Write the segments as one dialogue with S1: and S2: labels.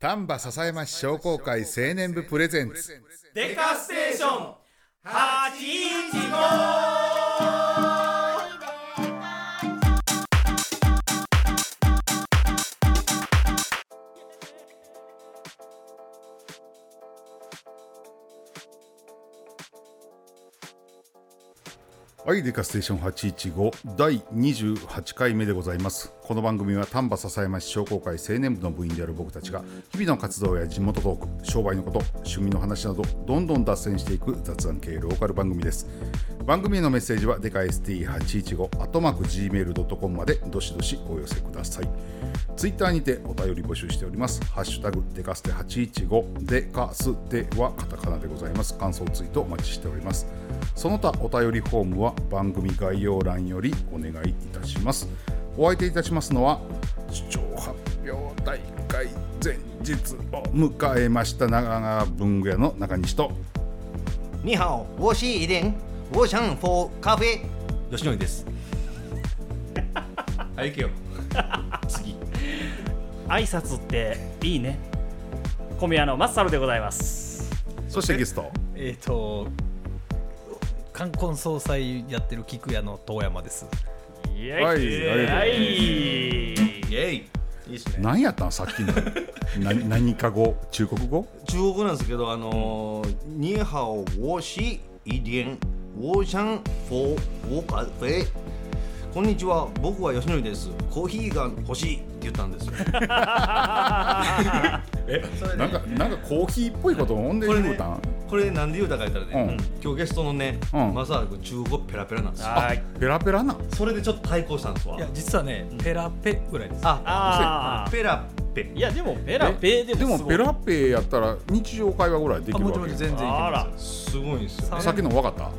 S1: 丹波篠山市商工会青年部プレゼンツ。
S2: デカステーション815
S1: はいデカステーション815第28回目でございます。この番組は丹波篠山市商工会青年部の部員である僕たちが日々の活動や地元トーク商売のこと趣味の話などどんどん脱線していく雑談系ローカル番組です。番組へのメッセージはデカ ST815 アトマーク Gmail.com までどしどしお寄せください。ツイッターにてお便り募集しております。ハッシュタグデカステ815デカステはカタカナでございます。感想ツイートお待ちしております。その他お便りフォームは番組概要欄よりお願いいたします。お相手いたしますのは視聴発表大会前日を迎えました長川文具屋の中西と
S3: 你好，我是一点，我想 for 咖啡。吉野です。
S2: はい行けよ。次。
S4: 挨拶っていいね。小宮のマッサルでございます。
S1: そしてゲスト。
S5: えっ、と冠婚葬祭やってる菊屋の遠山です。
S4: イエイ。
S1: はい
S4: はい
S2: イエイ。いいっすね。
S1: 何やったん？さっきの。何何か語？中国語？
S3: 中国語なんですけど、あのー、你好，我是一点，我想 for 我咖啡。こんにちは、僕は吉野です。コーヒーが欲しい言ったんですよ。
S1: なんかなんかコーヒーっぽいことほんで
S3: これね
S1: 言うたん、
S3: これなんで言うたか言ったらね、
S1: うん
S3: 今日ゲストのね、
S1: うん
S3: マ中国語ペラペラなんですよ。
S4: はい
S1: ペラペラな？
S3: それでちょっと対抗したんですわ
S5: いや。実はね、ペラペぐらいです。
S3: あ、
S4: あー
S3: ペラペ。
S4: いやでもペラペで
S1: でも
S4: もすごい
S1: ペラペやったら日常会話ぐらいでき
S5: あ
S1: るわけ
S5: もち全然いけ
S4: あら
S5: ます。
S3: すごいんですよ、ね。
S1: さっきの分かった？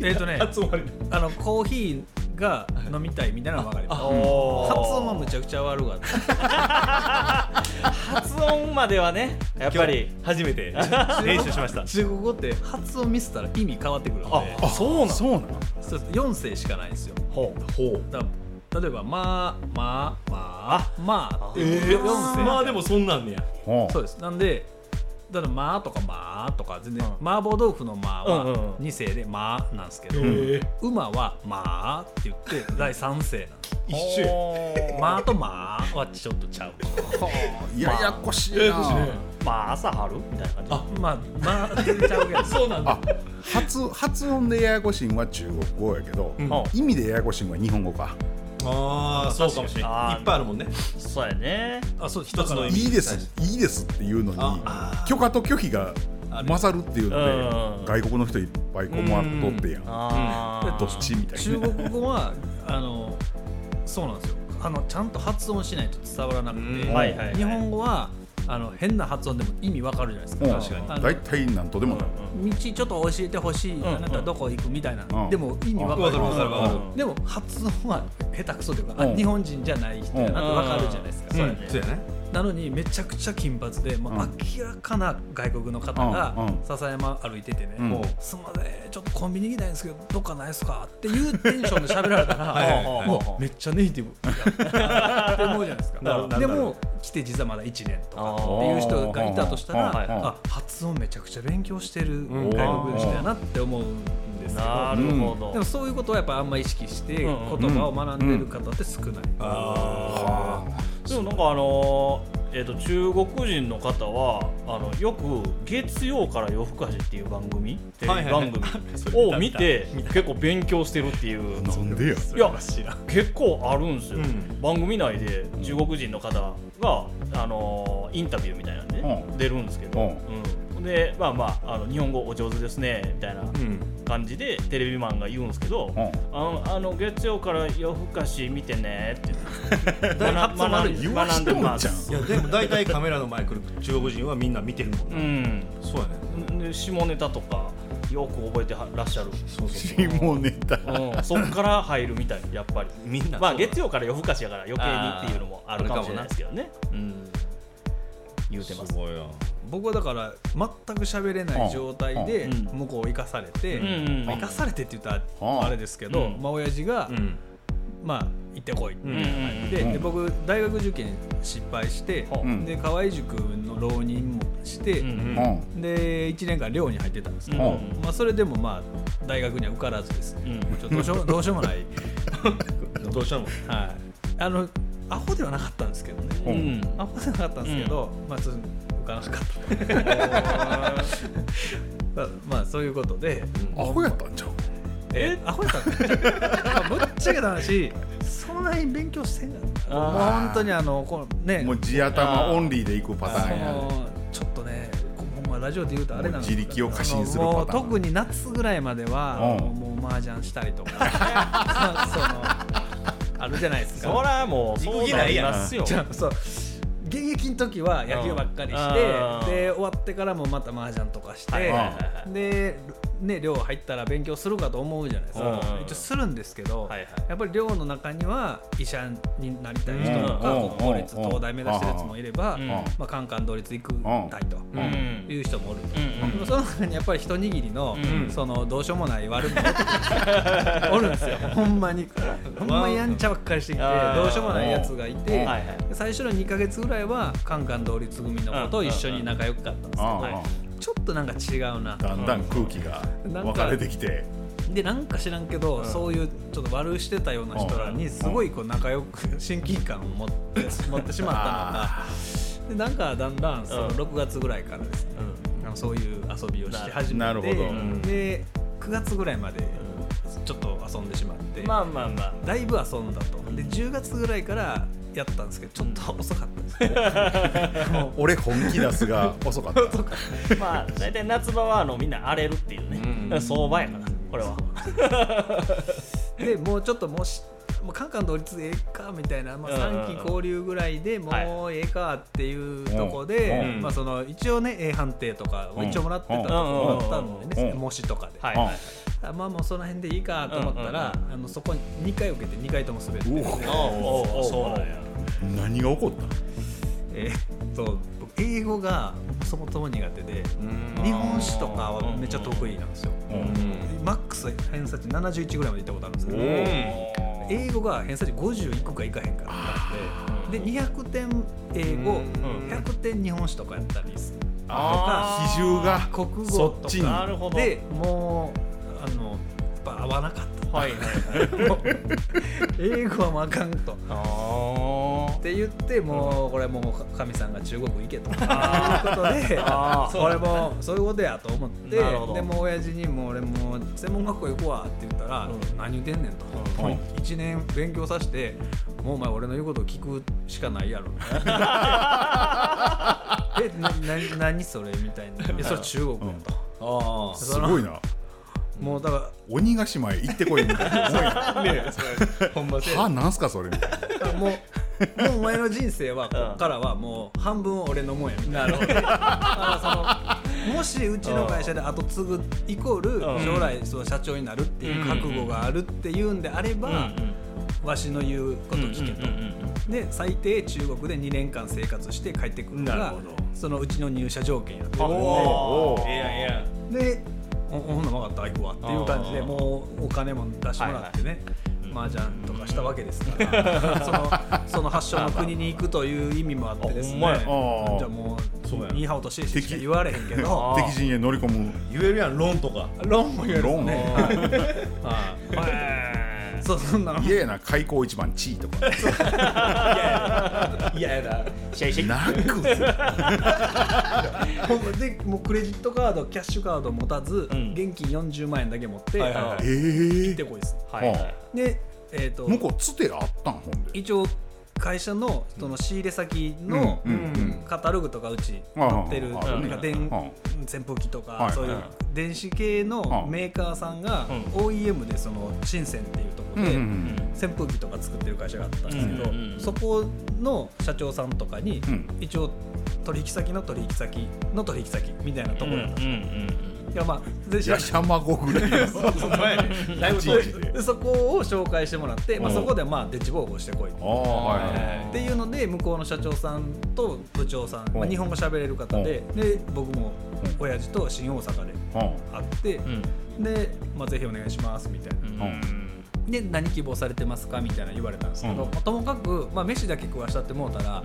S5: えっ、とね、あのコーヒーが飲みたいみたいなのは分かります。発音はむちゃくちゃ悪かった。
S4: 発音まではねやっぱり
S3: 初めて 練習しました。
S5: 中国語って発音ミスったら意味変わってくるので、
S4: あそうなん
S1: そうなん
S5: そう4声しかないんですよ。
S4: ほう
S3: ほう。
S5: 例えばまあまあまあまあって
S3: え
S5: いう
S3: ー、
S5: 4声。
S3: まあでもそんなんねや。
S1: ほう
S5: そうです。なんで、だからまあとかまあとか全然、麻婆豆腐のまあは
S4: うんうんうん。
S5: 2声でまあなんですけど、
S3: え
S5: 馬はまあって言って 第3声なんです。
S3: 一緒
S5: まあとまあはちょっとちゃう。
S1: ややこしいな、
S4: まあ朝春みたいな感じ。
S3: あ
S5: まあまあ全然ちゃうけど。そうなん
S1: あ発発音でややこしいんは中国語やけど、
S4: うん。
S1: 意味でややこしいんは日本語か
S3: ああ、そうかもしれない。いっぱいあるもんね。
S4: そうやね。
S5: あそう
S3: 一つの意味。
S1: いいですいいですっていうのに
S3: あ
S1: 許可と拒否が勝るっていうので
S4: うん。
S1: 外国の人いっぱい困っとってやん。どっちみたい
S5: 中
S1: な。ね
S5: 国語はあのそうなんですよ。あのちゃんと発音しないと伝わらなくて、日本語はあの変な発音でも意味わかるじゃないですか。
S1: うん。
S5: 確かに。
S1: 大体なんとでもなる。
S5: 道ちょっと教えてほしい、
S4: ん。
S5: あなたどこ行くみたいな、
S1: うん。
S5: でも意味わかる。
S4: うん
S5: でも発音は下手くそというか、あ
S1: うん。
S5: 日本人じゃない人やなってわかるじゃないですか、
S4: うん。そうやね
S3: そうやね。
S5: なのにめちゃくちゃ金髪で、もう
S1: うん。
S5: 明らかな外国の方が笹山歩いててね、
S1: うん。
S5: もうすんませんちょっとコンビニ行きたいんですけどどっかないですか？っていうテンションで喋られたらもうめっちゃネイティブ。って思うじゃないですか。でも来て実はまだ1年とかっていう人がいたとしたらあ発音めちゃくちゃ勉強してる
S3: ん。
S5: 外国の人やなって思うんですけど。
S4: なるほど。
S5: でもそういうことはやっぱあんま意識して言葉を学んでる方って少ない。
S3: あ
S4: でもなんかあのーえー、と中国人の方はあのよく「月曜から夜更かし」っていう番組テレビ番組 を見て結構勉強してるっていう
S1: なんでや
S4: いや結構あるんですよ、
S3: うん。
S4: 番組内で中国人の方が、あのーインタビューみたいなんで、
S1: うん。
S4: 出るんですけど、
S1: うん。
S4: うんでまあまああの日本語お上手ですねみたいな。感じでテレビマンが言うんですけど、
S1: うん。
S4: あのあの月曜から夜更かし見てねって言って
S3: 発音悪い
S1: 言わしてもんじゃん。
S3: いやでも大体カメラの前来る中国人はみんな見てるもん
S4: う
S3: な。
S4: ん。
S3: そうやね。
S4: で下ネタとかよく覚えてはらっしゃる。
S3: そうそうそう。
S1: 下ネタ。
S4: うん、そっから入るみたいやっぱり。
S3: みんな。
S4: まあ月曜から夜更かしやから余計にっていうのもあるかもしれないですけどね。うん。言うてます。
S3: すごいな。
S5: 僕はだから全く喋れない状態で
S4: うん。
S5: 向こうを生かされて、
S4: うんうん
S5: まあ生かされてって言った
S1: うん
S5: らあれですけど、
S4: うん。
S5: まあ親父が、
S3: うん。
S5: まあ行ってこいって
S4: うん
S5: 言って、
S1: うん
S5: で僕大学受験失敗して、
S1: うん。
S5: で河合塾のの浪人もして、
S4: うん
S1: うん
S5: で1年間寮に入ってたんですけど、
S1: うん
S5: まあ、それでもまあ大学には受からずです。ね、
S4: うん。
S5: ちょっとどうしよう どうしようもない、
S3: どうしたの
S5: はい、あのアホではなかったんですけどね、アホではなかったんですけど、まあちょっと受からなかったまあまあそういうことで、
S1: アホやったんじゃん
S5: えアホやったん？ですまあぶっちゃけた話。そんなに勉強してんかったもう本当にあのこのね。
S1: もう地頭オンリーでいくパタ
S5: そ
S1: ーンや
S5: のちょっっとねまラジオで言うとあれなんですけど
S1: 自力を過信するパターン。
S5: もう特に夏ぐらいまでは
S1: うん。
S5: もう麻雀したりとか そのあるじゃないですか。
S4: そらもうそうなりますよ。
S5: じゃあそう現役の時は野球ばっかりして、
S4: うん。
S5: で終わってからもまた麻雀とかして、でね寮入ったら勉強するかと思うじゃないですか、
S4: うん
S5: 一応するんですけど、
S4: はいはい。
S5: やっぱり寮の中には医者になりたい人とか、
S1: うん
S5: 国公立
S1: うん
S5: 東大目指してるやつもいれば、
S4: うん
S5: まあ、カンカン同率行くたいと、
S4: うん
S5: いう人もおると、その中にやっぱり一握りの、
S4: うん。
S5: そのどうしようもない悪者 おるんですよ。ほんまに。ほんまやんちゃばっかりしてきてどうしようもないやつがいて、最初の2か月ぐらいはカンカン同率組の子と一緒に仲良かったんですけど、ちょっとなんか違うな。
S1: だんだん空気が分かれてきて。
S5: でなんか知らんけど、
S4: うん。
S5: そういうちょっと悪してたような人らにすごいこう仲良く親近感を持って 持ってしまったの
S1: あ
S5: がでなんかだんだんその
S4: うん。
S5: 6月ぐらいからですね、あのそういう遊びをし始めてで9月ぐらいまでちょっと遊んでしまって、
S4: まあまあまあ。
S5: だいぶ遊んだと。で10月ぐらいからやったんですけどちょっと遅かったです。ね、もう
S1: 俺本気出すが遅かった。
S4: まあ大体夏場はあのみんな荒れるっていうね、
S3: うん。
S4: 相場やからこれは。
S5: でもうちょっともしもうカンカン同率でええかみたいな、まあ、
S4: うん。うんうん
S5: 3期交流ぐらいでもうええかっていうとこで、
S1: うん。
S5: まあ、その一応ね A 判定とかを一応もらってたところだったんでね、
S1: うん。
S5: 模試とかで、
S4: はいはい
S5: あまあもうその辺でいいかと思ったら、あのそこに2回受けて。2回とも滑って、
S1: うお
S4: おそうなんや。
S1: 何が起こった？
S5: えーっと僕英語がそもそも苦手で日本史とかはめっちゃ得意なんですよ、マックス偏差値71ぐらいまで行ったことあるんですけど、英語が偏差値50いくかいかへんかったんでで200点英語
S4: うん。
S5: 100点日本史とかやったりする
S1: あ比重が
S5: 国語と
S1: そっちに。
S5: か
S4: なるほど。
S5: でもうあの合わなかった。
S4: はいはいはい。
S5: 英語はもうあかんと。っ
S4: あ
S5: て言ってもうこれもう神さんが中国行けと。いうことで
S4: あー。
S5: これもうそういうことやと思ってでもう親父にもう俺もう専門学校行くわって言ったら、
S4: うん。
S5: 何言ってんねんと、
S1: うん。
S5: もう1年勉強させてもうお前俺の言うことを聞くしかないやろ。えなな何それみたいな「えそれ中国や」と、
S3: あ
S1: すごいな
S5: もうだか
S1: 鬼ヶ島へ行ってこいみたいな思い。
S3: あね。ほんませ
S1: はなんすかそれみたいな。
S5: らもうもうお前の人生はこっからはもう半分俺のもんやみたいな。
S4: なるほど。
S5: もしうちの会社で後継ぐイコール
S4: ん。
S5: 将来その社長になるっていう覚悟があるっていうんであれば、わしの言うこと聞けと。で最低中国で2年間生活して帰ってくるのがそのうちの入社条件やった
S4: お
S1: おー。
S4: おええやんええやん。
S5: でほほんなら分かった行くわっていう感じでもうお金も出してもらってね、麻雀とかしたわけですから、そのその発祥の国に行くという意味もあってですね。
S4: あ
S5: じゃあも
S3: そうや
S5: うニーハオとしてしか言われへんけど。
S1: 敵陣へ乗り込む。
S3: 言えるやんロンとか。
S5: 論も言える
S1: ロン。
S5: ねはい。はい。
S4: へ
S5: そうそんなの。
S1: 嫌やな開口一番地位とか。
S3: いややな。
S4: シェイシェイ
S1: なく。
S5: ほんまでもうクレジットカードキャッシュカード持たず、
S4: うん。
S5: 現金40万円だけ持って、
S3: はいはいはい。
S1: え。
S5: 行って
S1: え
S5: こいです。
S4: はいはい
S5: でえっ、と
S1: 向こうつてあったんほんで。
S5: 一応会社のその仕入れ先のカタログとかうち
S1: うん
S5: 載ってる
S1: うん
S5: なんか電
S1: うん
S5: 扇風機と
S1: はい
S5: かそういう電子系の
S1: うん
S5: メーカーさんが
S4: う
S5: OEM でその深センっていうとこ
S1: うん
S5: ろで
S1: うん。
S5: 扇風機とか作ってる会社があったんですけどそこの社長さんとかに
S1: うん。
S5: 一応取引先の取引先の取引先みたいなところだったんですい
S1: ぐらいの。
S3: だいぶ
S1: で。
S5: でそこを紹介してもらって、まあ、
S1: うん。
S5: そこでまあデッチボーグをしてこい
S1: ああはいはい
S5: っていうので向こうの社長さんと部長さん、まあ、
S1: うん。
S5: 日本語喋れる方でで僕も
S1: うん
S5: 親父と新大阪で
S1: うん。
S5: 会ってで、まあ、ぜひお願いしますみたいな。
S4: うん
S5: で何希望されてますかみたいな言われたんですけど、
S1: うん。
S5: まあともかく、まあ、飯だけ食わしたってもうたら、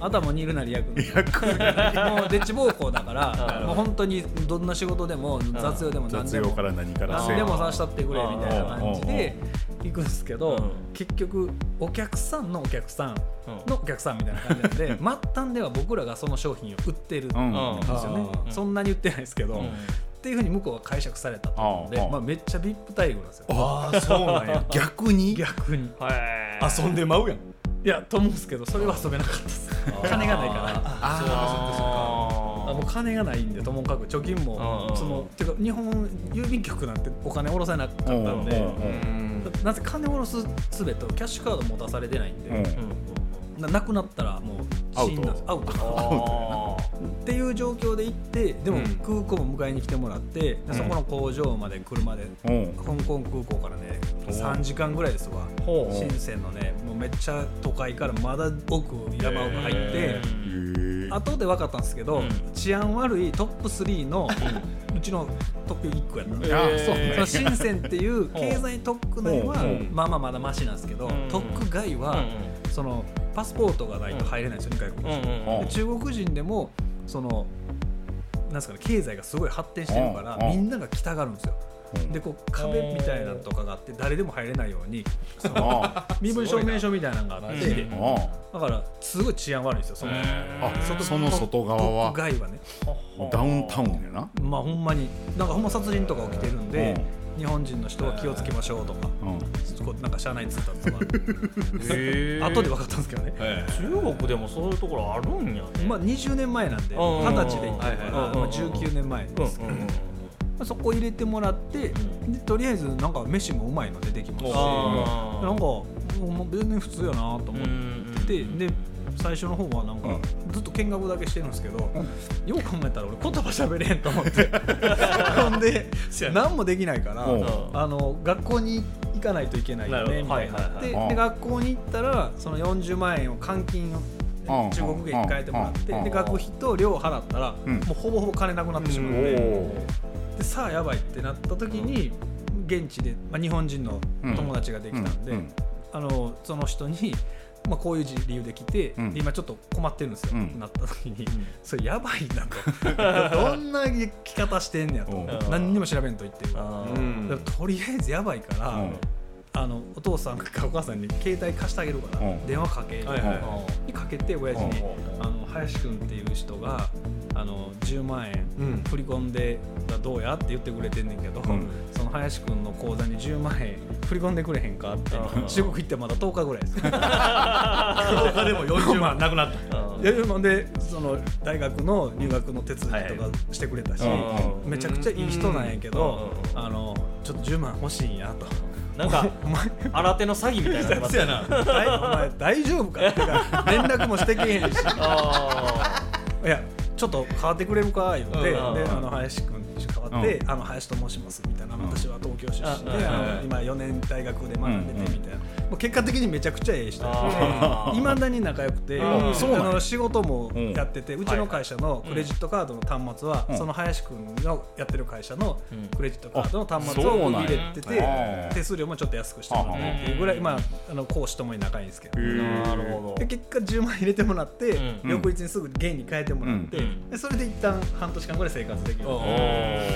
S5: 頭にいるなり役もうデッチ暴行だから もう本当にどんな仕事でも雑用でも何でも
S1: から何から
S5: 何でもさしたってくれみたいな感じで行くんですけど、
S4: うん。
S5: 結局お客さんのお客さんのお客さんみたいな感じなんで、末端では僕らがその商品を売ってるんです
S1: うん
S5: よね、
S4: うん。
S5: そんなに売ってないですけど、
S4: うん
S5: っていうふうに向こうは解釈されたと思うんで、
S1: うん
S5: まあ、めっちゃ VIP 待遇なんですよ。
S3: ああそうなんや。
S1: 逆に？
S5: 逆に。
S4: はい
S3: 遊んでまうやん。
S5: いやと思うんですけどそれは遊べなかったです。金がないから。あもう金がないんでともかく貯金も
S4: うん
S5: そのてか日本郵便局なんてお金下ろせなかったんで
S1: うん。うん
S5: なぜ金下ろすすべとキャッシュカード持たされてないんで、
S1: うん。
S5: ななくなったらもう
S1: アウト
S5: 死んだんです。アウトっていう状況で行ってでも
S3: うん。
S5: 空港も迎えに来てもらって、でそこの工場まで車で
S1: うん。
S5: 香港空港からね
S1: お
S5: 3時間ぐらいですわ。深センのねもうめっちゃ都会からまだ奥山奥入って後で分かったんですけど、
S4: うん。
S5: 治安悪いトップ3のうちのトップ1個やったんですよ
S1: あ
S4: へー
S1: そ
S5: の深センっていう経済特区内は
S1: う。ん
S5: まあまあまだマシなんですけど、
S4: うん。
S5: 特区外は、そのパスポートがないと入れないんですよ、ね、外国人、
S1: うん。
S5: で中国人でもそのなんですかね経済がすごい発展してるから、
S1: うん
S5: みんなが来たがるんですよ、
S1: うん。
S5: でこう壁みたいなのとかがあって誰でも入れないようにその
S1: あ
S5: 身分証明書みたいなのがあってだからすごい治安悪いんですよその
S1: あその外側は。
S5: 外はね。
S1: ダウンタウンやな。
S5: まあほんまになんかほんま殺人とか起きてるんで、日本人の人は気をつけましょうとか、
S1: うん。
S5: なんか車内通達とか後で分かったんですけどね、
S4: 中国でもそういうところあるんやね。
S5: まあ20年前なんで二十歳で行ってるから、まあ、19年前ですけど、
S4: うんうんうん
S5: まあそこ入れてもらって、でとりあえずなんか飯もうまいの出てきましたしなんかもう全然普通やなと思ってて、で最初の方はなんかずっと見学だけしてるんですけど、よう考えたら俺言葉喋れへんと思って。ほんで何もできないから、
S1: うん。
S5: あの学校に行かないといけないよねみたいにな
S1: はいはいはい
S5: で学校に行ったらその40万円を換金を
S1: うん。
S5: 中国元に変えてもらって
S1: うん。
S5: で学費と寮払ったら
S1: うん。
S5: もうほぼほぼ金なくなってしまっ
S1: お
S5: て
S1: お
S5: でさあやばいってなった時に現地で、まあ、日本人の友達ができたんで、
S1: うん。うん。
S5: あのその人に、まあ、こういう理由で来て、
S1: うん。
S5: で今ちょっと困ってるんですよ、
S1: うん。
S5: なった時に、それやばいなと。どんな生き方してんねやと、
S1: うん。
S5: 何にも調べんと言ってる。とりあえずやばいから、
S1: うん。
S5: あのお父さんかお母さんに携帯貸してあげるから、
S1: うん。
S5: 電話かけ、
S3: はいはい。
S5: にかけて親父に、
S1: うん。
S5: あの林くんっていう人があの10万円
S3: うん。
S5: 振り込んでどうやって言ってくれてんねんけど、
S1: ん。
S5: その林くんの口座に10万円振り込んでくれへんかって、
S4: うん。
S5: 中国行ってまだ10日ぐらいです。
S3: 10日でも40万なくなった。
S4: うん。
S5: でその大学の入学の手続きとかしてくれたし、
S1: うん
S5: めちゃくちゃいい人なんやけど、
S4: うん
S5: あのちょっと10万欲しいんやと。
S4: なんか
S5: お前
S4: 新手の詐欺みたいになってます
S3: やな。
S5: 大お前大丈夫かってか連絡もしてけへんし。
S4: あ
S5: いやちょっと変わってくれるか言って、で
S4: うん
S5: あの林君に変わって、あの林と申しますみたいな、私は東京出身で、今4年大学で学んでてみたいな、もう結果的にめちゃくちゃええ人。いま だに仲良くて、あの仕事もやってて、うちの会社の
S4: い。
S5: クレジットカードの端末は、
S1: うん。
S5: その林君がやってる会社の
S4: うん。
S5: クレジットカードの端末を入れてて、手数料もちょっと安くしてもらってっていうぐらい、まあ、あの講師ともに仲いいんですけど。
S4: なるほど。
S5: で結果10万入れてもらって、
S4: うん。
S5: 翌日にすぐ元に変えてもらって、
S4: うん。
S5: でそれで一旦半年間ぐらい生活できる、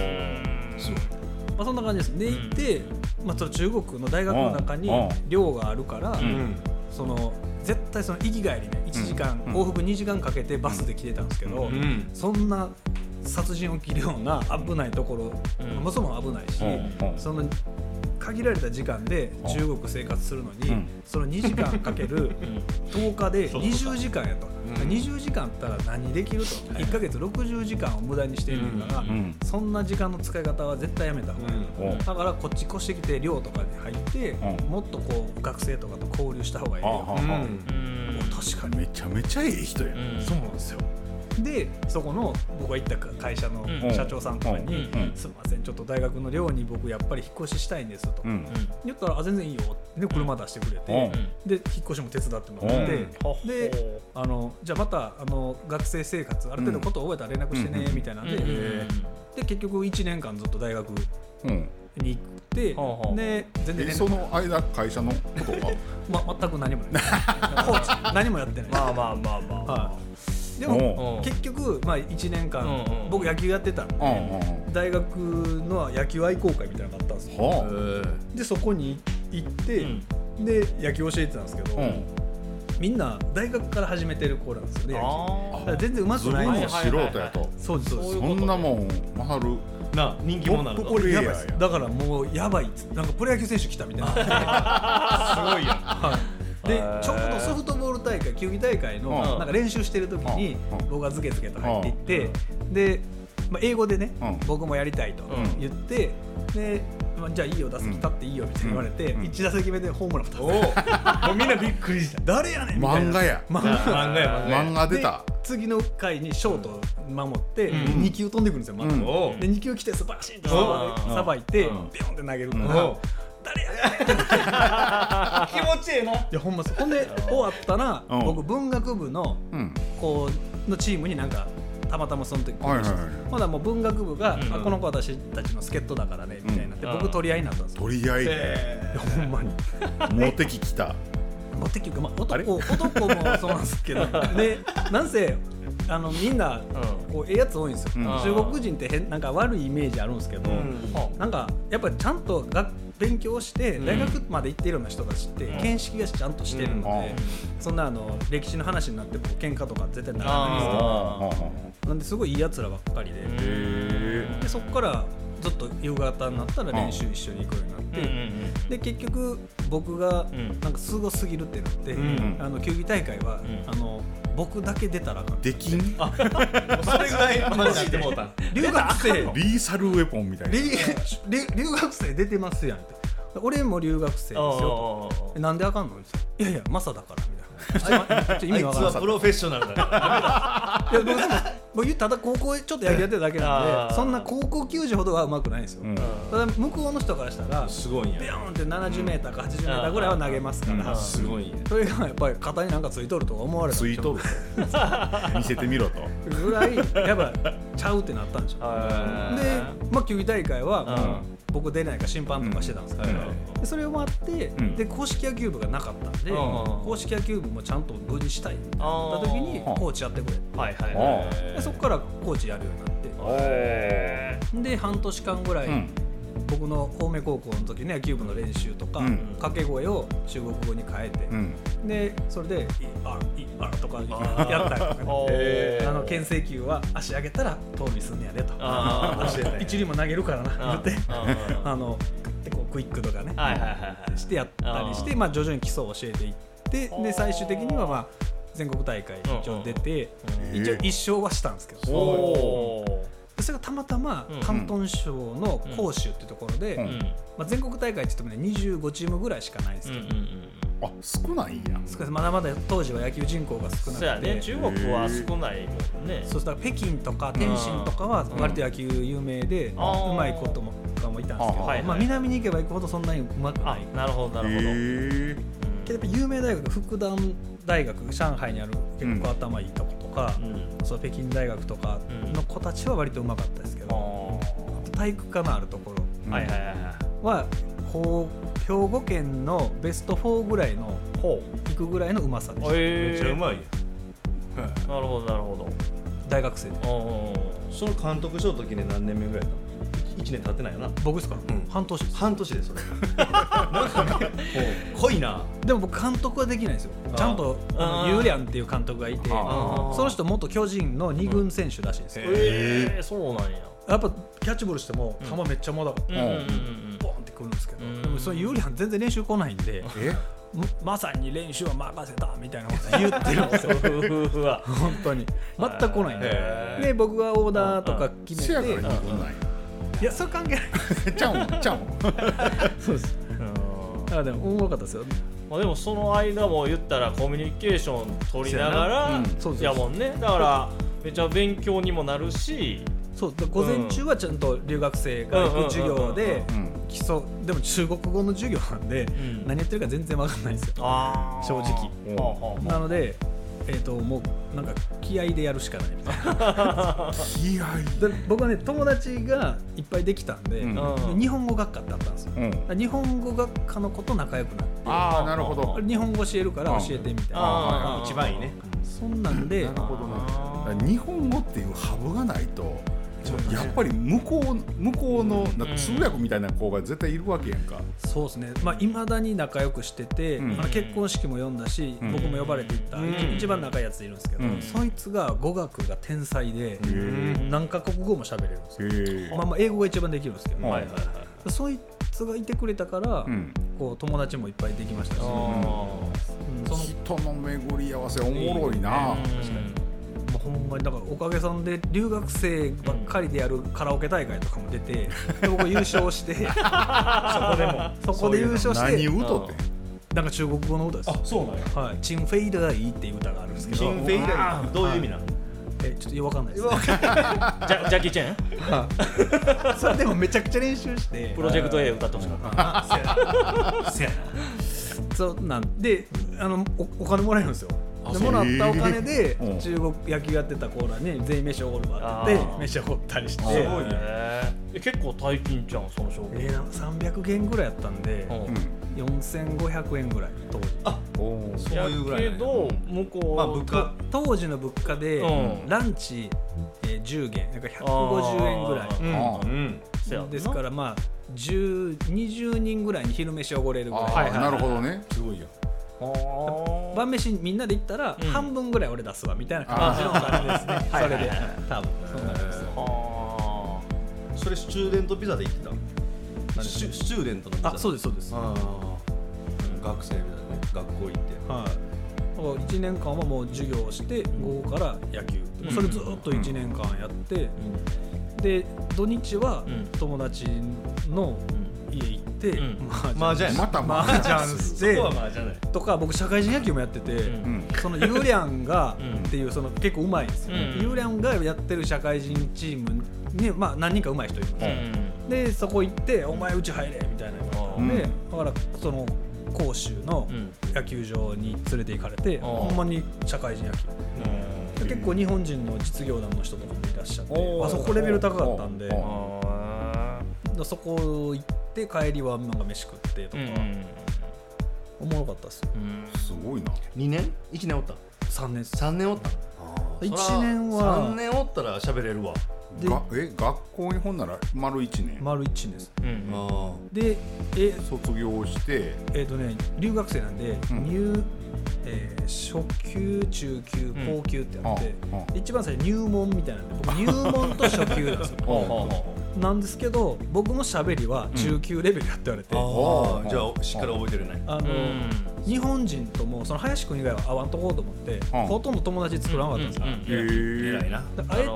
S4: お
S5: ま
S4: ー
S5: あ、そんな感じです。で行って、まあ、その中国の大学の中に
S1: うん。
S5: 寮があるから、
S1: ん。
S5: その絶対その行き帰りね1時間、
S1: うん。
S5: 往復2時間かけてバスで来てたんですけど、
S3: うん。
S5: そんな殺人起きるような危ないところ、
S4: うん。
S5: もそも危ないし、
S1: うん。うん。
S5: その限られた時間で中国生活するのに、
S1: うん。
S5: その2時間かける10日で20時間やと、
S3: うん
S5: 20時間あったら何できると、1か月60時間を無駄にしているから、
S1: ん。
S5: そんな時間の使い方は絶対やめた方がいい。と、
S1: うん。
S5: だからこっち越してきて寮とかに入って、
S1: うん。
S5: もっとこう学生とかと交流した方がいいよ、
S3: うん。
S5: 確かに。
S1: めちゃめちゃええ人や
S4: うん。
S5: そうなんですよでそこの僕が行った会社の
S4: うん。
S5: 社長さんとかに
S1: うん。うん「
S5: すみませんちょっと大学の寮に僕やっぱり引っ越ししたいんです」と、
S1: うん。
S5: 言ったらあ「全然いいよ」で車出してくれて、
S1: うん。
S5: で引っ越しも手伝ってもらって、
S1: うん。
S5: であのじゃあまたあの学生生活ある程度ことを覚えたら連絡してね、
S1: うん。
S5: みたいなんで,、
S4: うん。
S5: で結局1年間ずっと大学
S1: うん。
S5: にて
S4: はあはあ
S5: で全然
S1: その間会社のことは？
S5: ま、全く何もない。コーチ何もやってない、
S4: まあまあまあまあ、
S5: はい、で
S1: お
S5: も
S4: う
S5: 結局、まあ、1年間、僕野球やってたんで、大学の野球愛好会みたいなのがあったんですよ。
S1: は
S5: でそこに行って、
S4: うん。
S5: で野球教えてたんですけど、みんな大学から始めてる子なんですよね野球。全然うまくない。んですよ
S1: の素人やと。
S5: そうですそうです。
S1: そんなもんマハル。
S3: な人気
S1: ト
S3: 者なの。か
S1: ッププレイヤー
S5: やばいです
S1: や。
S5: だからもうやばいっつってなんかプロ野球選手来たみたいな。
S3: すごいやん。
S5: はい、でちょうどソフト球技大会の
S1: うん。
S5: なんか練習してる時に
S1: うん。
S5: 僕がズケズケと入っていってで、まあ、英語でね
S1: うん。
S5: 僕もやりたいと
S4: うん。
S5: 言ってで、まあ、じゃあいいよ打席立っていいよみたいに言われて
S1: うん。
S5: 1打席目でホームラン2つ
S3: もうみんなびっくりした。
S5: 誰やねんみたいな。
S1: 漫画や。
S5: 漫画
S3: 漫画や。漫画
S1: 出た。
S5: で次の回にショート守って
S4: うん。
S5: 2球飛んでくるんですよまた。
S1: うん。
S5: で2球来てスパシンと
S4: うん。
S5: さばいて
S4: うん。
S5: ビョンって投げるか
S1: うん。
S5: ら誰や。
S3: 気持ちええな。い
S5: やほんまそうほんで終わったら
S1: うん。
S5: 僕文学部の
S1: うん。
S5: こうのチームになんかたまたまその時
S1: はいはいはい。
S5: まだもう文学部が、
S4: うん。
S5: あこの子私たちの助っ人だからねみたいになって、
S4: うん。
S5: 僕取り合いになったんですよ、
S1: 取り合いで。
S3: え
S5: いやほんまに。
S1: モテ期来た。
S5: 持ってきて、まあ、男男もそうなんですけど。でなんせあのみんなこうええやつ多いんですよ、
S1: うん。
S5: 中国人って変なんか悪いイメージあるんですけど、
S3: うん。
S5: なんかやっぱりちゃんとが勉強して
S3: うん。
S5: 大学まで行ってるような人たちって
S4: ん。
S5: 見識がちゃんとしてるので、
S1: うん。
S5: そんなあの歴史の話になっても喧嘩とか絶対ならないんですよ
S4: あ
S5: なんですごいいいやつらばっかりで,、
S1: へ
S5: でそこからずっと夕方になったら練習一緒に行くようになって、で結局僕が
S4: うん。
S5: なんかすごすぎるってなって、
S3: ん。
S5: あの球技大会は、
S4: うん。
S5: あの僕だけ出たらあか。ん
S1: できん？
S3: それぐらいマジでもうたん。
S5: 留学生
S1: リーサルウェポンみたいな。
S5: 留学生出てますやん。って俺も留学生ですよなんであかんの？いやいやマサだからみたいなあ
S3: いつはプロフェッショナルだ
S5: いや僕でも僕ただ高校ちょっと野球やってるだけなんでそんな高校球児ほどは上手くないんですよ、
S1: うん。
S5: ただ向こうの人からしたら
S3: すごいんや。
S5: ビヨーンって70メーターか80メーターぐらいは投げますから、
S1: うん。
S3: すごい
S5: それがやっぱり肩になんかついとると思われた
S1: ついとる。見せてみろと。
S5: ぐらいやっぱちゃうってなったんでしょ
S4: あ
S5: で、まあ、球技大会は僕出ないから審判とかしてたんですけど、それ終わって、
S1: ん。
S5: で公式野球部がなかったんで、
S4: うん。
S5: 公式野球部もちゃんと無事したい。ってなった時にコーチやってくれ。
S4: はいはい
S1: あ
S4: はい。
S5: でそこからコーチやるようになって。
S4: へ
S5: で半年間ぐらい、
S1: うん。
S5: 僕の青梅高校の時ね野球部の練習とか、
S1: うん。
S5: 掛け声を中国語に変えて、
S1: うん。
S5: でそれで「いあいあ」とかやったりとかね。あの牽制球は足上げたら盗塁すんねやでと。一塁も投げるからな言って。
S4: あ
S5: あのでこうクイックとかね。
S4: はいはいはいはい。
S5: してやったりしてまあ徐々に基礎を教えていってで最終的にはまあ全国大会一応出て
S1: うん
S5: 一応一勝はしたんですけど。それがたまたま
S4: うん
S5: 広東省の広州っていうところで、
S1: うん
S4: うん。
S5: まあ、全国大会って言ってもね25チームぐらいしかないんですけど、
S4: うんうんうん
S1: あ少ないんや。
S5: 少ない。まだまだ当時は野球人口が少なくて。
S4: そうやね。中国は少ないもんね。
S5: そうしたら北京とか天津とかは割と野球有名で、
S4: あー。
S5: うまいこともかもいたんですけど、まあ、南に行けば行くほどそんなにうまくな
S4: あ
S5: い
S4: なるほどなるほど
S5: やっぱ有名大学福旦大学上海にある結構頭いいとことか、
S4: うん。
S5: そう北京大学とかの子たちは割とうまかったですけど、
S4: あ
S5: 体育科のあるところ
S4: ーは
S5: こう兵庫県のベスト4ぐらいの
S4: ほ
S5: 行くぐらいのうまさでした、
S4: え
S3: めっちゃうまいやん
S4: なるほどなるほど。
S5: 大学生で。
S4: うん
S3: その監督賞の時ね何年目ぐらいだ1年経ってないよな。
S5: 僕ですか？ら、
S3: うん。
S5: 半年
S3: 半年でそれ。なんかね濃いな。
S5: でも僕監督はできないんですよ。ちゃんとユー。リャンっていう監督がいてその人元巨人の2軍選手らしいんです。よ、
S4: ええそうなんや。
S5: やっぱキャッチボールしても
S4: うん。
S5: 球めっちゃまだ
S4: うんうんうん
S5: ボンってくるんですけど、
S4: うん。
S5: でもそのユーリャン全然練習来ないんで
S1: え？
S5: ままさに練習は任せたみたいなこと言ってるんですよ。本当に。全く来ないんで。で僕がオーダーとか決めて
S1: から二軍なんや
S5: いやそれ関係ない。
S1: ちゃうんちゃうん。
S5: そうです。
S4: うん。
S5: あでもおもろかったですよ。
S4: まあでもその間も言ったらコミュニケーション取りながら
S1: うん
S5: そうです。
S4: やもんね。だからめっちゃ勉強にもなるし。
S5: そう。で午前中はちゃんと留学生が行く授業で
S1: うん。
S5: 基礎でも中国語の授業なんで
S4: ん。
S5: 何やってるか全然わかんないんですよ。正直。なのでえっ、ともうなんか気合でやるしかないみたいな。
S1: 気合
S5: で。僕はね友達がいっぱいできたんで、
S1: うん。
S4: うん
S5: 日本語学科ってあったんですよ。
S1: うん。
S5: 日本語学科の子と仲良くなって
S1: ああなるほど。
S5: 日本語教えるから教えてみたいな。
S2: 一番いいね。
S5: そんなんで
S1: なるほどね。日本語っていうハブがないとやっぱり向こう向こうのな通訳みたいな子が絶対いるわけやんか。
S5: そうですね。まあいまだに仲良くしてて、
S1: うん。
S5: あの結婚式も呼んだし、
S1: うん。
S5: 僕も呼ばれていった、
S2: うん。
S5: 一一番仲いいやついるんですけど、
S1: うん。
S5: そいつが語学が天才で、何カ国語も喋れるんですよ、まあ、まあ英語が一番できるんですけど、
S1: はい
S4: はいはい。はい
S5: そいつがいてくれたから、
S1: うん。
S5: こう友達もいっぱいできましたし、その
S1: 人の巡り合わせおもろいな。
S4: ー
S5: もうほんまにだからおかげさんで留学生ばっかりでやるカラオケ大会とかも出て で僕優勝して そこでもそこで優勝して
S1: 何歌って。
S5: なんか中国語の歌です。
S2: あそうなんや。
S5: はい、チンフェイダーイっていう歌があるんですけど。
S2: キンフェイダーどういう意味なの
S5: えちょっとよくわかんないです、
S4: ジャ ジャッキー・チェン
S5: それでもめちゃくちゃ練習して。
S4: プロジェクト A 歌ってほしかった。
S2: せや
S5: そうなん。であのおお金もらえるんですよ。でもらったお金で中国野球やってたコーラに全員飯おごるわって飯おごったりして。
S1: すごいね。
S4: 結構大金じゃんその証券
S5: えー、なんか300元ぐらいやったんで、
S4: うん。
S5: 4500円ぐらい当時。
S2: あそういうぐらい
S4: やけど向こう
S2: まあ物価。
S5: 当時の物価で、
S4: うん。
S5: ランチ、えー10元だから150円ぐらい
S4: うん
S2: うん。
S5: ですからまあ10 20人ぐらいに昼飯おごれるぐらい。
S1: あー
S4: はいはい
S1: なるほどね。
S2: すごいよ
S5: 晩飯みんなで行ったら、
S4: うん。
S5: 半分ぐらい俺出すわみたいな感じのお金ですね。それで。多分。そうなんですよ。
S4: は
S2: それスチューデントピザで行ってたスチューデントのピザ？
S5: あそうですそうです。
S2: 学生みたいなね。学校行って。
S5: はい、だから1年間はもう授業をして午後から野球、
S4: うん。
S5: それずっと1年間やって、で土日は
S4: うん。
S5: 友達の家行
S4: うん。
S5: 麻雀。
S1: また
S5: 麻雀。して
S2: そこはまあじゃない
S5: とか僕社会人野球もやってて、
S4: うん。
S1: うん。
S5: そのユーリャンが
S4: うん。
S5: っていうその結構うまいんですよ、
S4: うん。
S5: ユーリャンがやってる社会人チームに、まあ、何人かうまい人いるんですよ、
S4: うん
S5: でそこ行って「お前うち入れ」みたいな言われたんで、
S1: うん。
S5: だからその甲州の
S4: うん。
S5: 野球場に連れて行かれて、
S4: ん。
S5: ほんまに社会人野球。で結構日本人の実業団の人とかもいらっしゃってあそこレベル高かったんで。そこ行って帰りはなんか飯食ってとか、
S4: ーうん
S5: おもろかったですよ。
S4: うん。
S1: すごいな。
S2: 2年？1年おった
S5: ？3年です。
S2: 3年おった
S5: ？1年は。
S2: 3年おったら喋れるわ。
S5: で
S1: がえ学校にほんなら丸1年？
S5: 丸1年です。
S4: うん
S2: あ
S5: でえ
S1: 卒業して。
S5: えーとね、留学生なんで、
S1: うん。
S5: 入えー初級中級高級ってあって、
S1: ああ
S5: 一番最初入門みたいなんで僕入門と初級なんですよ。なんですけど僕のしゃべりは中級レベルやって言われて、
S2: あ
S1: おー
S2: じゃあしっかり覚えてるね。
S5: あの
S4: ううん。
S5: 日本人ともその林くん以外は会わんとこうと思って、
S1: うん。
S5: ほとんど友達作らなかったんですよ、
S4: うん。うん。
S1: へえ
S5: あ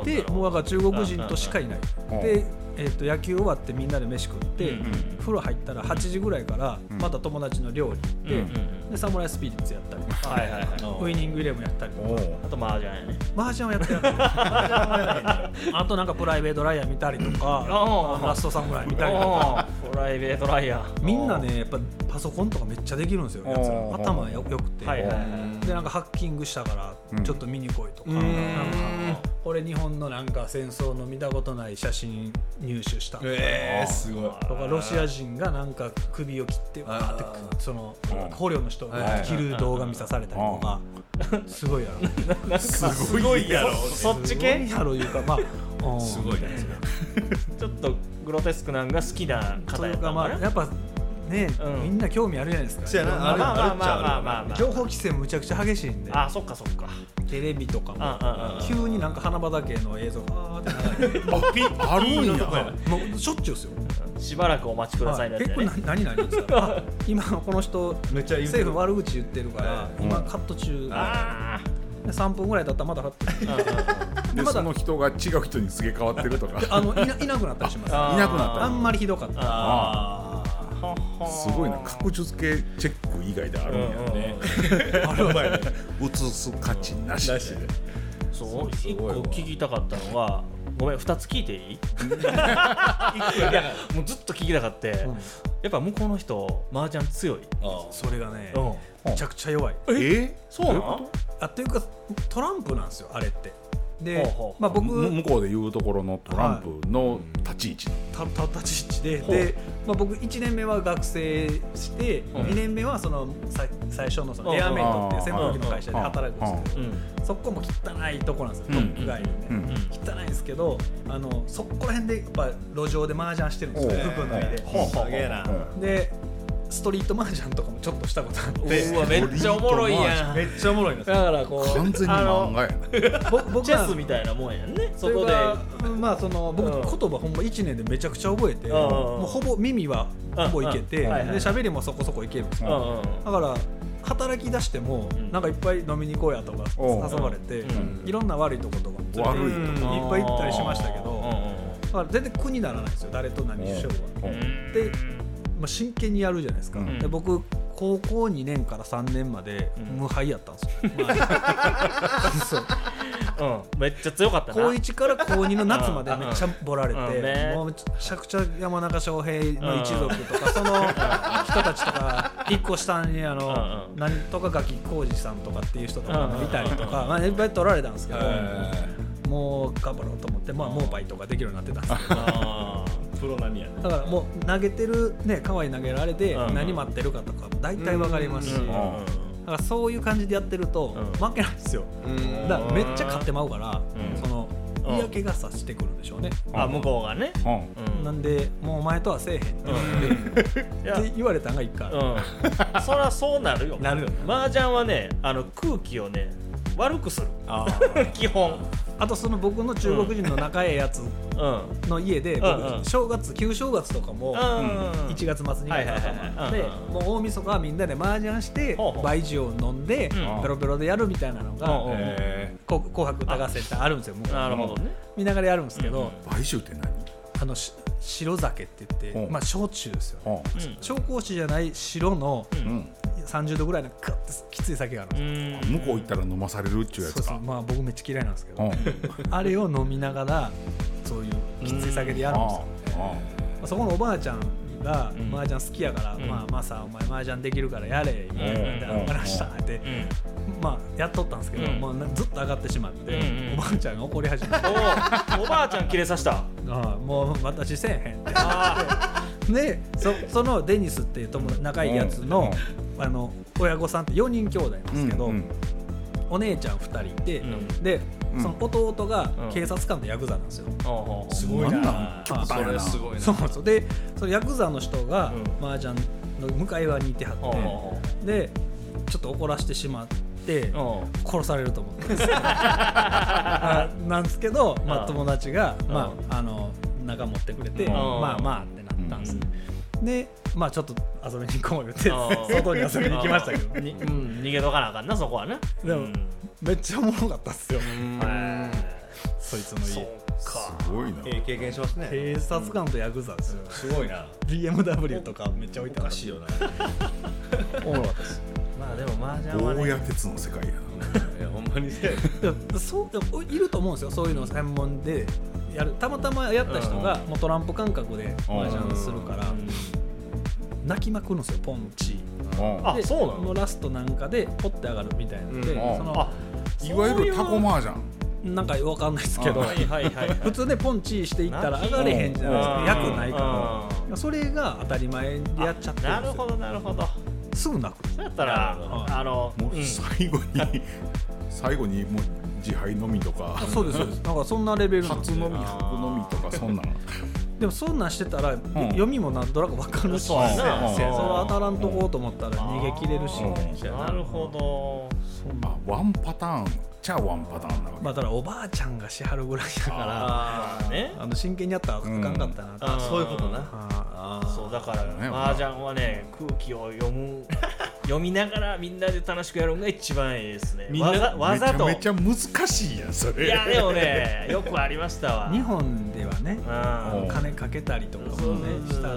S5: えてもうだから中国人としかいない、
S1: うん。
S5: で、えー、と野球終わってみんなで飯食って、
S4: うん
S5: 風呂入ったら8時ぐらいから
S1: うん。
S5: また友達の寮に行って、
S4: うんうん
S5: でサムライスピリッツやったりとか、
S4: はいはいはい。
S5: ウイニングイレブンやったりとか。
S4: あと麻雀やね。
S5: マージャンはやってない。あとなんかプライベートライアー見たりとかラストサムライ見たりとか。
S4: プライベートライアー。
S5: みんなねやっぱパソコンとかめっちゃできるんですよやつら。
S1: おー
S5: 頭よよくて、
S4: はいはいはい。
S5: でなんかハッキングしたからちょっと見に来いとか,、
S2: うん
S5: なん。か俺日本のなんか戦争の見たことない写真入手した。とか,、
S2: えー、すごい。
S5: ロシア人がなんか首を切ってわーって
S2: あ
S5: その
S1: うん。
S5: 捕虜の人が切る動画見さされたりとか。すごいやろ。
S1: すごいやろ。
S4: そっち系
S5: いやろ。いうかまあうん。
S2: すごいね
S4: ちょっとグロテスクなんが好きな方やったのかな。
S5: まあやっぱね、
S4: うん。
S5: みんな興味あるじゃないですか。
S2: そうやな。
S4: まあまあまあまあまあまあまあ。
S5: 情報規制もむちゃくちゃ激しいんで。
S4: あそっかそっか。
S5: テレビとか
S4: ああああ
S5: も急になんか花畑の映像がわーって流れて
S1: あるんや。
S5: もうしょっちゅうですよ。
S4: しばらくお待ちくださいね。
S5: はい。結構な何々ですか？あ今この人政府悪口言ってるから
S1: うん。
S5: 今カット中。
S4: あ
S5: で3分ぐらい経ったらまだカット
S4: あ
S1: で
S5: まだ
S1: その人が違う人にすげ替わってるとか。
S5: あのいないなくなったりします。
S4: あ
S1: いなくなった。
S5: あんまりひどかった。
S2: あ
S1: すごいな。確実系チェック以外であるんやね。
S5: あれはね。
S1: 映す価値なしで。
S4: そう？
S2: すごいわ。
S4: 一個聞きたかったのはごめん二つ聞いていい？いやもうずっと聞きたかって、やっぱ向こうの人麻雀強い。
S2: あ
S5: それがね
S4: うん。
S5: めちゃくちゃ弱い。
S1: え？
S4: そうなん
S5: あっていうかトランプなんですよあれってでまあ僕
S1: む向こうでいうところのトランプの立ち位置
S5: たた立ち位置でで、まあ、僕1年目は学生して、
S4: ん。
S5: 2年目はそのさ最初のその
S4: うん。
S5: エアメイトっていう扇風機の会社で働くんですけど、
S4: うん。
S5: そこも汚いとこなんですよ、
S4: うん。
S5: トップ街でね、
S1: うん。
S5: 汚いんですけどあのそこら辺でやっぱ路上で麻雀してるんですよ服脱いでストリート麻雀とかもちょっとしたことあって。
S4: うわめっちゃおもろいやん。
S2: めっちゃおもろいな
S5: だからこう
S1: 完全に漫画や。
S5: 僕は
S4: チェスみたいなもんやんね。そこで。
S5: まあその僕
S4: うん。
S5: 言葉ほんま1年でめちゃくちゃ覚えて、
S4: ん
S5: もうほぼ耳はほぼいけて、で喋りもそこそこいけるんですよ、
S4: うんうん
S5: だから働き出しても、
S4: ん。
S5: なんかいっぱい飲みに行こうやとか誘われて、
S4: うん。
S5: いろんな悪いとことかも
S1: 悪いと
S5: いっ
S1: こ
S5: ぱい行ったりしましたけど、
S4: うんうん
S5: だから全然苦にならないですよ。誰と何しようが、
S1: うん
S4: うん。
S5: でまあ、真剣にやるじゃないですか、
S1: うん。
S5: で僕高校2年から3年まで
S4: うん。
S5: 無敗やったんですよ、まあ そう。
S4: うん。めっちゃ強かったな。
S5: 高1から高2の夏までめっちゃボられて、
S4: うん。ね
S5: もうめちゃくちゃ山中翔平の一族とか、その人たちとか一個下にあの、
S4: うんうん
S5: なんとかガキ浩二さんとかっていう人とかもいたりとか、まあ、いっぱい取られたんですけど、もう頑張ろうと思って、まあ、モーパイとかできるようになってたんですけど
S4: あ
S2: プロ何やね。
S5: だからもう投げてるね可愛い投げられて何待ってるかとか大体わかります。し、だ
S4: うん。
S5: からそういう感じでやってると
S4: うん。
S5: 負けないんですよ、
S2: うん。
S5: だからめっちゃ勝ってまうから、
S4: うん。
S5: その
S4: うん。
S5: 嫌気がさしてくるんでしょうね、
S4: あ向こうがね。
S5: なんでもうお前とはせえへんって言われたんがいいか、
S4: うん。そりゃそうなるよ。
S5: なるよね
S4: 麻雀はねあの空気をね悪くする。
S5: あ
S4: 基本
S5: あとその僕の中国人の仲ええやつ
S4: うん。
S5: の家で、
S4: うん
S5: 僕
S4: うん。
S5: 正月旧正月とかも、
S4: うん。
S5: 1月末2月頭で
S4: うん
S5: もう大晦日はみんなで麻雀して
S4: ほうほう。
S5: 梅酒を飲んで
S4: うん。
S5: ペロペロでやるみたいなのが紅白歌合戦ってあるんですよ
S4: なるほどね。
S5: 見ながらやるんですけど、
S1: 買収って何？
S5: あのし白酒って言って、
S1: う。ん
S5: まあ焼酎ですよ
S1: うん
S4: う。ん。
S5: 紹興酒じゃない白の
S1: うん
S5: 30度ぐらいのカッてきつい酒があるんです
S1: 向こう行ったら飲まされるっちゅうやつか。
S5: そうそう。まあ僕めっちゃ嫌いなんですけど、
S1: うん。
S5: あれを飲みながらそういうきつい酒でやるんですよ、まあそこのおばあちゃんが
S4: うん。
S5: 麻雀好きやから、
S4: うん。
S5: まあマサお前麻雀できるからやれみたいな
S4: うん
S5: かりましたって、
S4: うん。
S5: まあやっとったんですけど、
S4: うん。
S5: もうなずっと上がってしまって、おばあちゃんが怒り始めて。
S4: おおばあちゃんキレさした。
S5: ああもう私せえへんって。
S4: あ
S5: でそそのデニスっていう友達仲いいやつの,、あの親御さんって4人兄弟なんですけど、
S1: うんうん。
S5: お姉ちゃん2人いて、
S4: うん。
S5: で
S1: うん。
S5: その弟が
S4: うん。
S5: 警察官のヤクザなんですよ、
S4: あ
S5: す
S1: ごいな。
S2: それすごいな。
S5: そうそうでそのヤクザの人が
S4: うん。
S5: 麻雀の向かい側にいてはって、でちょっと怒らせてしまって殺されると思って。ますあなんですけど、まあ、
S4: うん。
S5: 友達が、
S4: うん。
S5: まあ、あの仲持ってくれて、
S1: うん。
S5: まあまあってなったんです、でまあちょっと遊びに行こう言って
S4: うん。
S5: 外に遊びに行きましたけど。
S4: にうん。逃げとかなあかんなそこはね
S5: でも
S4: うん。
S5: めっちゃおもろかったっすよ。
S4: へ
S5: そいつの
S4: そう
S5: 家
S4: か。
S1: すごいな。
S2: ええ経験しますね。
S5: 警察官とヤクザですよ。
S2: すごいな。
S5: BMW とかめっちゃ置いてあった
S2: おかしいよな。
S5: おもろかったです。
S4: まあでも麻雀はね。
S1: 大谷鉄の世界や
S2: いやほんまにね
S5: いやそうでもいると思うんですよ。そういうのを専門でやる。たまたまやった人がもうトランプ感覚で麻雀するから泣きまくるんですよポンチ
S4: あ
S5: で
S4: そうなの？
S5: もラストなんかでポッて上がるみたいなので、
S2: うん。
S5: その
S4: あ
S1: いわゆるタコ麻雀
S5: なんかわかんないですけど、
S4: はいはいはいはい。
S5: 普通ねポンチしていったら上がれへんじゃないですか。役ないから。それが当たり前でやっちゃってるんですよ。
S4: なるほどなるほど
S5: すぐ泣く。
S4: そうやったら
S5: はい
S4: あの
S1: もう
S4: うん。
S1: 最後に最後にもう自敗のみとか。
S5: あそうですそうです。なんかそんなレベル
S1: 初のみ白のみとかそんなん。
S5: でもそんなんしてたら、読みもなんとなく分かるし
S4: そう
S5: それ
S4: うん
S5: 当たらんとこうと思ったら逃げ切れるし、
S1: うん
S4: なるほ
S1: あワンパターンちゃワンパターンなわけ、
S5: まあだからおばあちゃんがしはるぐらいだから
S2: あ
S4: どね。
S5: あの真剣にやったらあかんかったなと、
S4: うん。
S2: あそういうことな。
S5: あ
S2: あ
S4: そうだから
S1: ね。
S4: 麻雀はね空気を読む 読みながらみんなで楽しくやるのが一番いいですね。
S2: みんな？
S4: わざわざと。
S1: めちゃめちゃ難しいやんそれ。
S4: いやでもねよくありましたわ。
S5: 日本ではね
S4: うん。
S5: 金かけたりとかもね
S4: そう
S5: したら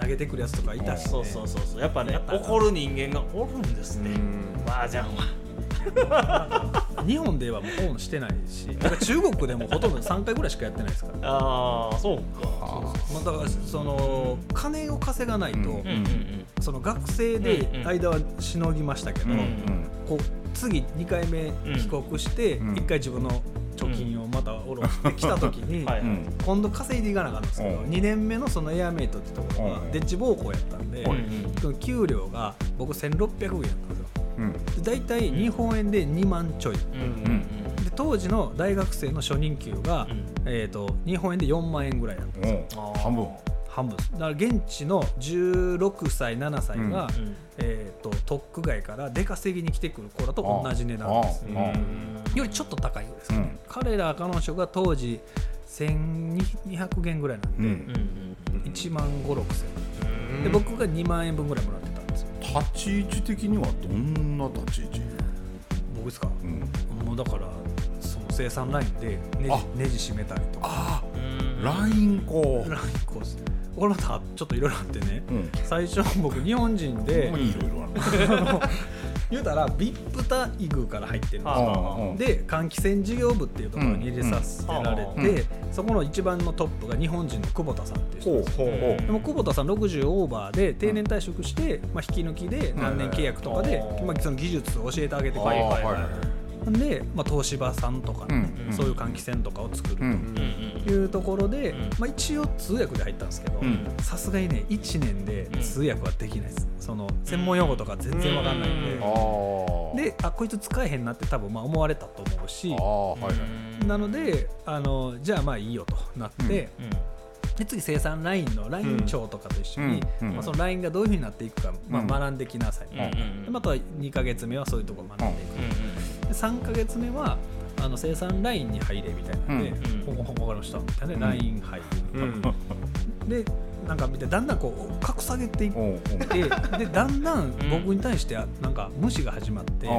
S5: 投げてくるやつとかいたし、ね、
S4: そうそうそうそう。やっぱね怒る人間がおるんですね
S2: うん。
S4: 麻雀は
S5: 日本ではもうオンしてないしだから中国でもほとんど3回ぐらいしかやってないですから。
S4: ああそうか。
S5: まあ、だからその金を稼がないと、
S4: うんうんうん
S5: その学生で間はしのぎましたけど、
S4: うん
S5: こう次2回目帰国して
S1: うん
S5: 1回自分の貯金をまた下ろしてきた時に、
S4: はい
S1: うん
S5: 今度稼いでいかなあかったんですけど、
S1: うん。
S5: 2年目のそのエアメイトってところが
S1: うん
S5: デッチ暴行やったんで、
S4: うん
S5: 給料が僕1600円やったんですよ大体日本円で2万ちょい。で
S4: うんうん。
S5: 当時の大学生の初任給が、
S4: うん。
S5: えー、と日本円で4万円ぐらいだった。んですよ
S1: う。ん半分。
S5: 半分。ですだから現地の16歳7歳が、
S4: うん。
S5: えー、と特区外から出稼ぎに来てくる子らと同じ値段です。よりちょっと高いようですかね、
S1: うん。
S5: 彼ら彼女が当時1200元ぐらいなんで、
S1: うん。
S4: うんうん
S5: 1万5 6千。で僕が2万円分ぐらいもらって
S1: 立ち位置的にはどんな立ち位置？
S5: 僕ですか？
S1: うん。
S5: もうだからその生産ラインでネジ
S1: あ。
S5: ネジ締めたりとか。
S1: ラインこ
S5: ラインコース。これまたちょっといろいろあってね。
S1: ううん。
S5: 最初僕日本人で
S1: ほん
S5: 言うたら VIP 待遇から入ってるんです
S4: あ。
S5: よで換気扇事業部っていうところに入れさせられて、そこの一番のトップが日本人の久保田さんっていう人です。でも久保田さん60オーバーで定年退職して、まあ、引き抜きで何年契約とかで、
S4: うん
S5: まあ、その技術を教えてあげてくれるで、まあ、東芝さんとかね、
S1: うん。
S5: そういう換気扇とかを作るというところで、
S4: うん。
S5: まあ、一応通訳で入ったんですけど
S1: うん。
S5: さすがにね1年で通訳はできないです。その専門用語とか全然わかんないんで、であこいつ使えへんなって多分まあ思われたと思うし。
S1: ああはいはい。
S5: なのであのじゃあまあいいよとなって、で次生産ラインのライン長とかと一緒に、まあ、そのラインがどういうふうになっていくか、まあ、
S1: うん。
S5: 学んできなさい、
S4: うん。
S5: でまた2か月目はそういうところを学んでいく、で3か月目はあの生産ラインに入れみたいなんで、
S4: うん。
S5: ほぼほぼ分かりました。みたいな、
S1: うん。
S5: ライン入る、でなんか見てだんだんこう格下げていってでだんだん僕に対してなんか無視が始まって、
S4: う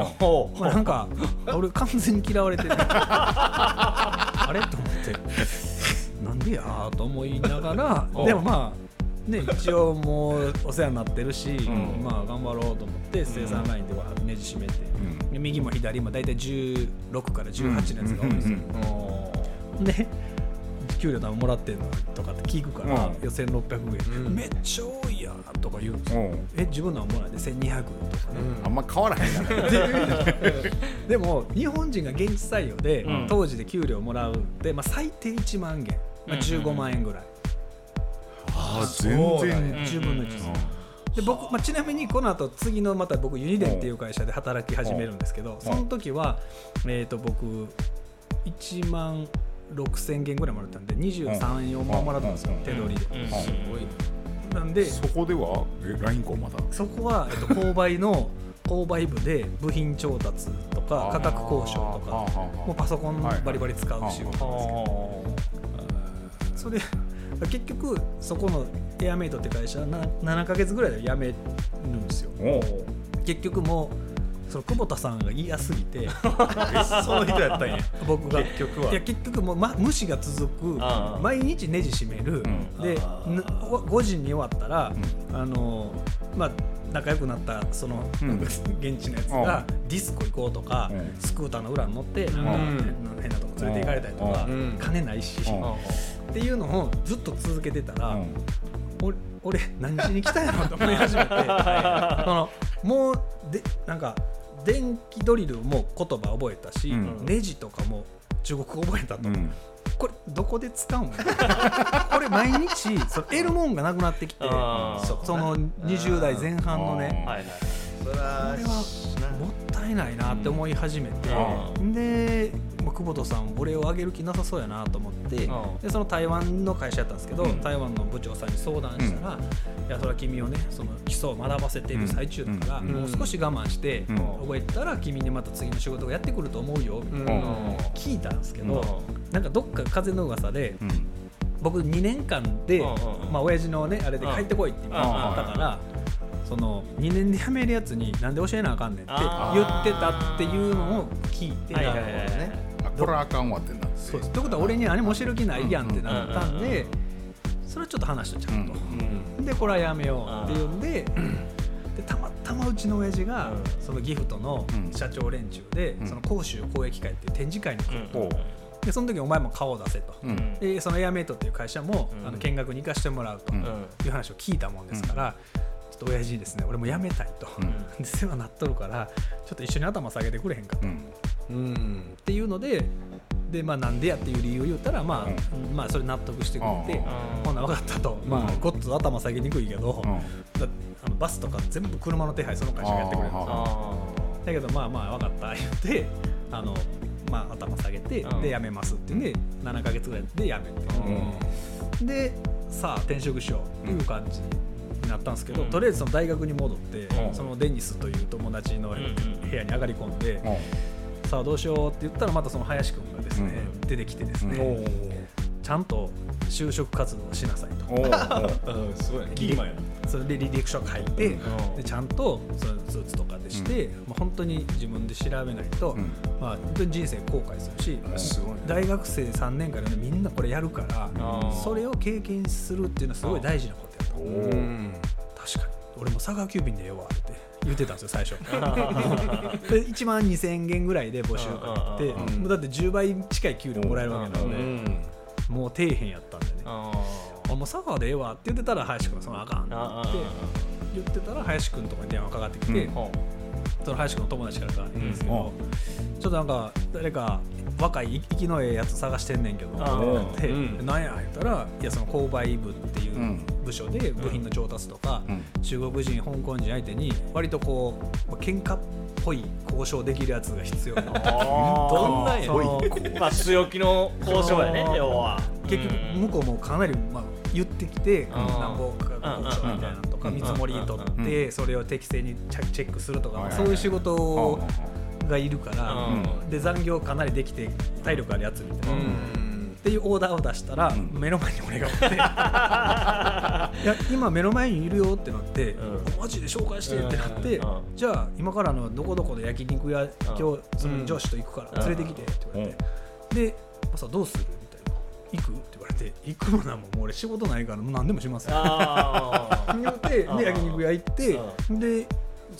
S5: まあ、なんか俺完全に嫌われてる あれ？と思って。なんでやーと思いながら
S4: お
S5: でもまあね一応もうお世話になってるし、
S1: ん。
S5: まあ頑張ろうと思って生産ラインではネジ締めて、
S1: うん。
S5: で右も左も大体16から18のやつが多いんですよ、で給料多分もらってんのとかって聞くから、
S1: うん。
S5: 予選600円、めっちゃ多いやんとか言うんですよ、
S1: おう
S5: え自分のはもらって1200とかね、
S1: あんま変わらへんから
S5: でも日本人が現地採用で、
S4: うん。
S5: 当時で給料もらうって、まあ、最低1万元、まあ、15万円ぐらい、
S1: ああ全然。
S5: 10分の1です、で僕、まあ、ちなみにこの後次のまた僕ユニデンっていう会社で働き始めるんですけどその時は、えー、と僕1万6000元ぐらいもらったんで234万もらったんですよ
S1: うん。
S5: 手取りで、
S4: うん。
S5: すごい。なんで
S1: そこでは？えラインコまだ？
S5: そこは、えっと、購買の購買部で部品調達とか価格交渉とかもうパソコンバリバリ使う仕事なんですけど。それ結局そこのエアメイトって会社はな7か月ぐらいで辞めるんですよ。結局もうその久保田さんが嫌すぎて
S2: その人やったんや。
S5: 僕が。
S2: 結局は。い
S5: や結局もう、ま、無視が続く。毎日ネジ締める、
S1: うん。
S5: で
S2: あ
S5: ぬ5時に終わったら、あのまあ仲良くなったその、
S1: うん。
S5: 現地のやつ
S1: うん。
S5: がディスコ行こうとか、
S1: うん。
S5: スクーターの裏に乗ってなんか
S1: うん
S5: 変なとこ連れて行かれたりとか、
S2: うん。
S5: 金ないし、
S1: うん。
S5: っていうのをずっと続けてたら、
S1: うん。
S5: 俺俺何しに来たんやろと思い始めて そのもうでなんか電気ドリルも言葉覚えたし、
S1: うん。
S5: ネジとかも中国語覚えたと、
S1: う。ん。
S5: これどこで使うん？これ毎日その得るもんがなくなってきてそその20代前半のね。
S4: はいはい
S2: そら
S5: これはもったいないなって思い始めて、
S4: う
S5: で、まあ久保田さん俺をあげる気なさそうやなと思って、
S4: うん。
S5: でその台湾の会社やったんですけど、
S1: うん。
S5: 台湾の部長さんに相談したら、いやそれは君をねその基礎を学ばせている最中だから、
S1: うん。
S5: もう少し我慢して、
S1: うん。
S5: 覚えたら君にまた次の仕事がやってくると思うよみたいなのを聞いたんですけど、なんかどっか風の噂で
S1: うん。
S5: 僕2年間で、
S4: うん。うん。うん。
S5: まあ親父のねあれで帰ってこいって言ったから、その2年で辞めるやつになんで教えなあかんねんって言ってたっていうのを聞いて、
S4: はいはいはいはい。
S1: あこれはあかんわってなって。
S5: そうです。ということは俺に何も教える気ないやんってなったんでそれはちょっと話しとちゃんと、
S1: うん
S5: でこれはやめようっていうんで,、ででたまたまうちの親父が、
S4: うん。
S5: そのギフトの
S1: うん。
S5: 社長連中で、
S1: うん。
S5: その甲州交易会っていう展示会に来ると、
S1: ほ
S5: でその時お前も顔を出せと、
S1: ううん。
S5: でそのエアメイトっていう会社も、
S4: うん。
S5: あの見学に行かしてもらうと
S1: うん。
S5: いう話を聞いたもんですから、と親父にですね。俺も辞めたいと、
S1: うん。
S5: で世話なっとるからちょっと一緒に頭下げてくれへんかと、っ
S1: うん。
S3: うん。
S5: ていうのでで、まあ、なんでやっていう理由を言ったら、まあまあそれ納得してくれて、
S1: うん
S5: ほんなら分かったと、まあごっつ頭下げにくいけど、
S1: うん。
S5: だあのバスとか全部車の手配その会社がやってくれるんですだけどまあまあ分かった言ってあの、まあ、頭下げて、
S4: うん。
S5: で辞めますって言うんで7か月ぐらいで辞めて、でさあ転職しようっていう感じ。になったんですけど、
S4: うん。
S5: とりあえずその大学に戻って、
S4: うん。
S5: そのデニスという友達の部屋に上がり込んで、
S1: うん。
S5: さあどうしようって言ったらまたその林くんがですね、
S1: う
S5: 出てきてですね、
S1: うん。
S5: ちゃんと就職活動をしなさいと。
S3: すごいね。キーマンや
S5: それで履歴書書いて、
S4: うん。
S5: でちゃんとそのスーツとかでして、まあ、本当に自分で調べないと、
S1: うん。
S5: まあ、本当に人生後悔するし、
S3: すごいね。
S5: 大学生3年間でみんなこれやるから
S4: ー。
S5: それを経験するっていうのはすごい大事なこと
S1: う
S3: うん。
S5: 確かに。俺も佐川急便でええわって言ってたんですよ最初。で1万2000元ぐらいで募集かけてもうだって10倍近い給料もらえるわけなので、
S3: うん
S5: もう底辺やったんで。ね
S4: あ
S5: あもう佐川でええわって言ってたら林くんがそのあかんって
S4: あ
S5: 言ってたら林くんとかに電話かかってきて、
S1: うん。
S5: その林くんの友達からかかってくるんですけど、
S1: うん。
S5: ちょっとなんか誰か若い生きのええやつ探してんねんけど
S4: あ
S5: ってなって、
S3: うん。
S5: なんや言ったらいやその購買部っていう
S1: うん
S5: 部署で部品の調達とか、
S1: うん。
S5: 中国人香港人相手に割とこうまあ喧嘩っぽい交渉できるやつが必要な。
S4: ど
S5: んなんや。
S4: まあ強気の交渉やね要は。
S5: 結局
S4: うん
S5: 向こうもかなり、まあ、言ってきて、
S4: ん。
S5: なんぼか交渉みたいなのとか
S1: うん。
S5: 見積もり取って、それを適正にチェックするとか、そういう仕事をがいるから、
S4: うん。
S5: で残業かなりできて体力あるやつみたいな、っ
S3: うん。
S5: ていうオーダーを出したら、
S1: ん。
S5: 目の前に俺がおって。いや今目の前にいるよってなって、
S4: うん。
S5: マジで紹介してってなって、
S4: うん。
S5: じゃあ今からのどこどこで焼肉屋今日その
S3: うん
S5: 上司と行くから連れてきてって言われて、で「さどうする?」みたいな「行く?」って言われて「行くもなもう俺仕事ないからもう何でもしますよ」
S4: あ
S5: 言ってで焼肉屋行って
S4: う
S5: で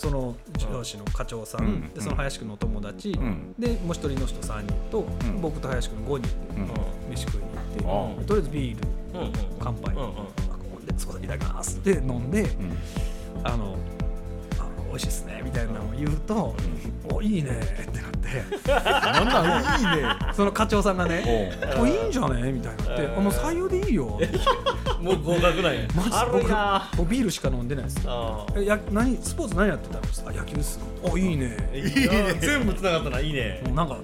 S5: その上司の課長さん、
S1: うん。
S5: でその林くんのお友達、
S1: ん。
S5: でもう一人の人3人と、
S1: ん。
S5: 僕と林くん5人で
S1: うん。
S5: 飯食いに
S1: あ
S5: 行って、とりあえずビール乾杯、
S4: うんうん
S5: でそこでいただきますって飲んで、
S1: うん。
S5: あのあ美味しいっすねみたいなのを言うと「おいいね」ってなって。
S1: なんなん？いいね。
S5: その課長さんがね「おいいんじゃね?」みたいになって「あもう採用でいいよ」
S3: もう合格なんや。
S5: マジ僕僕ビールしか飲んでないです
S4: あ
S5: えや何スポーツ何やってたんですか？あ野球です。おいいね。
S3: いいね。全部つながったないいね。
S5: もうなんか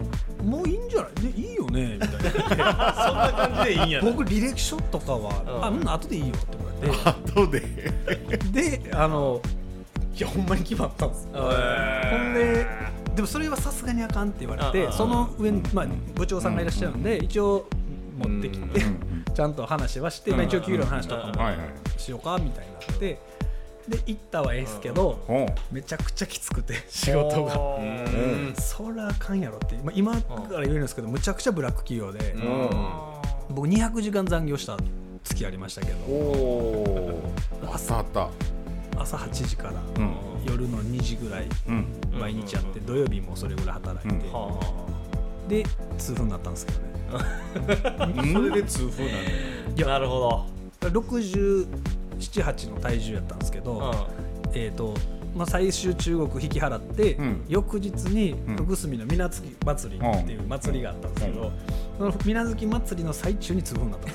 S5: もういいんじゃない？でいいよねみたいな。
S3: そんな感じでいいんやな
S5: 僕履歴書とかは、
S4: うん。
S5: あうん後でいいよって言わ
S1: 後で。
S5: れてであのいやほんまに決まったんですよ。
S3: へー。
S5: ほんででもそれはさすがにあかんって言われてその上に、まあ、部長さんがいらっしゃるんで一応持ってきて
S1: うん。
S5: ちゃんと話はして、まあ、一応給料の話とかも
S1: はいはい
S5: しようかみたいになってで行ったはええんすけどめちゃくちゃきつくて仕事が。
S3: う。ん。
S5: そらあかんやろって、まあ、今から言えるんですけどむちゃくちゃブラック企業で、
S3: うん。
S5: 僕200時間残業した月ありましたけ
S1: お
S5: ど。
S1: おあったあった
S5: 朝8時から
S1: うん。
S5: 夜の2時ぐらい
S1: うん。
S5: 毎日やって土曜日もそれぐらい働いて、で痛風になったんですけどね。
S3: それで痛風なんだよ。
S4: あなるほ
S5: 678の体重やったんですけど、
S4: ど
S5: えーとまあ、最終中国引き払って、
S1: うん。
S5: 翌日に
S1: ん。
S5: 福住の水無月祭りっていう祭りがあったんですけど、その水無月祭りの最中に痛風になった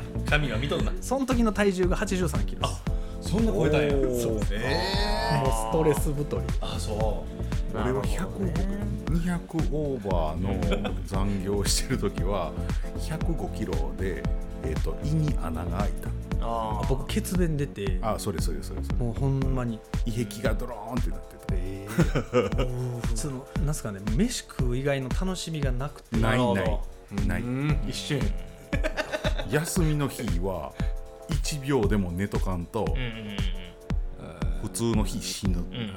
S5: んです
S3: 神が見とんな。
S5: その時の体重が83キロです
S3: そんな超えたんや。そうえ
S5: もうストレス太り。
S3: あそ
S1: 俺は100 200オーバーの残業してる時は105キロで、えー、と胃に穴が開い
S4: あ
S5: あ僕血便出て
S1: たあそれそれそれそれ。
S5: もうほんまに。
S1: 胃壁がドローンってなってた
S5: そ のなんすかね飯食う以外の楽しみがなくて。
S1: ない
S4: な
S1: い。
S3: う
S1: ない。
S3: うん
S4: 一瞬。
S1: 休みの日は1秒でも寝とかんと
S4: うんうん
S1: 普通の日死ぬ、
S4: うんうん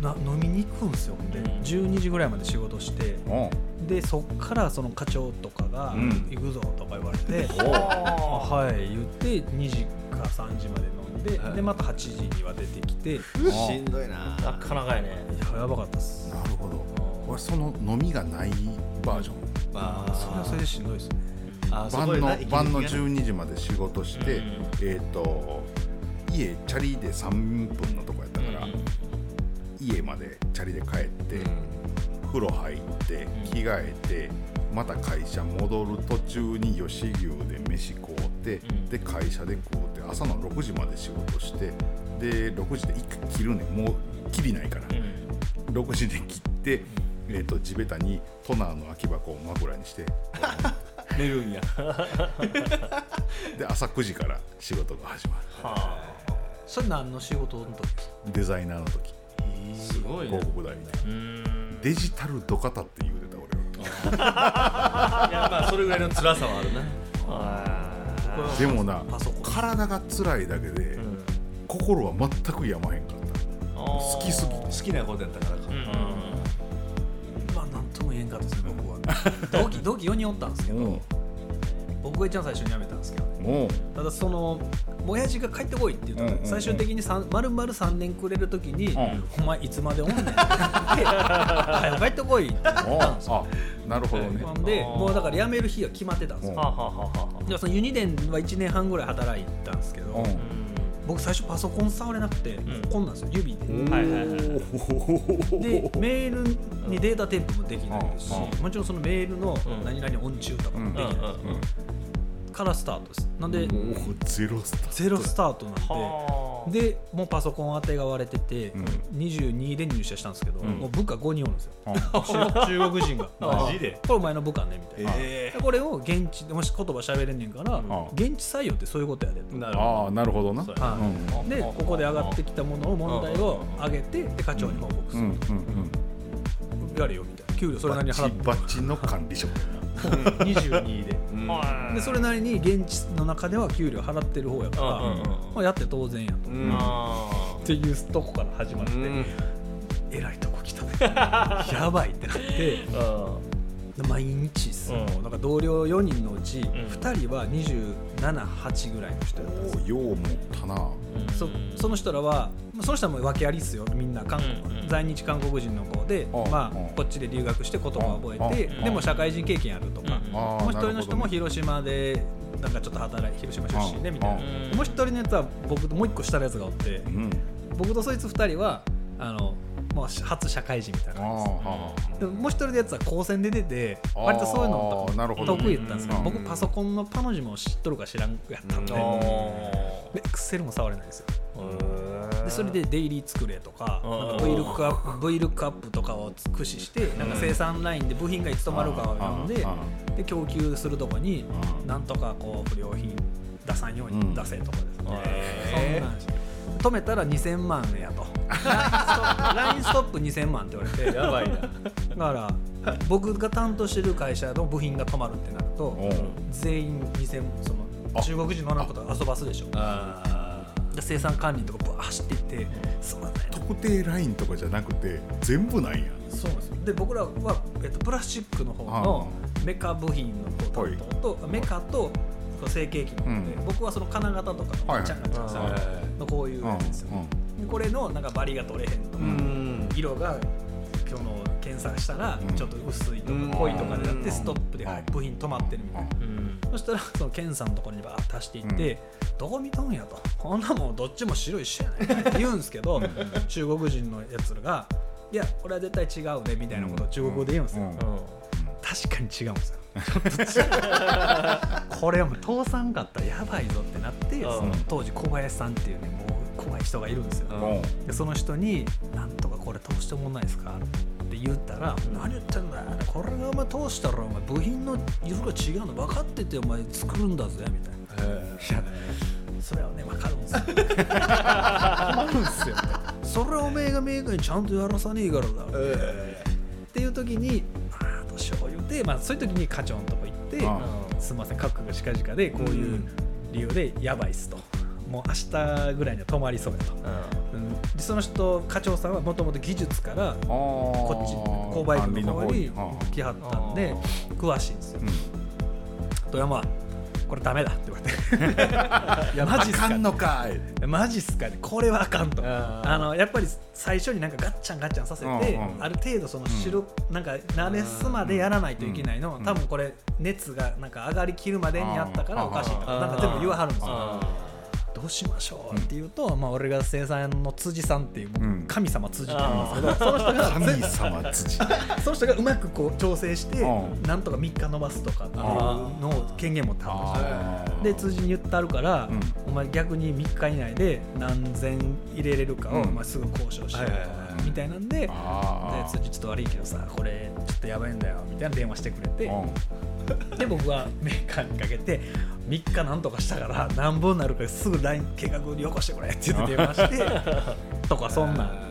S5: な飲みに行くんですよ。で
S4: うん。
S5: 12時ぐらいまで仕事して
S1: うん
S5: でそっからその課長とかが
S1: うん「
S5: 行くぞ」とか言われて「
S1: おう
S5: あはい」言って2時か3時まで飲んででまた8時には出てきてい
S3: しんどいな。
S4: なかなかやね。
S5: ややばかったっす。
S1: なるほど。俺その飲みがないバージョン。
S3: あ
S5: それはそれでしんどいですね。
S1: 晩の晩の
S3: ね。
S1: 12時まで仕事して、
S4: うん。
S1: えっ、と家チャリで3分のとこやったから、家までチャリで帰って、風呂入って着替えてまた会社戻る途中に吉牛で飯食うて、
S4: うん。
S1: で会社で食うて朝の6時まで仕事してで6時で一回切るねん。もう切りないから、6時で切って、えー、と地べたにトナーの空き箱を枕にして。
S3: 寝るんや。
S1: で朝9時から仕事が始まる。
S4: は
S5: それ何の仕事の時ですか？
S1: デザイナーの時。
S3: すごいね。
S1: 広告代理
S4: あうん
S1: デジタルドカタって言うてた俺は。い
S3: やまあそれぐらいの辛さはあるな。
S5: 僕は
S1: でもな体が辛いだけで、心は全くやまへんかった。好きすぎて。
S3: 好きなことやったからか。
S5: まあなんとも言えんかったですね僕は。同期同期4人おったんですけど、
S1: うん
S5: 僕が一番最初に辞めたんですけどね。
S1: もう。
S5: ただその親父が帰ってこいって言ったら、
S1: うんうんうん
S5: 最終的にさん丸々3年くれる時に、
S1: ん。
S5: お前いつまでおんねんって。言って早く帰ってこいって言ったんですよ。
S1: あなるほどね。
S5: なんでもうだから辞める日が決まってたんですよ。でそのユニデンは1年半ぐらい働いたんですけど、
S1: うん
S5: 僕最初パソコン触れなくて、
S4: ん。
S5: こんなんですよ指で、
S4: はいはいはい
S5: でメールにデータ添付もできないですし、
S1: うん。
S5: もちろんそのメールの
S4: うん。
S5: 何々音中とかもできないです、からスタートです。なんで、
S1: もうゼロスタート。
S5: ゼロスタートなんで
S4: はあ。
S5: でもうパソコン当てが割れてて、
S1: うん。
S5: 22で入社したんですけど、
S1: ん。
S5: もう部下5人おるんですよ。
S1: うん
S5: 中中国人が。
S3: マジで？
S5: これお前の部下ねみたいな、
S3: え
S5: でこれを現地でもし言葉喋れんねんから、
S1: ん
S5: 現地採用ってそういうことやでと、
S3: えなるほ
S1: ああなるほどな。
S5: はい。でここで上がってきたものを問題を上げてで課長に報告する、
S1: うんうんうん
S5: やれよみたいな。給料それなりに払って。
S1: バッチの管理職。
S5: 22で。
S3: どうん。
S4: はい。
S5: でそれなりに現地の中では給料払ってる方やから、
S4: うんうんうん。
S5: まあ、やって当然やと、っ
S3: うん。
S4: あ
S5: ていうとこから始まって、
S3: うん。
S5: えらいとこ来たね やばいってなって。毎日っすよ、
S4: うん。
S5: なんか同僚4人のうち2人は278ぐらいの人やったんですよ。
S1: よう持ったな
S5: そその人らはその人はもう訳ありっすよ。みんな韓国、
S4: うんうん。
S5: 在日韓国人の子で、
S1: うん
S5: まあ
S1: うん
S5: こっちで留学して言葉を覚えて、
S4: うん
S5: でも社会人経験あるとか、もう一人の人も広島でなんかちょっと働い広島出身でみたいな、
S4: うん
S5: もう一人のやつは僕ともう一個下のやつがおって僕とそいつ二人はあのもう初社会人みたい
S1: あ
S5: な感じです。でももう一人のやつは高専で出て割とそういうの得意やったんですけど
S1: うん。
S5: 僕パソコンのパの字も知っとるか知らんやったんで。エクセルも触れないんですよ。
S4: ー。
S5: でそれでデイリー作れとかか V ルックアップ V ルックアップとかを駆使してなんか生産ラインで部品がいつ止まるかを読んで
S1: うん。
S5: で供給するとこに
S1: うん。
S5: なんとかこう不良品出さんように出せとかですね、
S4: へ
S5: そんなん止めたら2000万やと LINE ストップ2000万って言われて
S3: やばいな。
S5: だから僕が担当してる会社の部品が止まるってなると
S1: う。ん
S5: 全員2000その中国人の女の子と遊ばすでしょ。
S3: あ
S5: で生産管理とかぶわー走っていってすみません
S1: 特定ラインとかじゃなくて全部なんや。
S5: そうなんですよ。で僕らは、えっと、プラスチックの方のメカ部品の方担当とメカとその成形機の方で、
S1: うん。
S5: 僕はその金型とかのちゃんがちゃんさのこういうやつですよ、でこれのなんかバリが取れへんとか、色が今日の検査したら
S1: うん。
S5: ちょっと薄いと
S3: うん
S5: か濃いとかでなって
S1: うん。
S5: ストップで
S1: うん
S5: 部品止まってるみたいな。
S4: うん。
S5: そしたらその検査のところにバーッと足していって、どう見とんやと。こんなもんどっちも白一緒やないかって 言うんですけど中国人のやつらがいやこれは絶対違うねみたいなことを中国語で言うんですよ、
S1: うん。
S5: 確かに違うんですよ。これはもう通さんかったらやばいぞってなって、その当時小林さんっていうねもう怖い人がいるんですよ、
S1: うん。
S5: でその人に「なんとかこれ通してもんないですか?」って言ったら「何言ってんだよこれがお前通したらお前部品の色が違うの分かっててお前作るんだぜ」みたいな。それはね分かるんですよ。困るんですよ。それはおめえがメーカーにちゃんとやらさねえからだ、っていう時にああどうしよう言うて、まあ、そういう時に課長のとこ行って
S1: あ「
S5: すみません覚悟が近々でこういう理由でやばいっす」と。もう明日ぐらいには止まりそうやと、うん。でその人課長さんはもともと技術からこ
S1: こ
S5: っち購買部の方に
S1: は
S5: 来はったんで詳しいんですよ。富山これダメだって言われて。い やマジっすか
S1: あかんのかい。
S5: マジっすかこれはあかんと。
S4: あ
S5: のやっぱり最初になんかガッチャンガッチャンさせて、
S1: うんうん
S5: ある程度その白、なんか慣れすまでやらないといけないの、
S1: うん。
S5: 多分これ熱がなんか上がりきるまでにやったからおかしいとかなんか全部言わはるんですよ。
S4: あ
S5: どうしましょうって言うと、まあ、俺が生産の辻さんっていう、
S1: うん。
S5: 神様辻って言うんですけどその人が
S1: 神様辻。
S5: その人がうまくこう調整して、
S1: うん。
S5: なんとか3日伸ばすとかっていうのを権限持ってはで辻に言ってあるから、
S1: うん。
S5: お前逆に3日以内で何千入れれるかを、
S1: うん。
S5: お前すぐ交渉しようと、
S2: はいはいはい
S5: みたい。なんでで辻ちょっと悪いけどさこれちょっとやばいんだよみたいな電話してくれて、
S1: うん
S5: で僕はメーカーにかけて3日なんとかしたから何本になるからすぐ LINE 計画によこしてくれって言って電話してとかそんなん。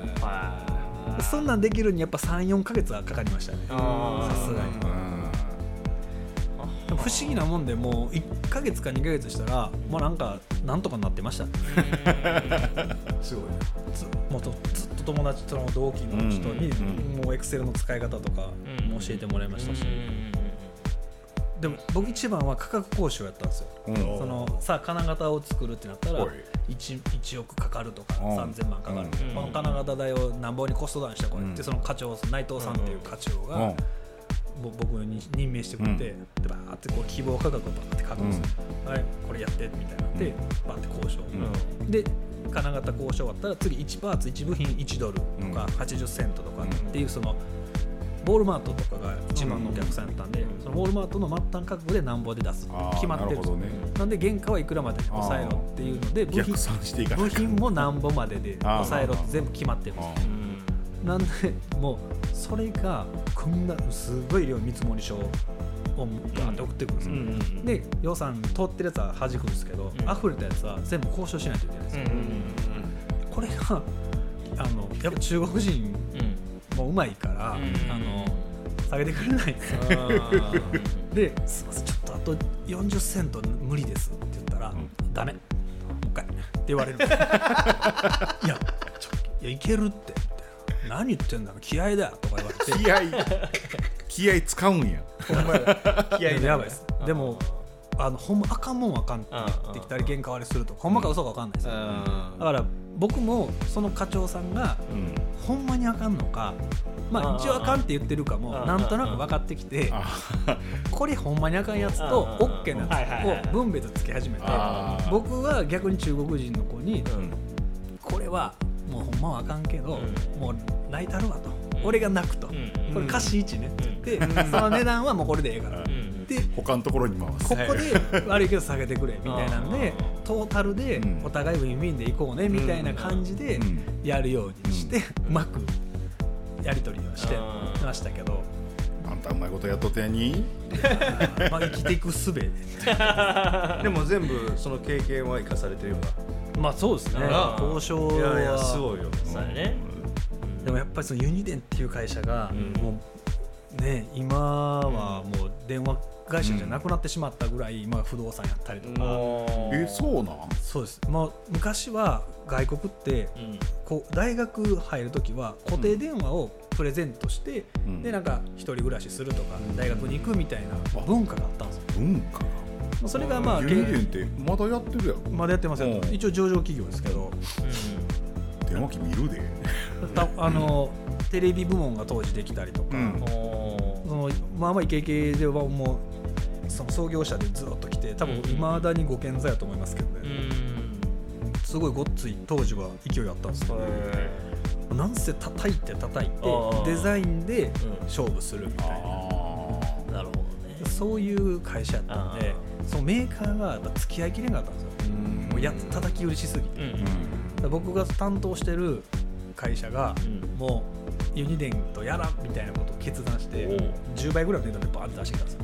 S5: そんなんできるにやっぱ34か月はかかりましたね。さすがに。でも不思議なもんでもう1か月か2か月したらもうなんかなんとかなってました。すごいずもっとずっと友達との同期の人に
S1: うん
S5: もうエクセルの使い方とかも教えてもらいましたしでも僕一番は価格交渉やったんですよ。
S1: うん。
S5: そのさあ金型を作るってなったら
S1: おい。
S5: 1, 1億かかるとか
S1: うん。
S5: 3000万かかる
S4: うん。
S5: この金型代をなんぼにコストダウンしてこいっ
S1: うん。
S5: てその課長内藤さんっていう課長が僕に任命してくれて、でバーってこう希望価格をバーって書くんですよ、はいこれやってみたいな。で、バーって交渉、で金型交渉終わったら次1パーツ1部品1ドルとか
S1: うん。
S5: 80セントとか
S1: うん
S5: っていうそのウォールマートとかが一番のお客さんやったんで、そのウォールマートの末端価格でなんぼで出す決まってる
S1: なね。
S5: なんで原価はいくらまでに抑えろっていうので部品部品もなんぼまでで抑えろって全部決まってるんですなん。でもうそれがこんなすごい量見積書をバーって送ってくるんですよ、で予算通ってるやつは弾くんですけど、
S4: ん。
S5: 溢れたやつは全部交渉しないといけないんですよ、これがあのやっぱ中国人もうまいから、
S4: うん。
S5: あの下げてくれないんですよ。ですいませんちょっとあと40セント無理ですって言ったら、ダメ。もう一回。って言われる。いやちょいやいけるって。何言ってんだ気合だよとか言われて。
S1: 気合。気合使うんや。
S5: 気合やばいです。でもあのほんまあかんもんはあかんって言ってきたり原価割りするとか。ほんまか嘘か分かんないですよだから僕もその課長さんが
S1: うん。
S5: ほんまにあかんのかまあ一応あかんって言ってるかもなんとなく分かってきて
S1: あ
S5: これほんまにあかんやつと OK なやつを分別つけ始めて僕は逆に中国人の子に
S1: うん。
S5: これはもうほんまはあかんけど
S4: う
S5: もう泣いたるわと。俺が泣くと。こ
S4: うん。
S5: れ貸し1ねって言ってその値段はもうこれでええからで
S1: 他のところに回す。
S5: ここで悪いけど下げてくれみたいなんでトータルで
S1: うん。
S5: お互いウィンウィンでいこうねみたいな感じで
S1: うん。
S5: やるようにしてうまくやり取りをして
S4: うん
S5: ましたけど。
S1: あんたうまいことやっとったやに？
S5: まあ生きていく術で。
S2: でも全部その経験は生かされてるよう
S5: まあそうですね。交渉
S2: ないやいやす
S5: は
S2: ごいよ。
S4: そうやね。
S5: でもやっぱりそのユニデンっていう会社が
S4: うん。
S5: もうね今はもう電話会社じゃなくなってしまったぐらいまあ不動産やったりとか。
S1: えそうなん？
S5: そうです。まあ昔は外国って
S4: うん。
S5: こう大学入る時は固定電話をプレゼントして、
S1: うん。
S5: でなんか一人暮らしするとか大学に行くみたいな文化があったんですよ。
S1: 文化
S5: まあそれがまあ
S1: ユニデンってまだやってるやろ
S5: まだやってますよ
S1: う。ん
S5: 一応上場企業ですけど。
S1: 電話機見るで。
S5: たあのテレビ部門が当時できたりとか、
S1: うん。
S5: そのまあまあイケイケではもうその創業者でずっと来て多分
S4: うん。
S5: いまだにご健在やと思いますけどね、すごいごっつい当時は勢いあったんですけど、なんせ叩いて叩いてデザインで勝負するみたいな。
S1: あ
S4: なるほどね。
S5: そういう会社やったんでそのメーカーがやっぱ付き合いきれなかったんですよ。
S1: ー
S5: もうや叩き売りしすぎて。僕が担当してる会社が
S4: うん。
S5: もうユニデンとやらんみたいなことを決断して
S4: おう。
S5: 10倍ぐらいの値段でバーンって出してきたんですよ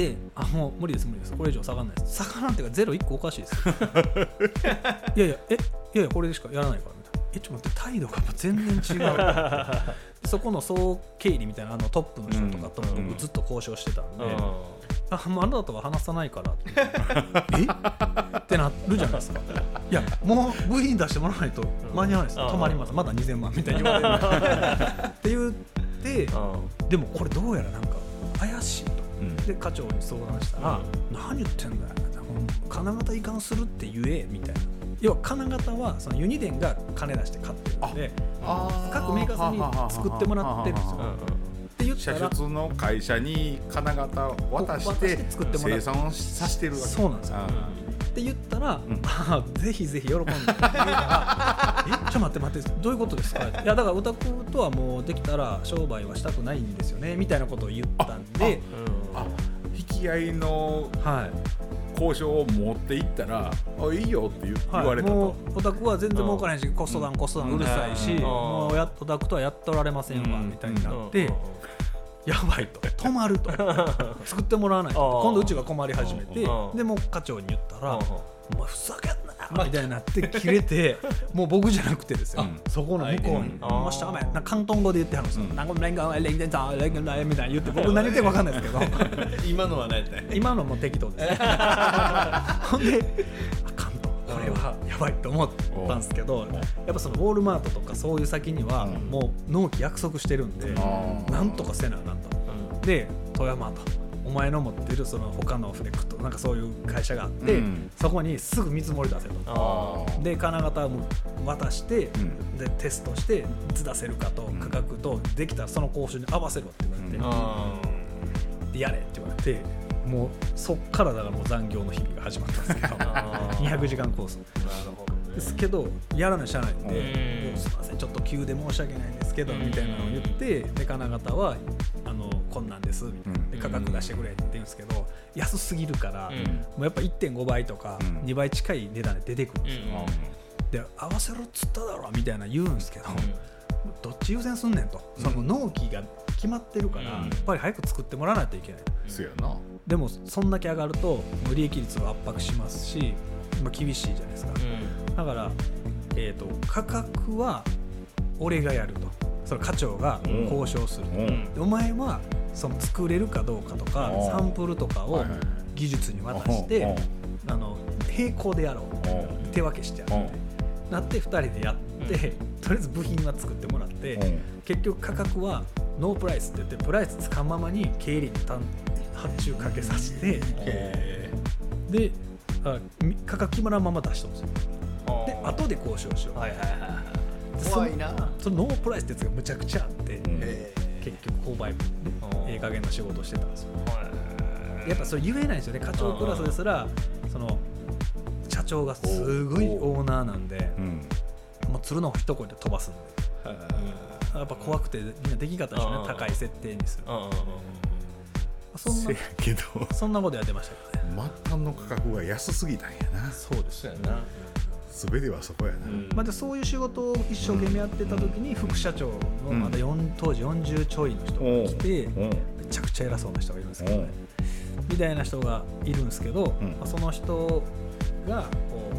S5: であもう無理です無理です。これ以上下がらないです。下がらんっていうかゼロ1個おかしいです。いやいやえいやいやこれでしかやらないからみたいな。えちょっと待って態度がやっぱ全然違う。そこの総経理みたいなあのトップの人とかとも
S1: うん。
S5: 僕ずっと交渉してたんで、
S4: う
S5: あもうあなたとは話さないからって。え？ってなるじゃないですか。いやもう部品出してもらわないと間に合わないです。
S4: うん。
S5: 止まります。まだ2000万みたいに言われる。って言って
S4: ん。
S5: でもこれどうやらなんか怪しいと。
S1: うん
S5: でで課長に相談したら「何言ってんだよ金型移管するって言え」みたいな。要は金型はそのユニデンが金出して買ってるんで各メーカーさんに作ってもらってるんですよ。って言った
S1: 射
S5: ら
S1: 出の会社に金型を渡して
S5: 作ってもらう。
S1: 生産をさせてるわけ。
S5: そうなんですよ。って言ったら、あぜひぜひ喜んで。って言うからえちょっと待って待ってどういうことですか？いやだからオタクとはもうできたら商売はしたくないんですよねみたいなことを言ったんで
S1: あ引き合いの
S5: はい
S1: 交渉を持っていったら「あいいよ」って言言われた
S5: も
S1: と
S5: うオタクは全然儲からへんし、コストダウンコストダウンうるさいし、
S4: うん
S5: もうやオタクとはやっておられませんわ、
S4: うん
S5: みたいになって、やばいと。止まると。作ってもらわないと。今度うちが困り始めて
S4: うん。
S5: でもう課長に言ったら「
S4: うん。
S5: お前ふざけんなよ!」みたいになって切れて もう僕じゃなくてですよ、
S1: うん。
S5: そこの向こうに「
S4: あー
S5: もしダメ」な広東語で言ってはるんですよ「
S1: うん。
S5: なんかレンガレンガザレンガレン」みたいに言って僕 何言ってるか分かんないですけど。
S3: 今のは何やったんや
S5: 今のも適当です。ほんであかんとこれはやばいと思ったんですけどやっぱそのウォールマートとかそういう先には
S1: うん。
S5: もう納期約束してるんでなんとかせなあかんと。で富山とお前の持ってるその他のフレクトなんかそういう会社があって、
S1: うん。
S5: そこにすぐ見積もり出せと。で金型も渡して、
S1: ん。
S5: でテストしていつ出せるかと価格とできたらその交渉に合わせろって言われて、やれって言われてもうそっからだからもう残業の日々が始まったんですけど
S4: あー。
S5: 200時間コース。ですけどやらないしないんですいませんちょっと急で申し訳ないんですけど
S4: うん
S5: みたいなのを言ってで金型はあのこんなんですみ価格出してくれって言うんですけど安すぎるから
S4: うん。
S5: もうやっぱ1.5倍とか
S1: うん。
S5: 2倍近い値段で出てくるんですよ。
S4: うん。
S5: で合わせろっつっただろみたいな言うんですけどどっち優先すんねんと。その納期が決まってるから
S4: うん。
S5: やっぱり早く作ってもらわないといけない。でもそんだけ上がるともう利益率を圧迫しますし、まあ、厳しいじゃないですか。
S4: うん。
S5: だから、えー、と価格は俺がやると。それ課長が交渉すると、
S1: うん。
S5: でお前はその作れるかどうかとか
S1: う。ん
S5: サンプルとかを技術に渡して、あの並行でやろう。
S1: う。ん
S5: 手分けしてやる。ってなって2人でやって、とりあえず部品は作ってもらって、
S1: うん。
S5: 結局価格はノープライスって言ってプライスつかんままに経理に単発注かけさせて、で価格決まらんまま出したんですよ。で後で交渉しよう、
S4: はいはいはいはい。
S5: でそ
S3: 怖いな。
S5: そのノープライスってやつがむちゃくちゃあって、結局購買ええ加減な仕事をしてたんですよ。
S4: はい。
S5: やっぱそれ言えないんですよね。課長クラスですらその社長がすごいオーナーなんで
S1: うん。
S5: もう鶴の一声で飛ばすんで。やっぱ怖くてみんなできなかったでしょう
S4: うん。
S5: ね高い設定にする。そんな
S1: せやけど。
S5: そんなことやってましたけどね。
S1: 末端の価格が安すぎたんやな。
S5: そうです
S4: そうやな
S1: 全てはそこやな、
S5: まあ、でそういう仕事を一生懸命やってた時に副社長のまだ4当時40ちょいの人が来て
S1: う。ん
S5: めちゃくちゃ偉そうな人がいるんですけど
S1: う。ん
S5: ねみたいな人がいるんですけど、
S1: うん。
S5: まあ、その人がこ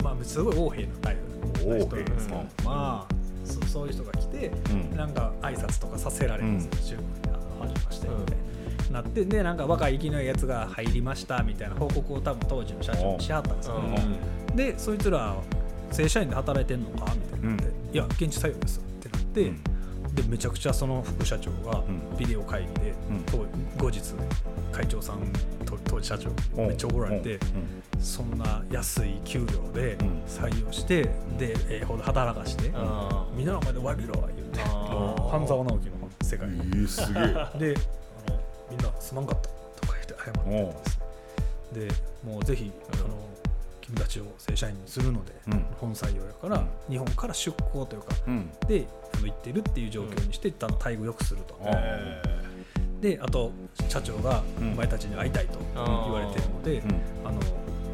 S5: う、まあ、すごい横柄なタイプの人なんですけどまあそそういう人が来て、
S1: うん。
S5: なんか挨拶とかさせられるんですよ、中国にあのは。じめましてみたいな。なってでなんか若い生きのいいやつが入りましたみたいな報告を多分当時の社長にしはったんですよ、
S4: うん。
S5: でそいつら正社員で働いてんのかみたいにな。って、
S1: うん。
S5: いや現地採用ですってなって、
S1: うん。
S5: でめちゃくちゃその副社長が
S1: ん。
S5: ビデオ会議で、
S1: うん。
S5: と後日会長さんと当時社長にめっちゃ怒られて、そんな安い給料で
S1: うん。
S5: 採用して、でええほど働かして、
S4: あ
S5: みんなの前で詫びろ言って半沢直樹の世界、
S1: えー、すげえ。
S5: でみんなすまんかったとか言って謝ってたんです。でもうぜひあの君たちを正社員にするので、
S1: うん。
S5: 本採用やから、
S1: うん。
S5: 日本から出向というか
S1: うん。
S5: で行ってるっていう状況にして、あの待遇良くすると、
S1: え
S5: であと社長が
S1: うん。
S5: お前たちに会いたいと言われてるので、
S1: うん。
S5: あの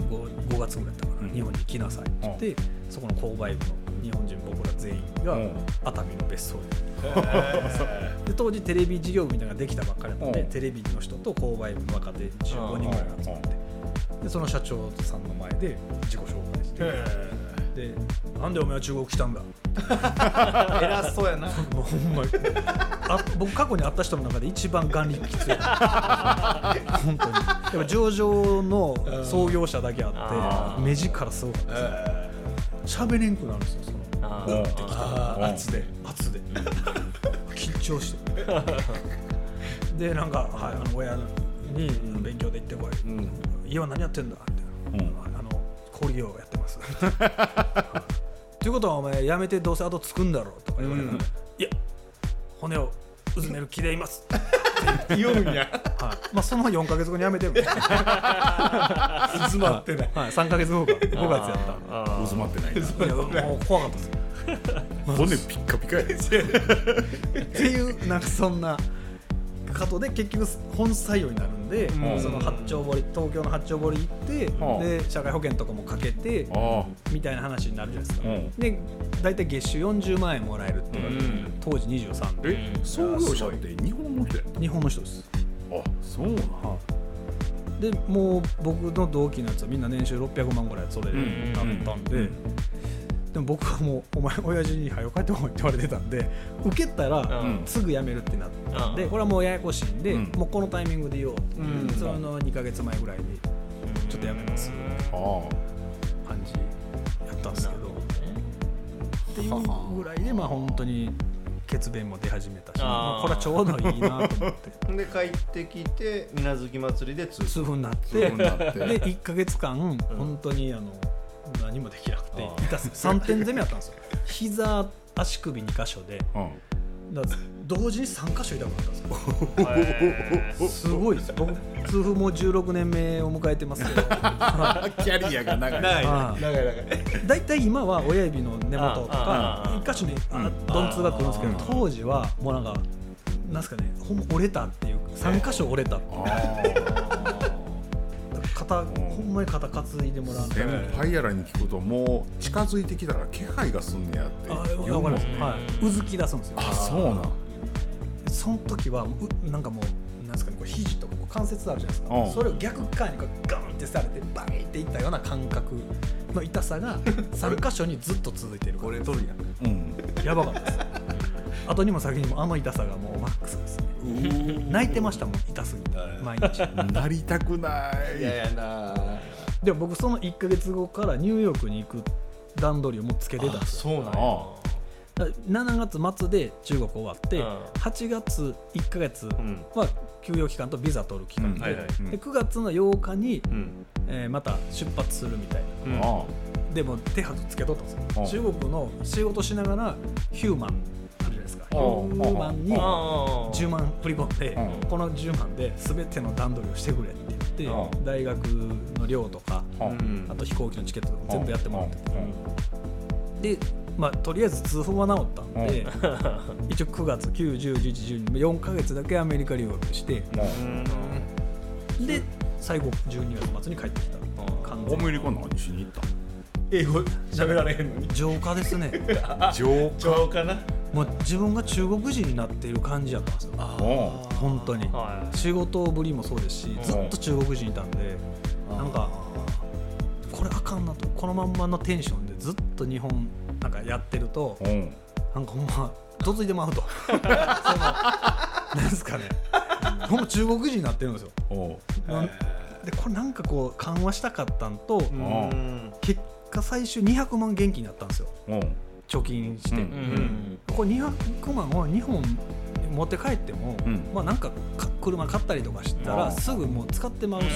S5: 5, 5月ぐらいだったから、
S1: うん。
S5: 日本に行きなさいって言って、そこの購買部の日本人僕ら全員が
S1: うん。
S5: 熱海の別荘に で当時テレビ事業部みたいなのができたばっかりなので、
S1: うん。
S5: テレビの人と購買部の若手15人ぐらいが集まって、でその社長さんの前で自己紹介して、でなんでお前は中国来たんだ？
S3: 偉そうやな。
S5: も うほんまに。あ僕過去に会った人の中で一番眼力きつい。本当に。やっぱ上場の創業者だけあ
S4: あ
S5: って目力すごかったです喋れんくなるんですよ圧で圧で。緊張して。でなんか、はい、あの親のに勉強で行ってこい、
S3: うん
S5: 家は何やってんだみたいな、あの氷業やってます。ということはお前やめてどうせ後つくんだろうとか言われたら、いや骨をうずめる気でいます。
S3: 言うんや
S5: はいまあ、その4か月後に辞めてるんですよ
S3: 薄まってない。
S5: はい、3か月後か5月やった
S4: あー。
S1: 渦まってないな。
S5: いやもう怖かったです。よ
S1: 骨ピッカピカや。
S5: っていうなんかそんなことで結局本採用になるんで、
S1: ん。
S5: その八丁堀東京の八丁堀行って、
S1: うん
S5: で社会保険とかもかけて
S1: あ。
S5: みたいな話になるじゃないですか、
S1: うん。
S5: で大体月収40万円もらえるって言われて、
S4: うん。
S5: 当時23で
S1: え創業者って日本の人やっ
S5: 日本の人です。
S1: たあそうなん
S5: でもう僕の同期のやつはみんな年収600万ぐらいそれでなったんで、
S1: うん
S5: でも僕はもう「お前親父に早く帰ってこい」って言われてたんで受けたら
S4: うん。
S5: すぐ辞めるってなったんで、
S4: うん。
S5: これはもうややこしいんで、
S1: うん。
S5: もうこのタイミングで言おう、
S3: うん。
S5: その2か月前ぐらいにちょっと辞めます
S1: あ
S5: 感じやったんですけど。っていうぐらいでまあ本当に血便も出始めたしまあこれはちょうどいいなと思って。
S3: で帰ってきて水無月祭りで通
S5: 痛風になってで1か月間本当にあの何もできなくて
S3: あ
S5: 痛す3点攻めやったんですよ。膝足首2箇所で。
S1: うん。
S5: だ同時に3箇所痛くなったんですよ。すごいです。僕痛風もう16年目を迎えてますけど。
S1: キャリアが長い。
S3: 長い。
S5: あ
S3: 長い
S5: 大体今は親指の根元とか
S4: ああ
S5: 1箇所にあ
S1: うん。
S5: 鈍痛が来るんですけど
S4: あ
S5: 当時はもうなんかなんすかねほんま折れたっていう3箇所折れたっていう
S1: あ
S5: 肩ほんまに肩担いでもらう
S1: あ先輩やらに聞くともう近づいてきたら気配がすんねやって。
S5: あわかります、はい、うずき出すんですよ。
S1: あそうなん。
S5: その時はうなんかもうなんですかねこれ肘とかこう関節あるじゃないですか、
S1: うん。
S5: それを逆側にこうガンってされてバンっていったような感覚の痛さが 3箇所にずっと続いてる
S3: これ取るやん。
S1: うん
S5: やばかったです。後にも先にもあの痛さがもうマックスです。ね泣いてましたもん痛すぎて。毎日。
S1: なりたくない
S3: ややな。
S5: でも僕その1か月後からニューヨークに行く段取りをもうつけてたんですよ。
S3: そうなんや。
S1: あ
S5: だから7月末で中国終わって、
S4: うん。
S5: 8月1か月
S3: うん。
S5: は休養期間とビザ取る期間で,、で9月の8日に、
S3: うん。
S5: えーまた出発するみたいな。
S3: うん。
S1: あ
S5: でも手はずつけとったんです
S1: うん。
S5: よ中国の仕事しながらヒューマンあるじゃないですかヒ
S1: うん
S5: ュー。マンに
S4: あ
S5: 10万振り込んで
S1: うん。
S5: この10万で全ての段取りをしてくれって言って
S1: うん。
S5: 大学の寮とか
S1: あ
S5: と飛行機のチケットとか全部やってもらって
S1: うん。
S5: でまあとりあえず痛風は治ったんで 一応9月9101112 4か月だけアメリカ留学してで最後12月末に帰ってきた。完
S1: ア
S5: 全に。
S1: メリカ何しに行った
S3: 英語喋られへんのに。
S5: 浄化ですね。
S1: の 浄
S3: 超かな。
S5: もう自分が中国人になっている感じやったんですよ本当に。
S4: は
S5: 仕事ぶりもそうですしずっと中国人いたんでなんかこれあかんなと。このまんまのテンションでずっと日本なんかやってると
S1: うん。
S5: なんかほんまどついてまうと。そのなんですかね。ほんま中国人になってるんですよ。
S1: おう。
S5: なんでこれなんかこう緩和したかったんと、
S3: うん。
S5: 結果最終200万現金になったんですよ。
S1: う。ん
S5: 貯金して、
S1: うん
S4: いうん。
S5: これ200万を日本に持って帰っても、
S1: うん。
S5: まあなんかか車買ったりとかしたらすぐもう使ってまうし、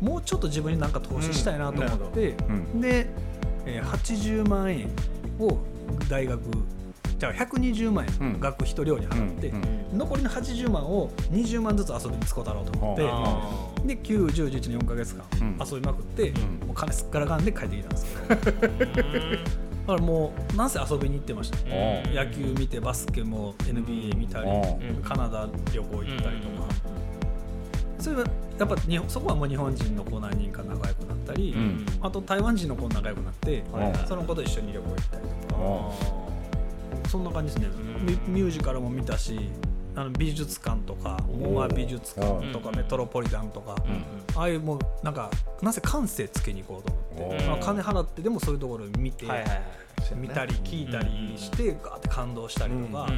S5: もうちょっと自分になんか投資したいなと思って、
S1: うん。
S5: で、えー80万円を大学じゃあ120万
S1: うん。
S5: 円学費と寮に払って、
S1: うん
S5: 残りの80万を20万ずつ遊びに使うだろうと思って、
S1: あ
S5: で9、10、11の4か月間
S1: うん。
S5: 遊びまくって、
S1: ん。
S5: もう金すっからかんで帰ってきたんですけど だからもうなんせ遊びに行ってました、
S1: あ
S5: 野球見てバスケも NBA 見たり、
S1: うん。
S5: カナダ旅行行ったりとか、それはやっぱ日本そこはもう日本人の子何人か仲良くなったり、
S1: うん。
S5: あと台湾人の子仲良くなって、その子と一緒に旅行行ったりとか、
S1: あ
S5: そんな感じですね、ミミュージカルも見たしあの美術館とかモア美術館とか
S4: うん。
S5: メトロポリタンとか、
S1: うん
S5: ああいうもうなんかなぜ感性つけに行こうと思って、
S1: うん。
S5: まあ、金払ってでもそういうところを見て、
S4: はいはいはい。
S5: 見たり聞いたりしてガーって感動したりとか、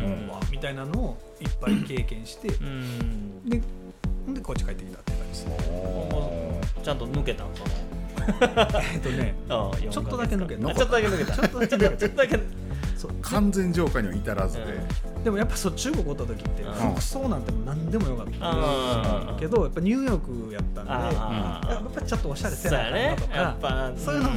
S5: みたいなのをいっぱい経験して、
S4: うん
S5: ででこっち帰ってきたっていう感じです。ね。
S4: ちゃんと抜けたんその。
S5: えっとねちょっとだけ抜けた。
S4: あちょっとだけ抜けた。ちょっとだけ
S1: 完全浄化には至らずで、
S5: でもやっぱそう中国おった時って
S4: うん。
S5: 服装なんてもう何でもよかった。けどやっぱニューヨークやったんでやっぱちょっとおしゃれせ
S4: そう
S5: な
S4: や
S5: なとかそういうのが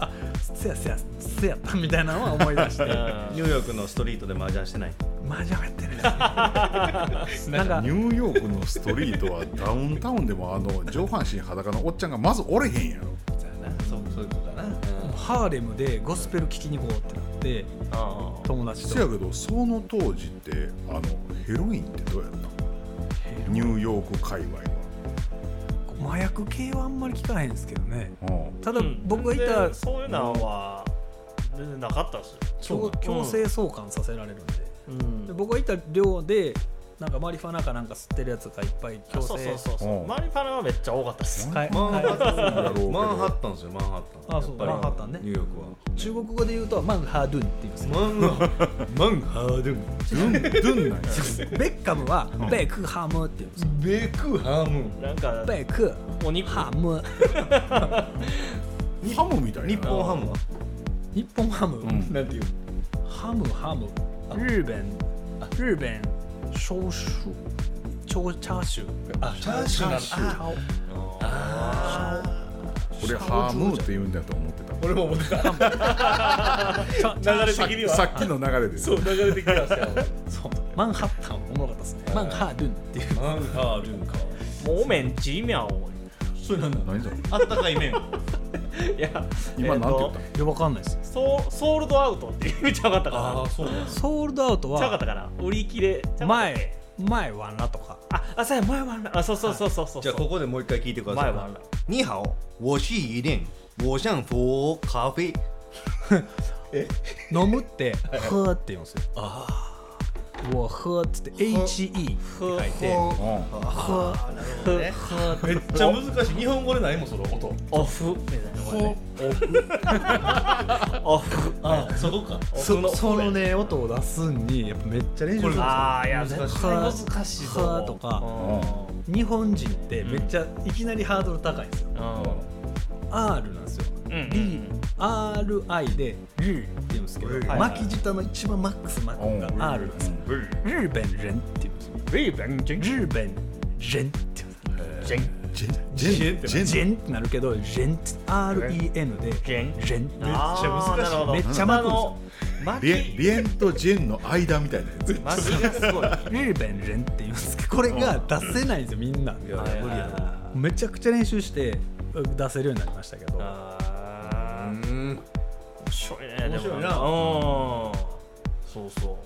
S5: あせやせやせやったみたいなのは思い出して。
S4: うん。
S2: ニューヨークのストリートで麻雀してない？
S5: マジやってる。ねなんか
S1: ニューヨークのストリートはダウンタウンでもあの上半身裸のおっちゃんがまずおれへんやろ。
S2: そうそういうことだな。
S5: ハーレムでゴスペル聴きに行こうってなって
S4: あ
S5: 友達と。
S1: せやけどその当時ってあのヘロインってどうやったニューヨーク界隈
S5: 麻薬系はあんまり聞かへんですけどね。
S1: は、
S5: ただ
S4: うん。
S5: 僕がいた
S4: でそういうのは全然なかったっすよ。
S5: 強強制送還させられるんで。
S4: うん。
S5: で僕がいた寮でなんかマリファナかなんか吸ってるやつがいっぱい強制
S4: そうそうそうそう。
S1: うん。
S4: マリファナはめっちゃ多かったっす
S2: マンハッタンマンハッタンですよマンハッタン。
S5: あそうマンハッタンね。
S2: ニューヨークは。
S5: 中国語で言うとマンハードゥンって言うんですよ
S2: マンハマンハードゥン。
S1: ドゥンドゥン。なんや
S5: ベッカムは
S1: ん。
S5: ベックハムって言うんです。よ
S2: ベクハム。
S4: なんか
S5: ベック
S4: お肉。
S5: ハム。
S1: ハムみたいな。
S2: 日本ハムは？
S5: 日本ハム、
S1: ん。
S2: なんていう？
S5: ハムハム。日本日本小数超チャーシュー
S2: あチャー。シューなんだ
S5: チャー
S1: 俺ハムって言うんだと思ってた。
S2: 俺も思ってた。流れ的には。
S1: さっきの流れで
S2: そう流れ的にはそう
S5: そう。マンハッタンおもろかったですね。マンハードゥンっていう。
S2: マンハードゥンか。
S4: もうめんちみゃお
S2: それなんだ。
S1: 何それ？
S2: あったかい麺。
S4: いや
S1: 今なんて言った？
S5: いやわかんないです。
S4: ソーソールドアウトって言っちゃうかったかな
S2: そうなん
S5: ソールドアウトは
S4: ちゃうかったかな？売り切れ。ちゃうかったっけ
S5: 前前はなとか。
S4: ああそうや前はなあそうそうそうそうそう。
S2: じゃあここでもう一回聞いてください。
S4: 前はな
S2: 你好我是一恋我想喝咖啡
S5: 飲むって「喝」って言うんですよ。ああ我喝っつって HE って書いて
S1: うん。
S5: 喝
S4: ふふ
S2: めっちゃ難しい日本語でないもんその音
S4: オフみたいなこれねオフ
S2: あそこか
S5: そそのね音を出すんにやっぱめっちゃ練習するんですよ
S4: ああいや
S2: 難しい
S4: 絶対難しいぞ
S5: はとか日本人ってめっちゃいきなりハードル高いんですよ
S4: うん
S5: R なんですよ RI でルーって言うんですけど
S2: はい。
S5: 巻き舌の一番マックスマックが R なんですよ日本人って言うんですよ。
S4: 日本人
S5: 日本人って言うんですよ。
S4: ジェン。
S1: ジェンジェンジェン。
S5: ジェンってなるけどジェン。って REN で
S4: ジェン。
S5: ジェン。
S2: めっちゃ難しい
S5: めっちゃ巻くんですよ。
S4: 巻
S1: リエンリエンとジェンの間みたいなやつ
S4: 巻き。がすごい
S5: 日本人って言うんですけどこれが出せないんですよみんな。
S2: 無理やな。
S5: めちゃくちゃ練習して出せるようになりましたけど
S4: 面白いね
S2: 面白いな。
S4: でもうんそうそう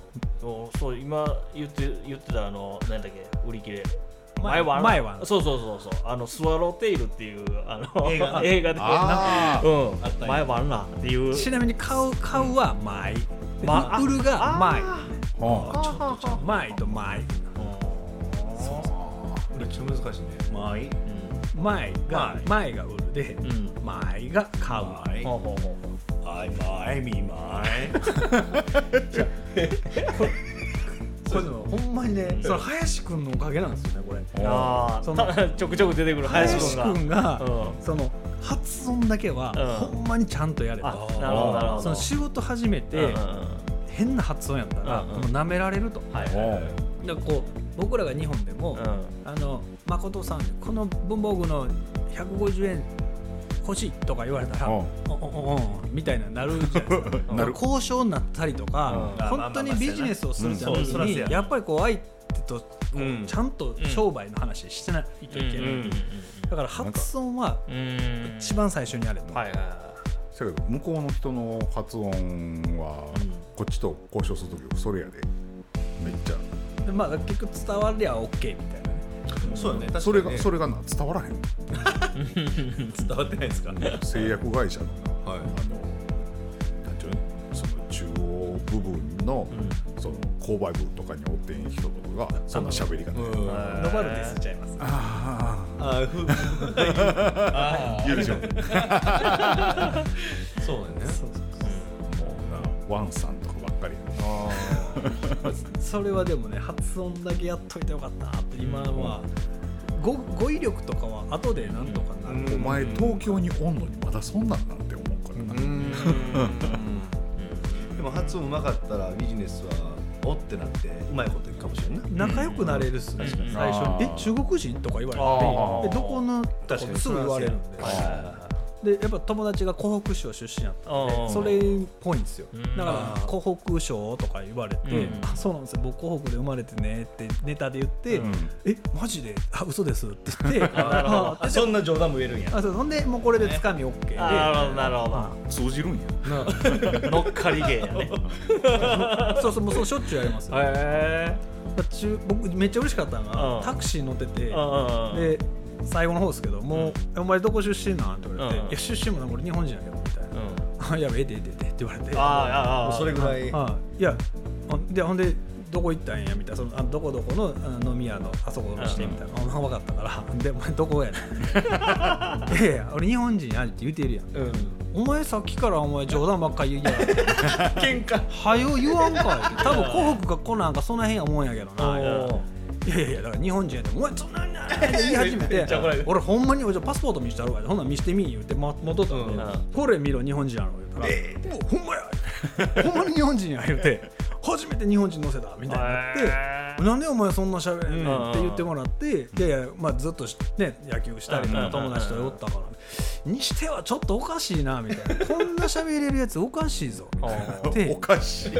S4: そう。そう今言って言ってたあの何だっけ売り切れ。
S5: 前
S4: は
S5: 前は。
S4: そうそうそうそう。あのスワローテイルっていうあの
S2: 映画。
S4: 映画で。
S1: あー。
S4: うん。
S2: あったんや
S4: 前はあんなっていう。
S5: ちなみに買う買うは前。
S4: ま
S5: 売るが前。
S1: あ
S5: 前と前。
S2: めっちゃ難しいね。前？
S5: 前が前が売るで前が買う。
S2: 前
S4: ほうほうほう。
S2: あい前み前
S5: これでもほんまにねその林くんのおかげなんですよねこれ
S4: あ
S5: その
S4: ちょくちょく出てくる林
S5: 林
S4: くんが
S5: その発音だけは
S4: うん
S5: ほんまにちゃんとやれ
S4: あ
S5: と
S4: なるほどなるほど
S5: その仕事始めて変な発音やったらもう舐められると
S4: はい
S5: だからこう僕らが日本でも
S4: うん。
S5: あの誠さんこの文房具の150円欲しいとか言われたら
S1: うん。
S5: おおおおみたいななるじゃないですか。交渉になったりとか
S4: うん。
S5: 本当にビジネスをするため
S2: うん。そうそらそうや
S5: にやっぱりこう相手とちゃんと商売の話してないといけないだから発音は一番最初にやれと。
S4: はいはいはい。
S1: せやけど向こうの人の発音はこっちと交渉するときそれやで。めっちゃ
S5: でまあ結局伝わりゃ OK みたいなね。
S2: そうやね。確かにね。
S1: それがそれがな伝わらへん。
S2: 伝わってないですか？
S1: 製薬会社のな
S2: はい。
S1: あのなんていうのその中央部分の、その購買部とかにおってん人とかがそんな喋り方で、
S2: う。ん。
S5: ノバルティスちゃいます。
S1: あ
S2: あー。ふ
S1: あ許しよう
S2: そうだよね
S1: もうなワンさん
S5: それはでもね発音だけやっといてよかったなって今は。語語彙力とかは後でなんとかなる、
S1: お前東京におんのにまだそんなんなんて思うからな、
S2: うん。
S5: で
S2: でも発音うまかったらビジネスはおってなってうまいこといくかもしれんな。
S5: 仲良くなれるっすね、
S4: 確かに
S5: 最初。に「え中国人?」とか言われてえどこの?」
S2: 確かに
S5: すぐ言われるんで。
S2: はいはいはいはい
S5: でやっぱ友達が湖北省出身やったんでそれっぽいんですよ。
S4: うん。
S5: だから「湖北省」とか言われて
S4: うん「
S5: あそうなんですよ。僕湖北で生まれてね」ってネタで言って
S1: うん「
S5: えマジで？あ嘘です」って言って
S2: そんな冗談も言えるんや。
S5: あそう。ほんでもうこれでつかみ OK で。
S4: あなるほどなるほど。
S1: 通じるんや。
S4: 乗っかり芸やね。
S5: そうそうもうそうしょっちゅうやります。よだか
S4: へ
S5: ら中僕めっちゃ嬉しかったの
S4: うん。
S5: がタクシー乗っててで最後の方ですけどもう「お前どこ出身なん?」って言われて
S4: うん「
S5: いや出身もな俺日本人やけど」みたいな「あいやええでええでええで」って言われて。
S4: あーあ
S2: それぐらい。
S5: はいいやでほんでどこ行ったんや？みたいなそのあどこどこのあ飲み屋のあそこのしてみたいな、あ分かったから。でお前どこやねん。いやいや俺日本人やって言うてるやん。
S2: うん
S5: お前さっきからお前冗談ばっかり言いやがって
S2: 喧嘩。
S5: はよ言わんかい多分湖北かコナンかその辺や思うんやけどな。
S2: お
S5: いやいやだから日本人やってお前そんなんなんって言い始めて俺ほんまに俺じゃあパスポート見せてやるわほんなら見せてみ言うてま戻ったんで、
S2: うん。
S5: これ見ろ日本人やろ言ら、おほんまや。ほんまに日本人や言うて初めて日本人乗せたみたいになって、なんでお前そんな喋れんね
S4: うん。
S5: んって言ってもらって、いやいや、まあ、ずっとしね野球したりと
S4: うん
S5: か友達とおったから、にしてはちょっとおかしいなみたいな。こんな喋れるやつおかしいぞみたいになって。
S1: おかし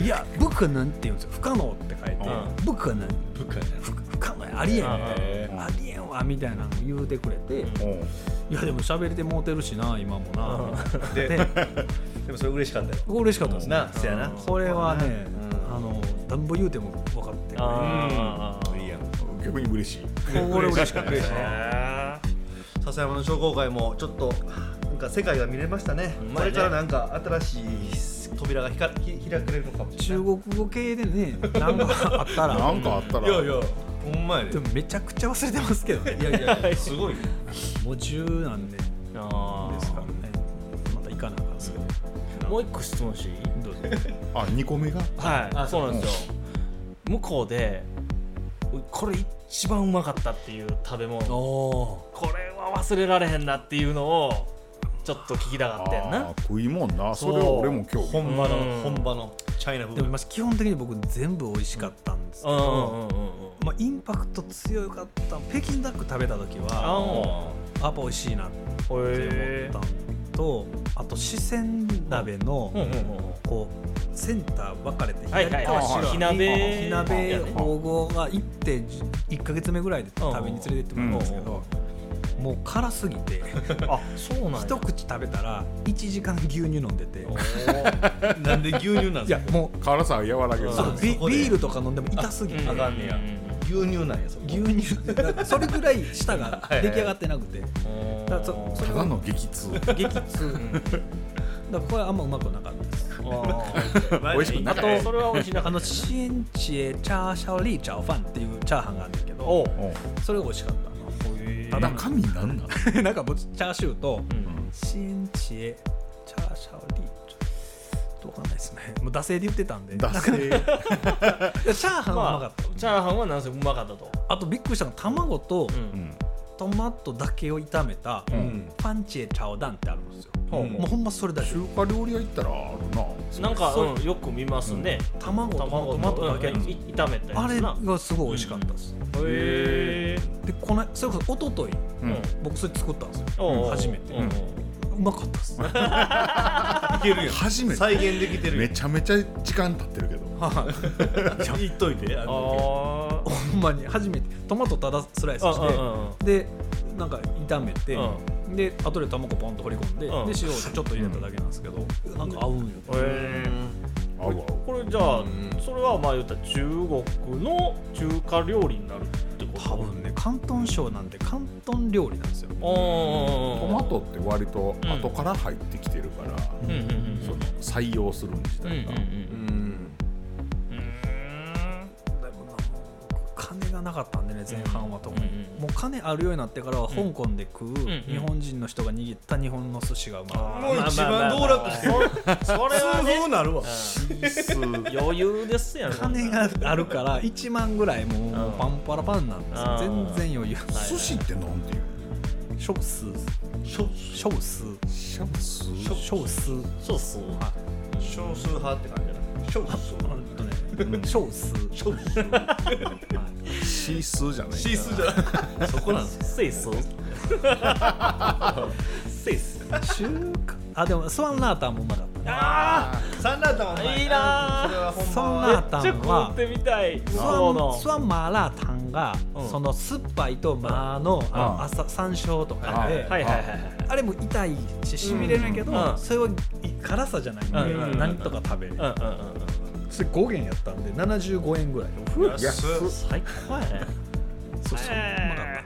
S1: い。
S5: いや僕はなんて言うんですよ。不可能って書いて、
S4: う
S5: 僕はなん？
S2: 部下や
S5: 不不可能やありえん、
S4: うん。
S5: ありえんわみたいなの言うてくれて、
S1: うん
S5: いやでも喋れてもうてるしな今もな、
S2: で
S5: で
S2: でもそれ嬉しかったよ。
S5: これ嬉しかったですね。
S2: なせやな。
S5: これはね、
S2: うん。
S5: あのなんぼ言うても分かって。くれる
S4: あー
S2: いいやん。
S1: 逆に嬉しい。
S5: これ嬉しかったです
S2: 笹山の商工会もちょっとなんか世界が見れましたね。
S4: うまいね
S2: これからなんか新しい扉がひかひ開かれるのかもしれ
S5: 中
S2: ない。
S5: 国語系でねなんかあったら。
S1: なんかあったら。
S2: いやいやほんまやで。
S5: でもめちゃくちゃ忘れてますけどね。
S2: いやいやいやすごいね
S5: もう十何年
S4: ーあー
S5: ですからねまた行かなあかんですけど。
S4: もう一個質問していい？
S5: どうぞ。
S1: あ2個目が？
S4: はい。そうなんですよ。向こうでこれ一番うまかったっていう食べ物。こ
S5: お
S4: れは忘れられへんなっていうのをちょっと聞きたかったよな。
S1: あー食いもんな。それは俺も興味
S2: 本場の
S4: うん
S2: 本場のチャイナ風
S5: でもまあ基本的に僕全部美味しかったんですけ
S4: うんうんうん
S5: ど、
S4: うん
S5: まあ、インパクト強かった北京ダック食べた時は
S4: あ
S5: やっぱ美味しいなって
S4: ー
S5: 思
S4: へ
S5: ったのとあと四川鍋のこうセンター分かれて
S4: はいはいはい。
S5: 左と白
S4: 火鍋。
S5: 火鍋が行って1か月目ぐらいで食べに連れてってもらったんですけどもう辛すぎて
S4: あそうなんや。
S5: 一口食べたら1時間牛乳飲んでて
S2: なんで牛乳なん
S5: い
S2: ですか？
S5: やもう
S1: 辛さを和らげる
S5: ビールとか飲んでも痛すぎて。
S2: あかんねや牛乳なんやそこ。
S5: 牛乳。それぐらい舌が出来上がってなくて。だからそそれ
S1: ただの激痛。
S5: 激痛。だからこれあんまうまくなかったです。
S1: 美味しくな
S4: あ
S1: かった。
S4: とそれは美味しいな。
S5: あのシエンチエチャーシャオリーチャオファンっていうチャーハンがあるんだけど
S4: おう。
S5: それが美味しかった。ただ
S1: 中身なんなん？
S5: な なんかぼチャーシューと
S4: うん。
S5: シエンチエチャーシャオリーチャわかんないですね。もう惰性で言ってたんで。
S1: 惰性。
S5: チャーハンはうまかった、
S4: チャーハンはなんせうまかったと。
S5: あとびっくりしたのが卵と
S4: うん。
S5: トマトだけを炒めた
S2: うん。
S5: パンチエチャオダンってあるんですよ、
S4: ほう
S5: もうほんまそれだけ。
S1: 中華料理屋行ったらあるな。
S4: なんか
S5: そう。
S4: うんよく見ますね
S5: 卵と
S4: 卵
S5: トマトだけ。
S4: うん。い炒めた
S5: あれ
S4: やつな。
S5: がすごい美味しかったです、
S4: へえ。
S5: でこのそれこそ一昨日
S1: うん。
S5: 僕それ作ったんですよ。初めて。
S4: うん。
S5: うまかったです。
S2: いけるやん
S1: 初めて。
S2: 再現できてるやん
S1: めちゃめちゃ時間経ってるけど。
S2: 言っといてあ
S4: あ
S2: の
S4: ー。
S5: ほんまに。初めて。トマトただスライスしてでなんか炒めて、
S4: う
S5: で後で卵ポンと放り込んで,、
S4: うん。
S5: で塩をちょっと入れただけなんですけど、なんか合うんよ、
S4: へ
S1: 合う合う
S4: これじゃあ
S2: うん。
S4: それはまあ言ったら中国の中華料理になる
S5: 多分ね広東省なんて広東料理なんですよ。
S4: ト
S1: トマトって割と後から入ってきてるから、
S4: うんうんうん
S1: その採用するん自
S4: うんうん
S1: 体が、
S2: うん。
S4: うん
S5: 金がなかったんでね前半は特に、
S4: うんうん
S5: もう金あるようになってからは香港で食う、
S4: ん
S5: 日本人の人が握った日本の寿司がうまい、
S2: もう一番道楽してる。
S4: そそれは
S2: 痛
S4: ね
S2: 風なるわ。
S4: うん。余裕ですやん
S5: 金があるから1万ぐらいもうパンパラパンなんですよ。全然余裕。
S1: 寿司ってなんていう？
S5: 少数少数少数
S4: そうっす
S5: は
S3: 少数派。って感じだな。少数
S5: ほんとね少数。
S3: 少数。
S1: シースーじゃない
S3: シースじゃない。そこなんです
S4: セイスセイス
S5: 中華あでもスワンラータンもうまかったね。
S3: ああサンラータンはうま。
S4: いいなー。
S3: それはほん
S5: スワンラータ
S4: めっちゃ食
S5: ンは
S4: ってみたい
S5: スワンスワンマーラータンが、
S4: うん。
S5: その酸っぱいとマーのあの
S1: うん
S5: 朝山椒とかで、
S1: うん
S4: はい。はいはいはい
S5: あれも痛いししびれるんやけど、
S4: うん。
S5: それは辛さじゃない。んで、
S4: うんうんうん。
S5: なんとか食べれる、
S4: うんうんうん
S5: それ5元やったんで75円ぐらい。
S3: 安
S4: 最高やね。
S5: そうそう、まかったね。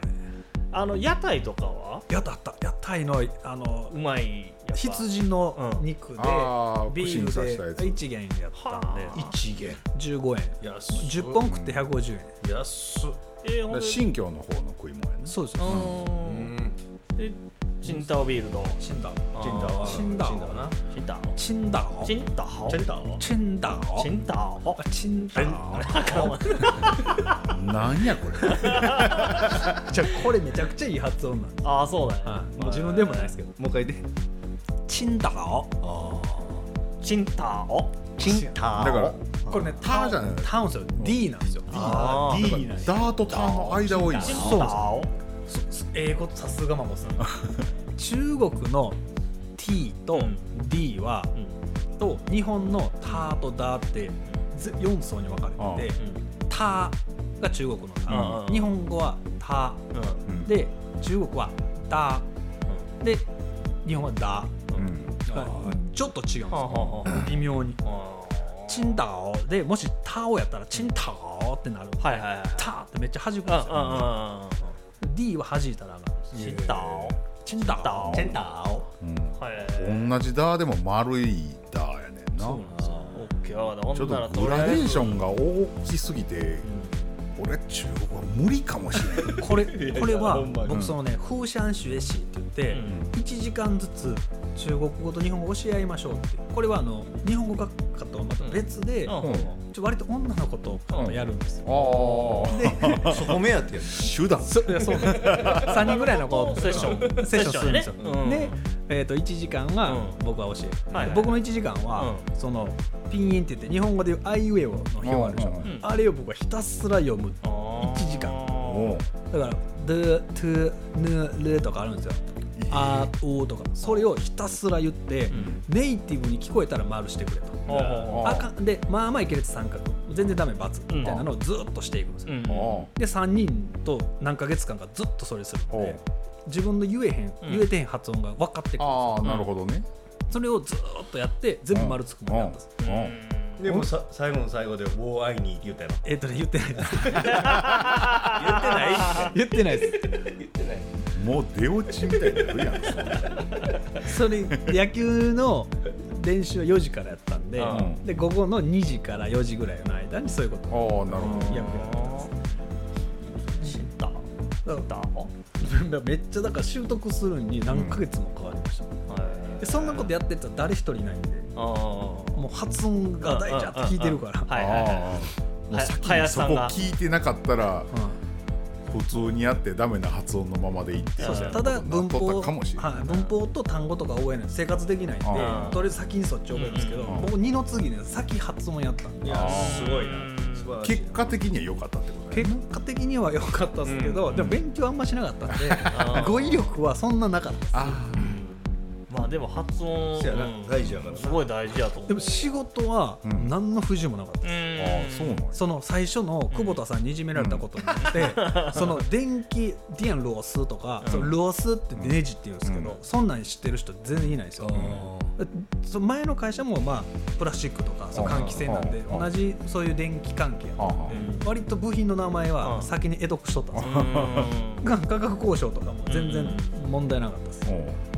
S4: あの屋台とかは？
S5: やったあった。屋台のあの
S4: うまいやっぱ。
S5: 羊の肉で、
S1: あー
S5: ビール
S1: 串に刺したやつ。
S5: で1元やったんで。
S4: はあ。
S3: 一元。
S5: 15円。
S3: 安っ。
S5: 10本食って150円。
S3: 安っ。
S4: えー、ほんで
S1: 新疆の方の食い物やね。
S5: そうです
S4: う
S5: よ、
S4: ん。でチンタオビールと
S5: チンダ
S3: チンダオ
S5: チンダオ。
S3: チンダオな。
S4: チンタオ。
S5: チンダオ。
S4: チンタオ。
S3: チンダオ。
S5: チンダオ。
S4: チンタオ。
S5: あチンダオ。
S1: なんやこれ。
S5: じゃあこれめちゃくちゃいい発音なんで
S4: ああそうだね。
S5: はいもう自分でもないですけど。
S3: もう一回で
S5: チンダオ。
S4: チンタオ。
S3: チンタ
S1: だから
S5: これね
S1: ターじゃない
S5: タウンですよ。D なんですよ。D なんです
S1: ダーとターの間多いな
S4: チン
S5: そう
S4: タオ
S5: 英語さすがマモさん。中国の T と D は、と日本のターとダーって4層に分かれててターが中国のタ日本語はタで中国はダー。で日本はダちょっと違うんです微妙に。
S4: あ
S5: チンダオ。でもしタオやったらチンタオってなる。ターってめっちゃ弾くんです
S4: うん
S5: よ
S4: うんうん
S5: D は弾いたらあかん。
S4: チンタオ
S5: チンダオ
S3: チンタオ
S1: うん。同じダーでも丸いダーやねんな。ちょっとグラデーション
S4: が
S1: が大きすぎて俺中国は無理かもしれない
S5: これこれは僕そのね風シャンシュエシーって言って1時間ずつ中国語と日本語教え合いましょうって。これはあの日本語学科とはまた別でち
S4: うん。
S5: ょ割と女の子とやるんですよ。
S1: ああ
S3: そこ目当てや
S1: 手段。
S5: そいやそう。3人ぐらいの子
S4: セッション。
S5: セッションするんですよ。
S4: セッションね。うん。
S5: で、えー、と1時間は
S4: うん。
S5: 僕は教える、僕の1時間は、そのピンインって言って日本語で言うアイウェイの表ある。でしょ、
S1: う
S5: あれを僕はひたすら読む。
S4: 1
S5: 1時間。
S1: おう
S5: だから「ドゥ・トゥ・ヌ・ル」とかあるんですよ「あ」「お」とかそれをひたすら言って、ネイティブに聞こえたら丸してくれと。
S1: あ
S5: あかん。でまあまあいけるやつ三角。全然ダメ×みたいなのをずっとしていくんですよ、
S1: お
S5: で3人と何ヶ月間かずっとそれするん
S1: お
S5: で自分の言えへん、言えてへん発音が分かってくるんですよ。
S1: ああなるほどね。
S5: それをずっとやって全部丸つくまでやったんです。
S1: うん。
S3: でもさ最後の最後で「ウォーアイニー」って言ったよ
S5: えっ、とね言ってない。で す
S3: 言ってない。
S5: 言ってない。です
S1: もう出落ちみたいになるやん。そ
S5: れ野球の練習は4時からやったんで、
S1: うん。
S5: で午後の2時から4時ぐらいの間にそういうことを
S1: ああなるほど。
S5: やるや
S4: 知った。
S5: だ。から めっちゃだから習得するのに何ヶ月もかかりました、でそんなことやってたら誰一人いないんで
S4: あ
S5: もう発音が大事やって聞いてるから、
S4: はいはいはい。
S1: もう先にそこ
S4: 林さんが。
S1: 聞いてなかったら
S5: うん
S1: 普通にやってダメな発音のままでいって
S5: ただ文法
S1: とったかもしれない
S5: はい、文法と単語とか覚えないと生活できないんでとりあえず先にそっち覚えるんですけど、
S1: うん
S5: 僕2の次ね先発音やったんで。
S3: いやすごいな。
S1: 結果的には良かったってことね。
S5: 結果的には良かったですけど、
S4: うん。
S5: でも勉強あんましなかったんで
S4: ー
S5: 語彙力はそんななかったです
S1: あ
S4: まあでも発音
S3: そうやな
S4: うん
S3: 大事やからな。
S4: すごい大事やと思う。
S5: でも仕事は
S1: うん。
S5: 何の不自由もなかった。です、
S1: ああそうなんや。
S5: その最初の久保田さんにいじめられたことによって、その電気ディアンロースとか、そのロースってネジって言うんですけど、
S1: うん。
S5: そんなん知ってる人全然いないんですよ、その前の会社もまあプラスチックとかその換気扇なんで
S1: うん。
S5: 同じそういう電気関係やったん。で割と部品の名前は先に得得しとったんですよ。
S4: うん。
S5: が価格交渉とかも全然問題なかったです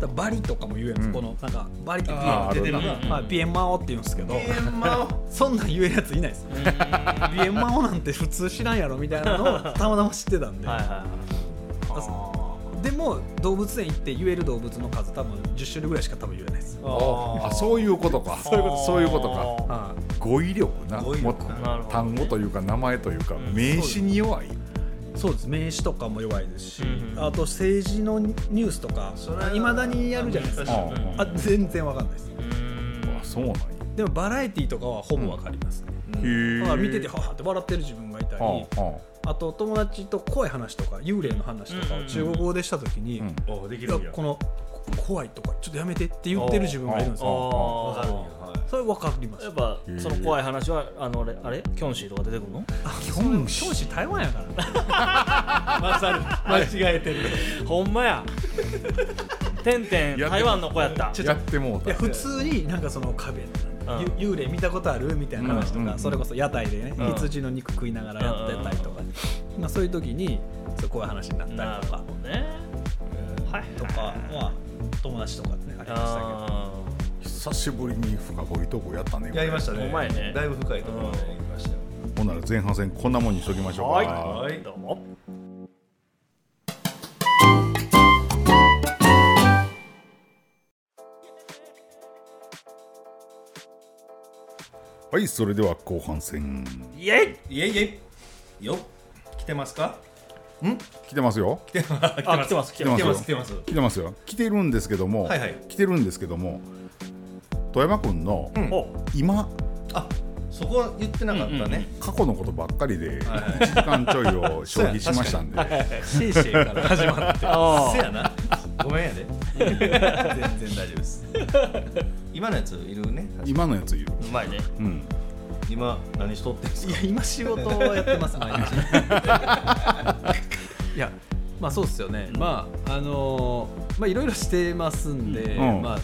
S5: だバリとかも言えるんです、
S1: うん。
S5: このなんかバリって
S3: 出てるな。
S4: うん。
S5: まあ、ピエンマオって言うんですけど そんなん言えるやついないです。ピエンマオなんて普通知らんやろみたいなのを たまたま知ってたんで、でも動物園行って言える動物の数多分10種類ぐらいしか多分言えないです。
S1: ああそういうことか。そういうことそういうことか。
S5: は
S1: 語彙力な。
S3: 語彙力
S1: 単語というか名前というか名詞に弱い
S5: そうです。名刺とかも弱いですし、
S4: うん
S5: あと政治のニュースとか
S3: それはい
S5: まだにやるじゃないですか。
S1: あ
S5: あ全然わかんないです。
S1: あそうなんや。
S5: でもバラエティーとかはほぼわかりますね、
S1: へえ
S5: だから見ててははって笑ってる自分がいたり、
S1: はあは
S5: あ。と友達と怖い話とか幽霊の話とかを中国語でした時に、
S1: うん。
S5: このこ怖いとかちょっとやめてって言ってる自分がいるんです
S4: あ
S5: よ
S2: わかる。んやはい。
S5: それ分かります。
S4: やっぱその怖い話はあのあれあれ？キョンシーとか出てくるの？
S5: キョンシ台湾やから。
S2: まさる。間違えてる。
S4: ほんまや。てんてん台湾の子やった。
S1: やってもうた。
S5: いや普通になんかその壁幽霊見たことあるみたいな話とか、それこそ屋台でね、
S4: うん。
S5: 羊の肉食いながらやってたりとか、まあ、そういう時にそうこういう話になったりとか。
S4: ほどね。はい
S5: とかは友達とかねありました
S4: あ
S1: 久しぶりに深掘りとこやったね
S2: やりましたね。
S4: お前ね。
S2: だいぶ深いところまで行きましたよ。
S1: ほんなら前半戦こんなもんにしときましょうか。
S4: はい。
S2: はい。
S4: どうも。
S1: はいそれでは後半戦。
S4: イエイ。
S2: いえいえよっ。来てますか？
S1: 来てますよ。
S4: あ来てます。来てます。
S1: 来てますよ。
S2: 来てます。
S1: 来てますよ。来てるんですけども、
S2: はいはい。
S1: 来てるんですけども富山君の
S2: うん。
S4: お。
S1: 今
S2: あそこは言ってなかったね、
S1: 過去のことばっかりで
S2: はい
S1: 1時間ちょいを消費しましたんで。
S5: シェイシェイから始まって。
S4: あ
S2: せやな。ごめんやで。
S5: 全然大丈夫です。
S2: 今のやついるね。
S1: 今のやついる。
S4: うまいね。
S1: うん
S2: 今何しとってんすか？
S5: いや今仕事をやってます 毎日。いやまあそうですよね。まああのーまあいろいろしてますんで、
S1: うん。
S5: まあ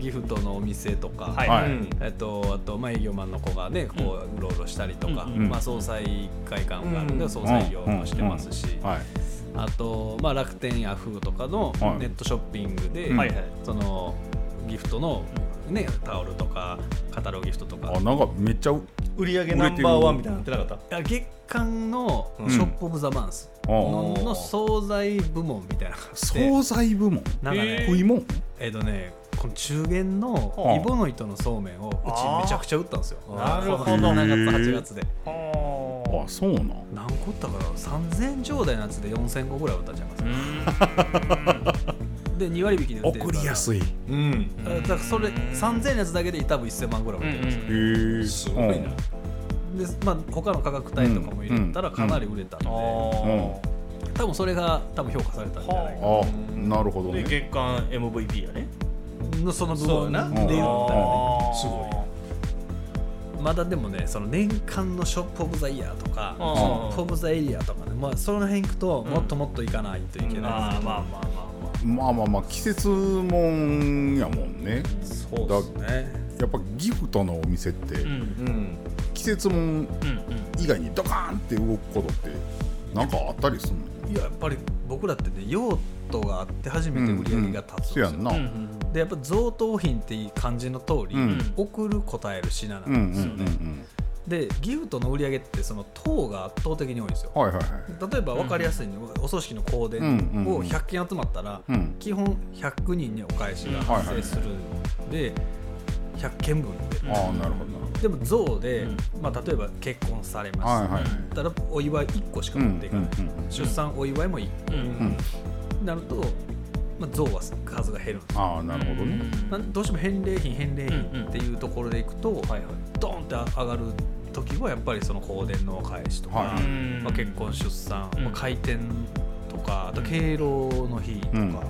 S5: ギフトのお店とか、
S4: はい。
S5: えっと、あと、まあ、営業マンの子がねこううろうろしたりとか、
S4: うん。
S5: まあ、総裁会館があるんで、
S2: うん。
S5: 総裁業もしてますし、
S1: はい。
S5: あと、まあ、楽天ヤフーとかの
S1: はい。
S5: ネットショッピングで、
S4: はい。
S5: そのギフトの、ね、タオルとかカタログギフトとか。
S1: あなんかめっちゃう
S2: 売り上げナンバーワンみたいになってなかった？
S5: いや月間のショップ・オブ・ザ・マンス
S1: あ
S5: の,、
S2: うん。
S5: の惣菜部門みたいな
S1: 惣菜部門？
S5: なんかね、
S1: 食いもん
S5: えっ、とねこの中元の
S1: はあ。
S5: イボの糸のそうめんをうちめちゃくちゃ売ったんですよ。
S2: なるほ
S1: ど。
S5: 7月8月で。
S1: あ。そうなん？
S5: 何個売ったかな？3000状態のやつで4000個ぐらい売ったんじゃないですか？で2割引きで売ってるから。
S1: 送りやすい。へ
S2: うん。
S5: だからそれ3000のやつだけで多分1000万ぐらい売ってるん。ですよ、
S1: え。
S2: すごいな。
S5: でまあ他の価格帯とかも入れたらかなり売れたんで、多分それが多分評価されたんじゃないか
S1: あなるほどね。
S4: で月間 MVP やね。
S5: のその部門
S2: そうやな
S5: で言ったらね。
S2: すご
S5: まだでもねその年間のショップ・オブ・ザ・イヤーとかシ
S4: うん。
S5: ョップ・オブ・ザ・エリアとかね、まあ、その辺行くともっともっと行かないといけない。
S4: ああまあまあまあま
S1: まあまあまあ季節もんやもんね。
S5: そうですね。
S1: やっぱギフトのお店って
S4: あうん。
S2: うん
S1: 季節もん
S4: うんうん
S1: 以外にドカーンって動くことってなんかあったりするの？
S5: いややっぱり僕らってね用途があって初めて売り上げが立つんですよ、
S1: んな。
S4: う
S1: うんん。
S5: でやっぱ贈答品っていう感じの通り、
S1: うん。
S5: 送る答える品な
S1: うんうん
S5: んですよね、
S1: うん
S5: でギフトの売り上げってその等が圧倒的に多いんですよ。
S1: はいはいはい。
S5: 例えば分かりやすいのに、お葬式の香典を100件集まったら、
S1: うん。
S5: 基本100人にお返しが発生するんで、100件分で。
S1: ああなるほど
S5: でも像で、
S4: うん。
S5: まあ、例えば結婚されます、
S1: はいはい
S5: たらお祝い1個しか
S1: うん
S5: 持っていかない、出産お祝いも1個、なると、まあ、像は数が減るんですよ
S1: ああなるほどね。
S5: などうしても返礼品返礼
S4: うんうん
S5: 品っていうところでいくと、
S4: はいはい。
S5: ドーンって上がる時はやっぱりその香典のお返しとか、
S1: はい
S4: うん
S5: まあ、結婚出産、
S4: うん。
S5: まあ、開店とかあと敬老の日とか、
S1: うんうん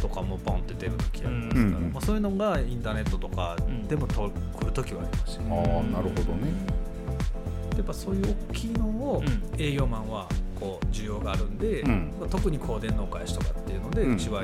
S5: とかもポンって出る時ありますから、
S1: うんうん。
S5: まあ、そういうのがインターネットとかでもと来る時はありますし、
S1: うんああなるほどね。
S5: やっぱそういう大きいのを
S4: うん。
S5: 営業マンはこう需要があるんで、
S1: うん。
S5: まあ、特に香典のお返しとかっていうので、
S1: う
S5: うんちは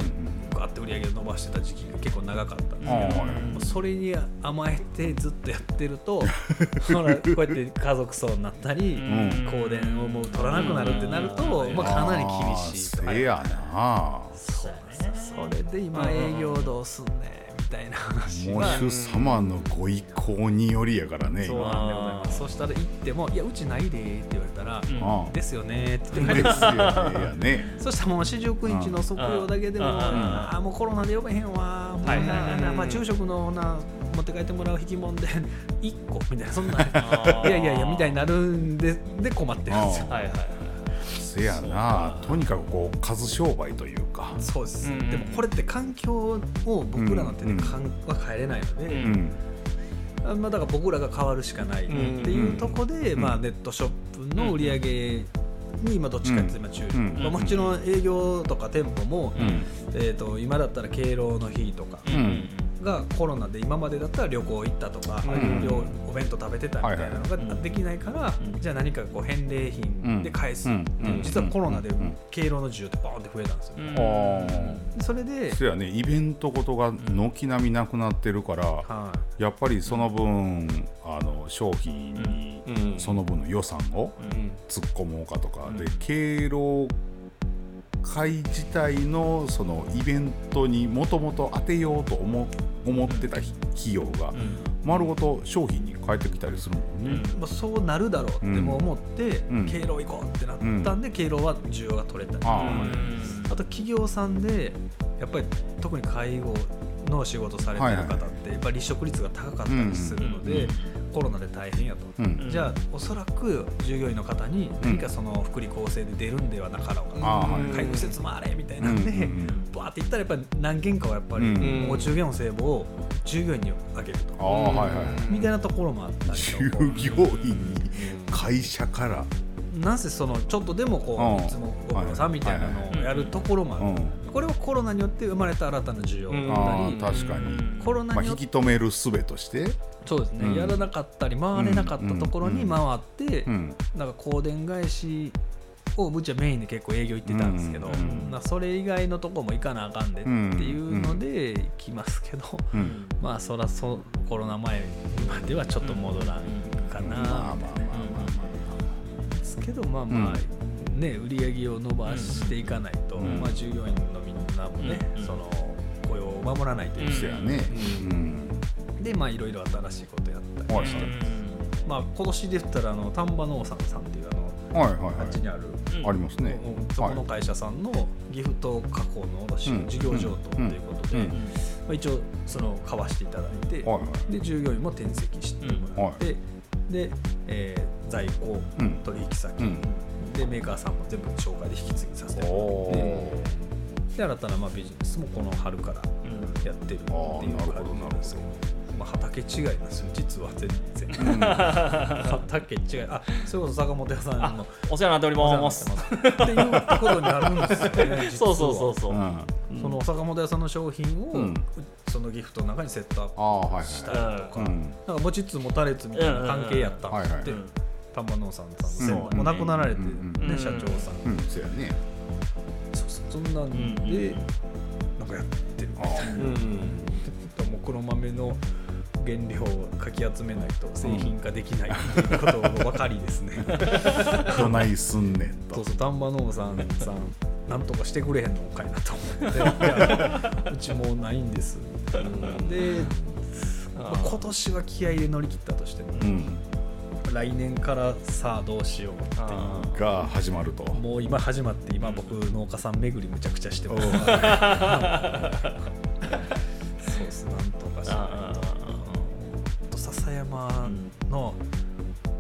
S5: ガーって売り上げを伸ばしてた時期が結構長かったんですけど、うそれに甘えてずっとやってると ほらこうやって家族層になったり、
S4: ん。
S5: 香典をもう取らなくなるってなると、
S4: うん。
S5: まあ、かなり厳しいと。
S1: ああせやな
S4: そう
S5: それで今営業どうすんねん。みたいな話
S1: 喪
S5: は
S1: 主様のご意向によりやからね
S5: そうなんでございますそしたら行っても「いやうちないで」って言われたら「
S4: うん
S1: ああ
S5: ですよね」って言って帰
S1: ね
S5: そしたらもう四十九日の測量だけでも、ああもうコロナで呼べへんわ、もう
S4: はいはいはい
S5: なまあ、昼食のな持って帰ってもらう引きもんで 1個みたいなそんないやいやいやみたいになるんでで困ってるんですよ。
S4: はいはい
S1: せやな。とにかくこう数商売というか。
S5: そうです、
S4: うん。
S5: でもこれって環境を僕らの手で
S1: うん。
S5: かんは変えれないので、
S1: うん。
S5: あまあ、だから僕らが変わるしかないっていうとこで、
S1: うん。
S5: まあ、ネットショップの売り上げに今どっちかっていうと今注力、
S1: うん。
S5: まあ、もちろん営業とか店舗も、
S1: うん。
S5: えー、と今だったら敬老の日とか
S1: うん
S5: がコロナで今までだったら旅行行ったとか、
S1: うん。
S5: 料お弁当食べてたみたいなのができないから、
S4: うん。
S5: じゃあ何かこう返礼品で返すっていう、
S1: うん。
S5: 実はコロナで
S1: うん。
S5: 敬老の需要ってバーンって増えたんですよ、
S4: うん。
S1: あ
S5: それで、
S1: そやねイベントごとが軒並みなくなってるから
S5: はい。
S1: やっぱりその分あの商品に
S3: うん。
S1: その分の予算を
S3: うん。
S1: 突っ込もうかとかで敬老会自体のそのイベントにもともと当てようと思思ってた費用が丸ごと商品に変えてきたりするもんね。
S5: まあ、そうなるだろうっても思って、
S1: うん。
S5: 敬老行こうってなったんで、敬老は需要が取れたりとか
S1: あ
S5: あと企業さんでやっぱり特に介護の仕事されてる方ってやっぱり離職率が高かったりするので、コロナで大変やと、
S1: うん。
S5: じゃあおそらく従業員の方に何かその福利厚生で出るんではなかろうか
S1: あーはい。
S5: 介護施設もあれみたいなんで、
S1: うんうんうん。
S5: バーっていったらやっぱり何件かはやっぱり
S1: うん
S5: お中元お歳暮を従業員にあげると、
S1: ああはいはい
S5: みたいなところもあったり
S1: 従業員に会社から
S5: なぜそのちょっとでもこ
S1: う
S5: いつもご苦労さんみたいなのをやるところもある、
S1: うん。
S5: これはコロナによって生まれた新たな需要。
S3: うん。
S5: だ
S1: あ
S5: ったり、
S1: あ確かに、まあ、
S5: コロナに
S1: 引き止める術として、
S5: そうですね、
S1: うん。
S5: やらなかったり回れなかったところに回って、
S1: うん。
S5: なんか香典返しをうちはメインで結構営業行ってたんですけど、
S1: うん。
S5: まあそれ以外のとこも行かなあかんでっていうので行きますけど、
S1: うん。
S5: まあそらそコロナ前まではちょっと戻らんかなみたいな、ですけどまあまあ、ね売り上げを伸ばしていかないと、
S1: うん。
S5: まあ、従業員のみんなもね、
S4: うん。
S5: その雇用を守らないといけ
S1: あ
S5: ない、
S1: そやね。うん。
S5: でまあいろいろ新しいことやったりして、
S1: はい
S5: まあ今年で言ったらあの丹波農産さんっていうあの
S1: はいはい
S5: あっちにある、
S1: はいありますね。
S5: うん。そこの会社さんのギフト加工の事業譲渡ということで、
S1: うん。
S5: まあ、一応その買わしていただいて、
S1: はいはい。
S5: で従業員も転籍してもらって、で、えー在庫
S1: うん。
S5: 取引先、
S1: うん。
S5: でメーカーさんも全部紹介で引き継ぎさせても
S1: お
S5: らって。
S1: ー。
S5: で新たなまあビジネスもこの春からやってるっていう感じなんですけど。まあ、畑違いなんですよ。実は全然、
S1: うん。
S5: 畑違い。あそれこそ坂本屋さんの。
S4: お世話になっております。
S5: ってっていうところにあるんですよね
S4: そうそうそうそう、
S1: うん。
S5: その坂本屋さんの商品を、
S1: うん。
S5: そのギフトの中にセットアップした
S1: は
S5: りとか、なんか持ちつ持たれつみたいな関係やったって。
S1: はいは
S5: 農産さんの先
S1: そう
S5: 輩もう亡くなられて、ね社長さん、
S1: うんそうやね。
S5: そうそうそんなんで、なんかやってるみたいな。
S3: うん
S5: もう黒豆の原料をかき集めないと製品化できないっていうことが分かりですね。
S1: どないすんねんと
S5: そうそう丹波農産さんなんとかしてくれへんのかいなと思って。うちもうないんです。で、まあ今年は気合いで乗り切ったとしても
S1: うん
S5: 来年からさあどうしようっていう
S1: が始まると。
S5: もう今始まって今僕農家さん巡りむちゃくちゃしてます。そうっすなんとかしないとと笹山の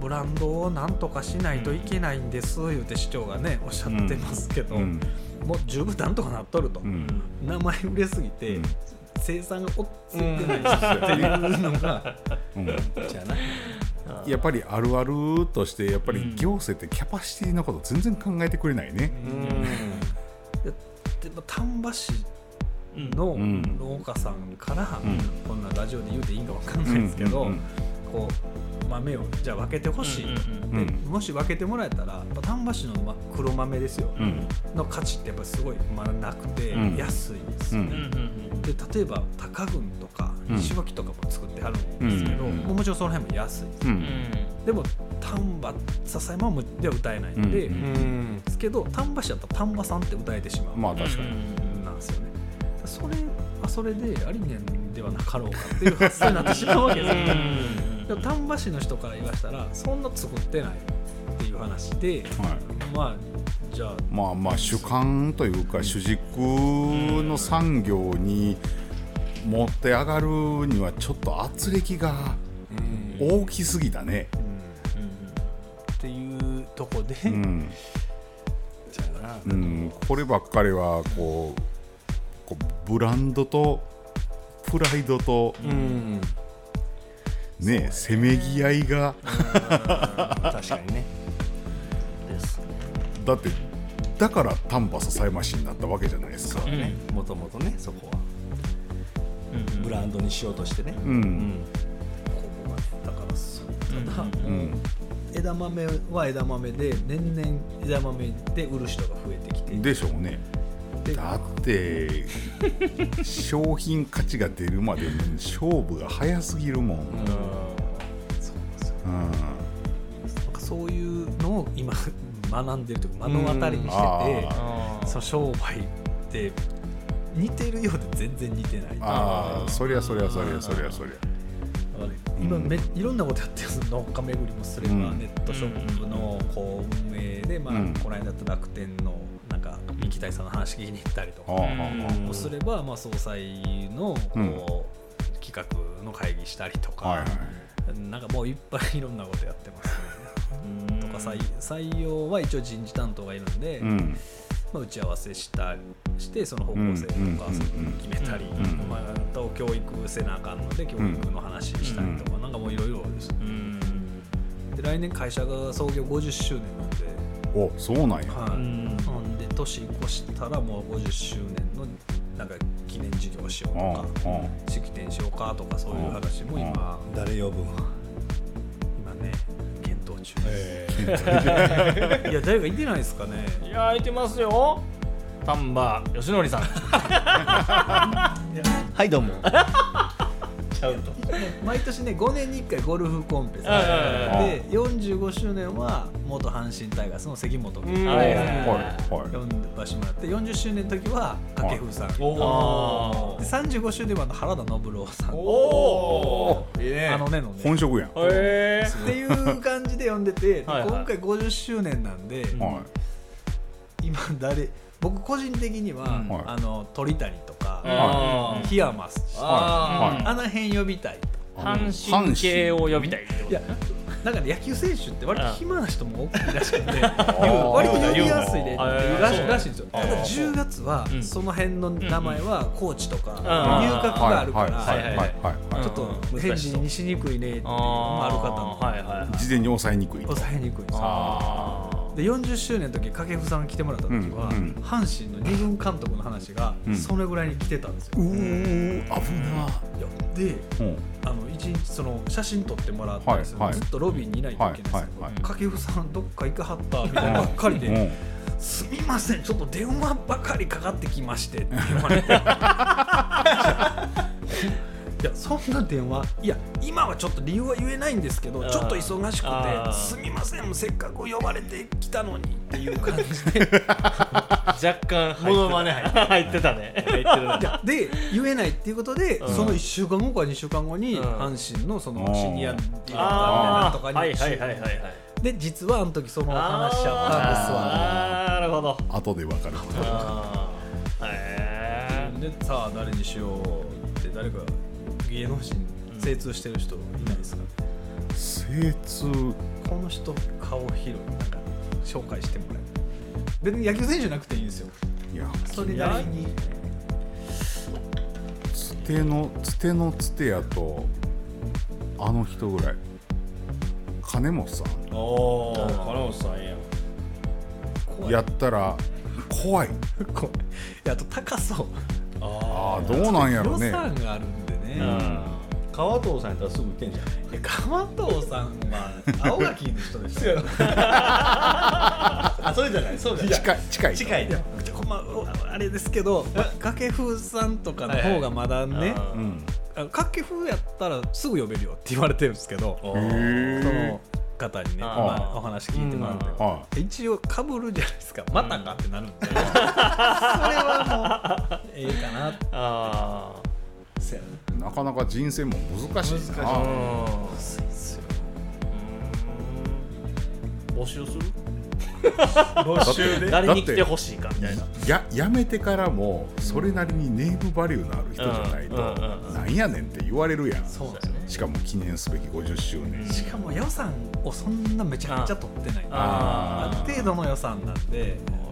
S5: ブランドをなんとかしないといけないんです言うて市長がねおっしゃってますけど、
S1: うん
S5: もう十分なんとかなっとると、
S1: うん
S5: 名前売れすぎて、
S1: うん
S5: 生産が追っついてないっていうのが、
S1: うん
S5: じゃない
S1: やっぱりあるあるとしてやっぱり行政ってキャパシティのこと全然考えてくれないね。
S5: でも丹波市の
S1: うん。
S5: 農家さんから、
S1: うん。
S5: こんなラジオで言うていいんかわかんないですけど、
S1: うん。うん。
S5: こう豆をじゃあ分けてほしい、
S1: うん
S5: でもし分けてもらえたら丹波市のま黒豆ですよ、
S1: うん。
S5: の価値ってやっぱすごいまだなくて
S1: うん。
S5: 安いんですよ。ね、で例えば高郡とか
S1: うん。
S5: 西脇とかも作ってはるんですけど、
S1: うん。
S5: もちろんその辺も安いです。
S1: うん。
S5: でも丹波笹山もでは歌えないんで、
S1: うん
S3: うん
S5: ですけど丹波市だったら丹波さんって歌えてしまう、
S1: まあ確かに。
S5: なんですよね。それはそれでありねんではなかろうかっていう発想になってしまうわけですよ、でも丹波市の人から言わしたらそんな作ってないっていう話で
S1: はい。
S5: まあじゃあ
S1: まあまあ主観というか主軸の産業に持って上がるにはちょっと圧力が大きすぎたね。
S5: っていうとこで、
S1: うん。うん、こればっかりはこうこうブランドとプライドと、
S3: うん
S1: ねせめぎ合いが。
S3: 確かにね。
S4: ですね。
S1: だってだから丹波篠山市になったわけじゃないですか。
S3: ね。もともとねそこは。ブランドにしようとしてね。
S1: うん。
S5: ここがねだからそうただ、
S1: うん
S5: 枝豆は枝豆で年々枝豆で売る人が増えてきて
S1: でしょうね。
S5: で
S1: だって商品価値が出るまでの勝負が早すぎるもん。
S5: そうなん。ですよ
S1: うん。
S5: なんかそういうのを今学んでるというか目の当たりにしててその商売って似てるようで全然似てない
S1: ああそりゃそりゃそりゃそりゃそりゃ。
S5: 今めいろんなことやってるんです農家巡りもすれば、
S1: うん。
S5: ネットショップのこう運営で、まあ
S1: うん。こ
S5: この間だと楽天のなんか三木大さんの話聞きに行ったりとかすれば、まあ、総裁のこう、企画の会議したりとか、
S1: あはいはい。
S5: なんかもういっぱいいろんなことやってますね。とか採採用は一応人事担当がいるんで、
S1: うん。
S5: まあ、打ち合わせしたりしてその方向性とか
S1: うん
S5: そういうのを決めたり、
S1: ん。
S5: まあ、あと教育せなあかんので教育の話したりとか、なんかもういろいろです。
S4: うん。
S5: で来年会社が創業50周年なんで,、
S1: おそうなんや。
S5: はい年越したらもう50周年のなんか記念事業しようと
S1: うん
S5: か
S1: うん。
S5: 式典しようかとかそういう話も今
S3: 誰呼ぶ
S5: 今ね検討中
S3: え。
S5: いや誰かいてないですかね。
S4: いや空いてますよ。丹波義則さん。
S3: はいどうも
S4: ちゃうと。
S5: 毎年ね5年に1回ゴルフコンペで45周年は元阪神タイガースの関本君呼ばしてもらって40周年の時は掛布さん。で
S4: おー
S5: 35周年は原田信郎さん。
S4: おお
S3: いいね
S5: あのねのね。
S1: 本職やん。は
S4: へえ
S5: っていう感じで呼んでて今回50周年なんで
S1: い。
S5: 今誰僕個人的にはあの鳥谷とか
S4: あ
S5: 檜山氏
S3: あ
S5: あの辺呼びたい。と
S4: 阪神系を呼びたいってこと
S5: いやなんかね野球選手って割と暇な人も多いらしくて
S1: ー
S5: 割と呼びやすいでら
S4: う
S5: らしいんですよ。ただ10月は
S4: うん。
S5: その辺の名前はコーチとか
S4: うん。
S5: 入閣があるか
S1: はい
S5: らちょっと返事にしにくいねっていうのもある方も。
S1: 事前に抑えにくいと。
S5: 抑えにくいんですで40周年の時掛布さんが来てもらった時は、
S1: うんうん。
S5: 阪神の二軍監督の話が
S1: うん。
S5: それぐらいに来てたんですよ、
S1: うー危ない
S5: やで
S1: うん。
S5: あの一日その写真撮ってもらったんですよ、
S1: はいはい。
S5: ずっとロビーにいないといけないんですよ、
S1: はいはいはい
S5: 掛布さんどっか行かはったみたいなばっかりで、
S1: うん。
S5: すみませんちょっと電話ばかりかかってきましてって言われて いやそんな電話いや今はちょっと理由は言えないんですけどちょっと忙しくてすみませんせっかく呼ばれてきたのにっていう感じで。
S4: ー 若干
S3: モノマネ入って
S4: た。ね。入ってる
S5: で言えないっていうことで、
S4: うん。
S5: その1週間後か2週間後に
S4: うん。
S5: 阪神のそのシニアディレクターとかに
S4: あはいはいはいはいはい。
S5: で実はあの時その話しちゃったんですわ。
S4: なるほど。
S1: 後で分かる
S4: へえ
S5: でさあ誰にしようって誰か芸能人精通してる人いないですか、
S1: 精通？
S5: この人顔広い。なんか紹介してもらえる別に野球選手じゃなくていいんですよ。
S1: いや
S5: それなりに。
S1: つてのつてのつてやとあの人ぐらい。金本さん。
S2: おお金本さんやん。
S1: やったら怖い。
S5: 怖い。あと高そう。
S1: ああどうなんやろね。
S5: 予算があるね、
S1: うん。
S2: 川藤さんやったらすぐ行ってんじゃん。
S5: 川藤さんは青垣の人でしょ
S2: あそれじゃない。そうじゃない
S1: 近い近い
S2: 近い
S5: まあおあれですけどまあ掛布さんとかの方がまだね、掛布やったらすぐ呼べるよって言われてるんですけどそ
S1: え
S5: の方にね、まあ、お話聞いてもらって、
S1: は
S5: 一応かぶるじゃないですか。またかってなるんで、それはもうええかなって。
S4: あ
S1: なかなか人生も難しいな
S4: 募集する？
S2: 募集で？
S4: 誰に来てほしいかみたいな。
S1: ややめてからもそれなりにネームバリューのある人じゃないと、
S4: うんうんうんうん。
S1: なんやねんって言われるやん。
S5: そうですよね。
S1: しかも記念すべき50周年、
S5: しかも予算をそんなめちゃくちゃ取ってない。
S1: あ
S5: ある程度の予算なんで。
S4: 俺は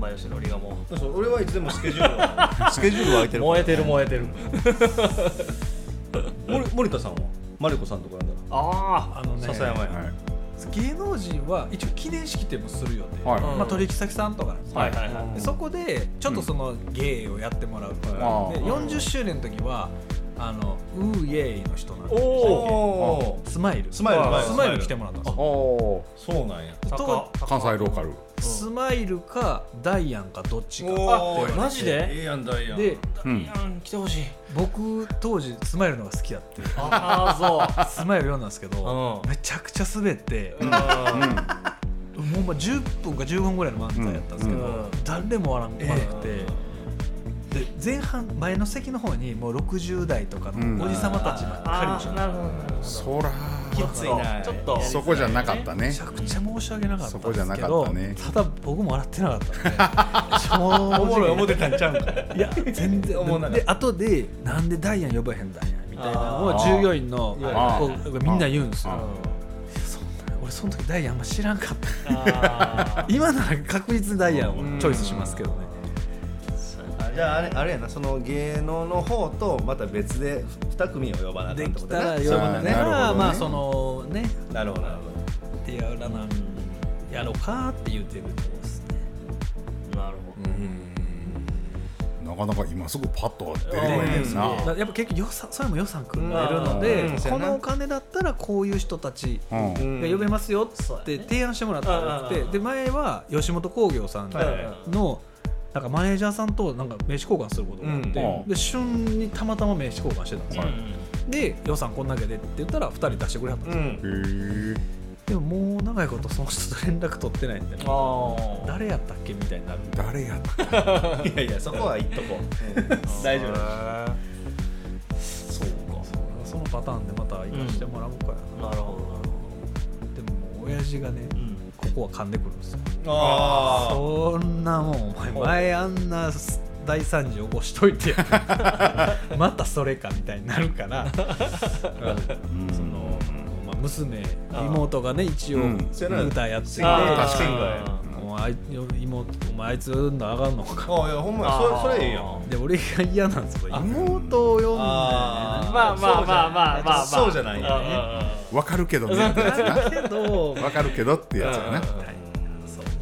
S4: もうんばよしのりがも
S3: そう俺はいつでもスケジュールはスケジュールは空いてる。
S4: う燃えてる燃えてる。
S3: 森森田さんは？マリコさんとかなんだ
S4: あ
S5: あのね
S3: 笹山や、
S1: はい。
S5: 芸能人は一応記念式典もするよね、
S1: はい。
S5: まあ、取引先さんとかなんです
S4: はい。はいはい
S5: でそこでちょっとその芸をやってもらうか。ら、
S1: うん。
S5: で40周年の時はあのウーイエイの人なんで
S4: お
S3: お
S5: スマイル。
S3: スマイル
S4: はい
S5: スマイル来てもらったんですよ
S1: お
S3: そうなんや。
S5: と
S1: 関西ローカル。
S5: スマイルかダイアンかどっちか
S3: おー。
S4: マジで？
S3: ええやんだいやん
S5: で
S1: うん。
S4: 来てほしい。
S5: 僕当時スマイルのが好きだって
S4: ああそ
S5: スマイル呼んだんですけど、
S4: うん。
S5: めちゃくちゃ滑って、
S4: ううん。
S5: もうまあ10分か15分ぐらいの漫才やったんですけど、
S4: うん。
S5: 誰も笑わなくて、で前半前の席の方にもう60代とかのおじさまたちばっかりでしょ、
S4: なるほど
S1: そら
S3: きついな
S4: ちょっと。
S1: そこじゃなかったね。
S5: めちゃくちゃ申し訳なかったん
S1: そこじゃなか
S5: ですけど
S1: ったね。
S5: ただ僕も笑ってなかったんで正直
S3: おもろい思ってたんちゃうんか。
S5: いや全然。
S3: 思わなかっ
S5: で後でなんでダイアン呼ばへんだんやみたいなのを従業員の
S1: あ
S5: こうみんな言うんですよ。
S1: あ
S5: そんな俺その時ダイアンあんま知らんかった。今なら確実にダイアンをチョイスしますけどね
S3: あじゃああれあれやなその芸能の方とまた別で2組を呼ばな
S5: き
S3: ってこと
S5: たら呼ば
S3: そういうことね。
S1: なるほどね
S5: らまあそのね。
S3: なるほどなるほ
S5: ってやらなやろうかって言ってるとこですね。
S4: なるほど。
S1: なかなか今すぐパッと出てこないですな。
S5: だからやっぱ結局予算それも予算組んでるの
S3: う
S5: でこのお金だったらこういう人たち
S1: うん。
S3: ど
S5: が呼べますよって提案してもらったらって。で前は吉本興業さん
S3: はいはいは
S5: のなんかマネージャーさんとなんか名刺交換することがあって、
S1: うん。
S5: で旬にたまたま名刺交換してたんですよ、
S1: はい。
S5: で予算こんだけでって言ったら2人出してくれはったんですよ、でももう長いことその人と連絡取ってないんで。
S4: あー
S5: 誰やったっけ？みたいになる。
S1: 誰やった
S3: いやいやそこは言っとこう。大丈夫。
S5: そうか。そのパターンでまた行かしてもらおうかな、
S4: なるほ
S5: でも親父がね、
S4: どうん
S5: ここは噛んでくるんですよ。
S3: あ
S5: そんなもんお前前あんな大惨事起こしといて またそれかみたいになるからその、まあ、娘妹がね一応歌やってて、
S3: あ
S1: ー確かに。
S5: お前あい妹お前あいつ産んだらあかんのか。
S3: ああいやほんまやそれそれええやん。
S5: で俺が嫌なんですよ妹を呼んで
S3: あ
S4: まあまあまあまあまあまあ。
S3: そうじゃないよね
S4: ね
S1: わかるけどね。ってやつな
S5: だけど。
S1: わかるけどってやつやな。
S5: そん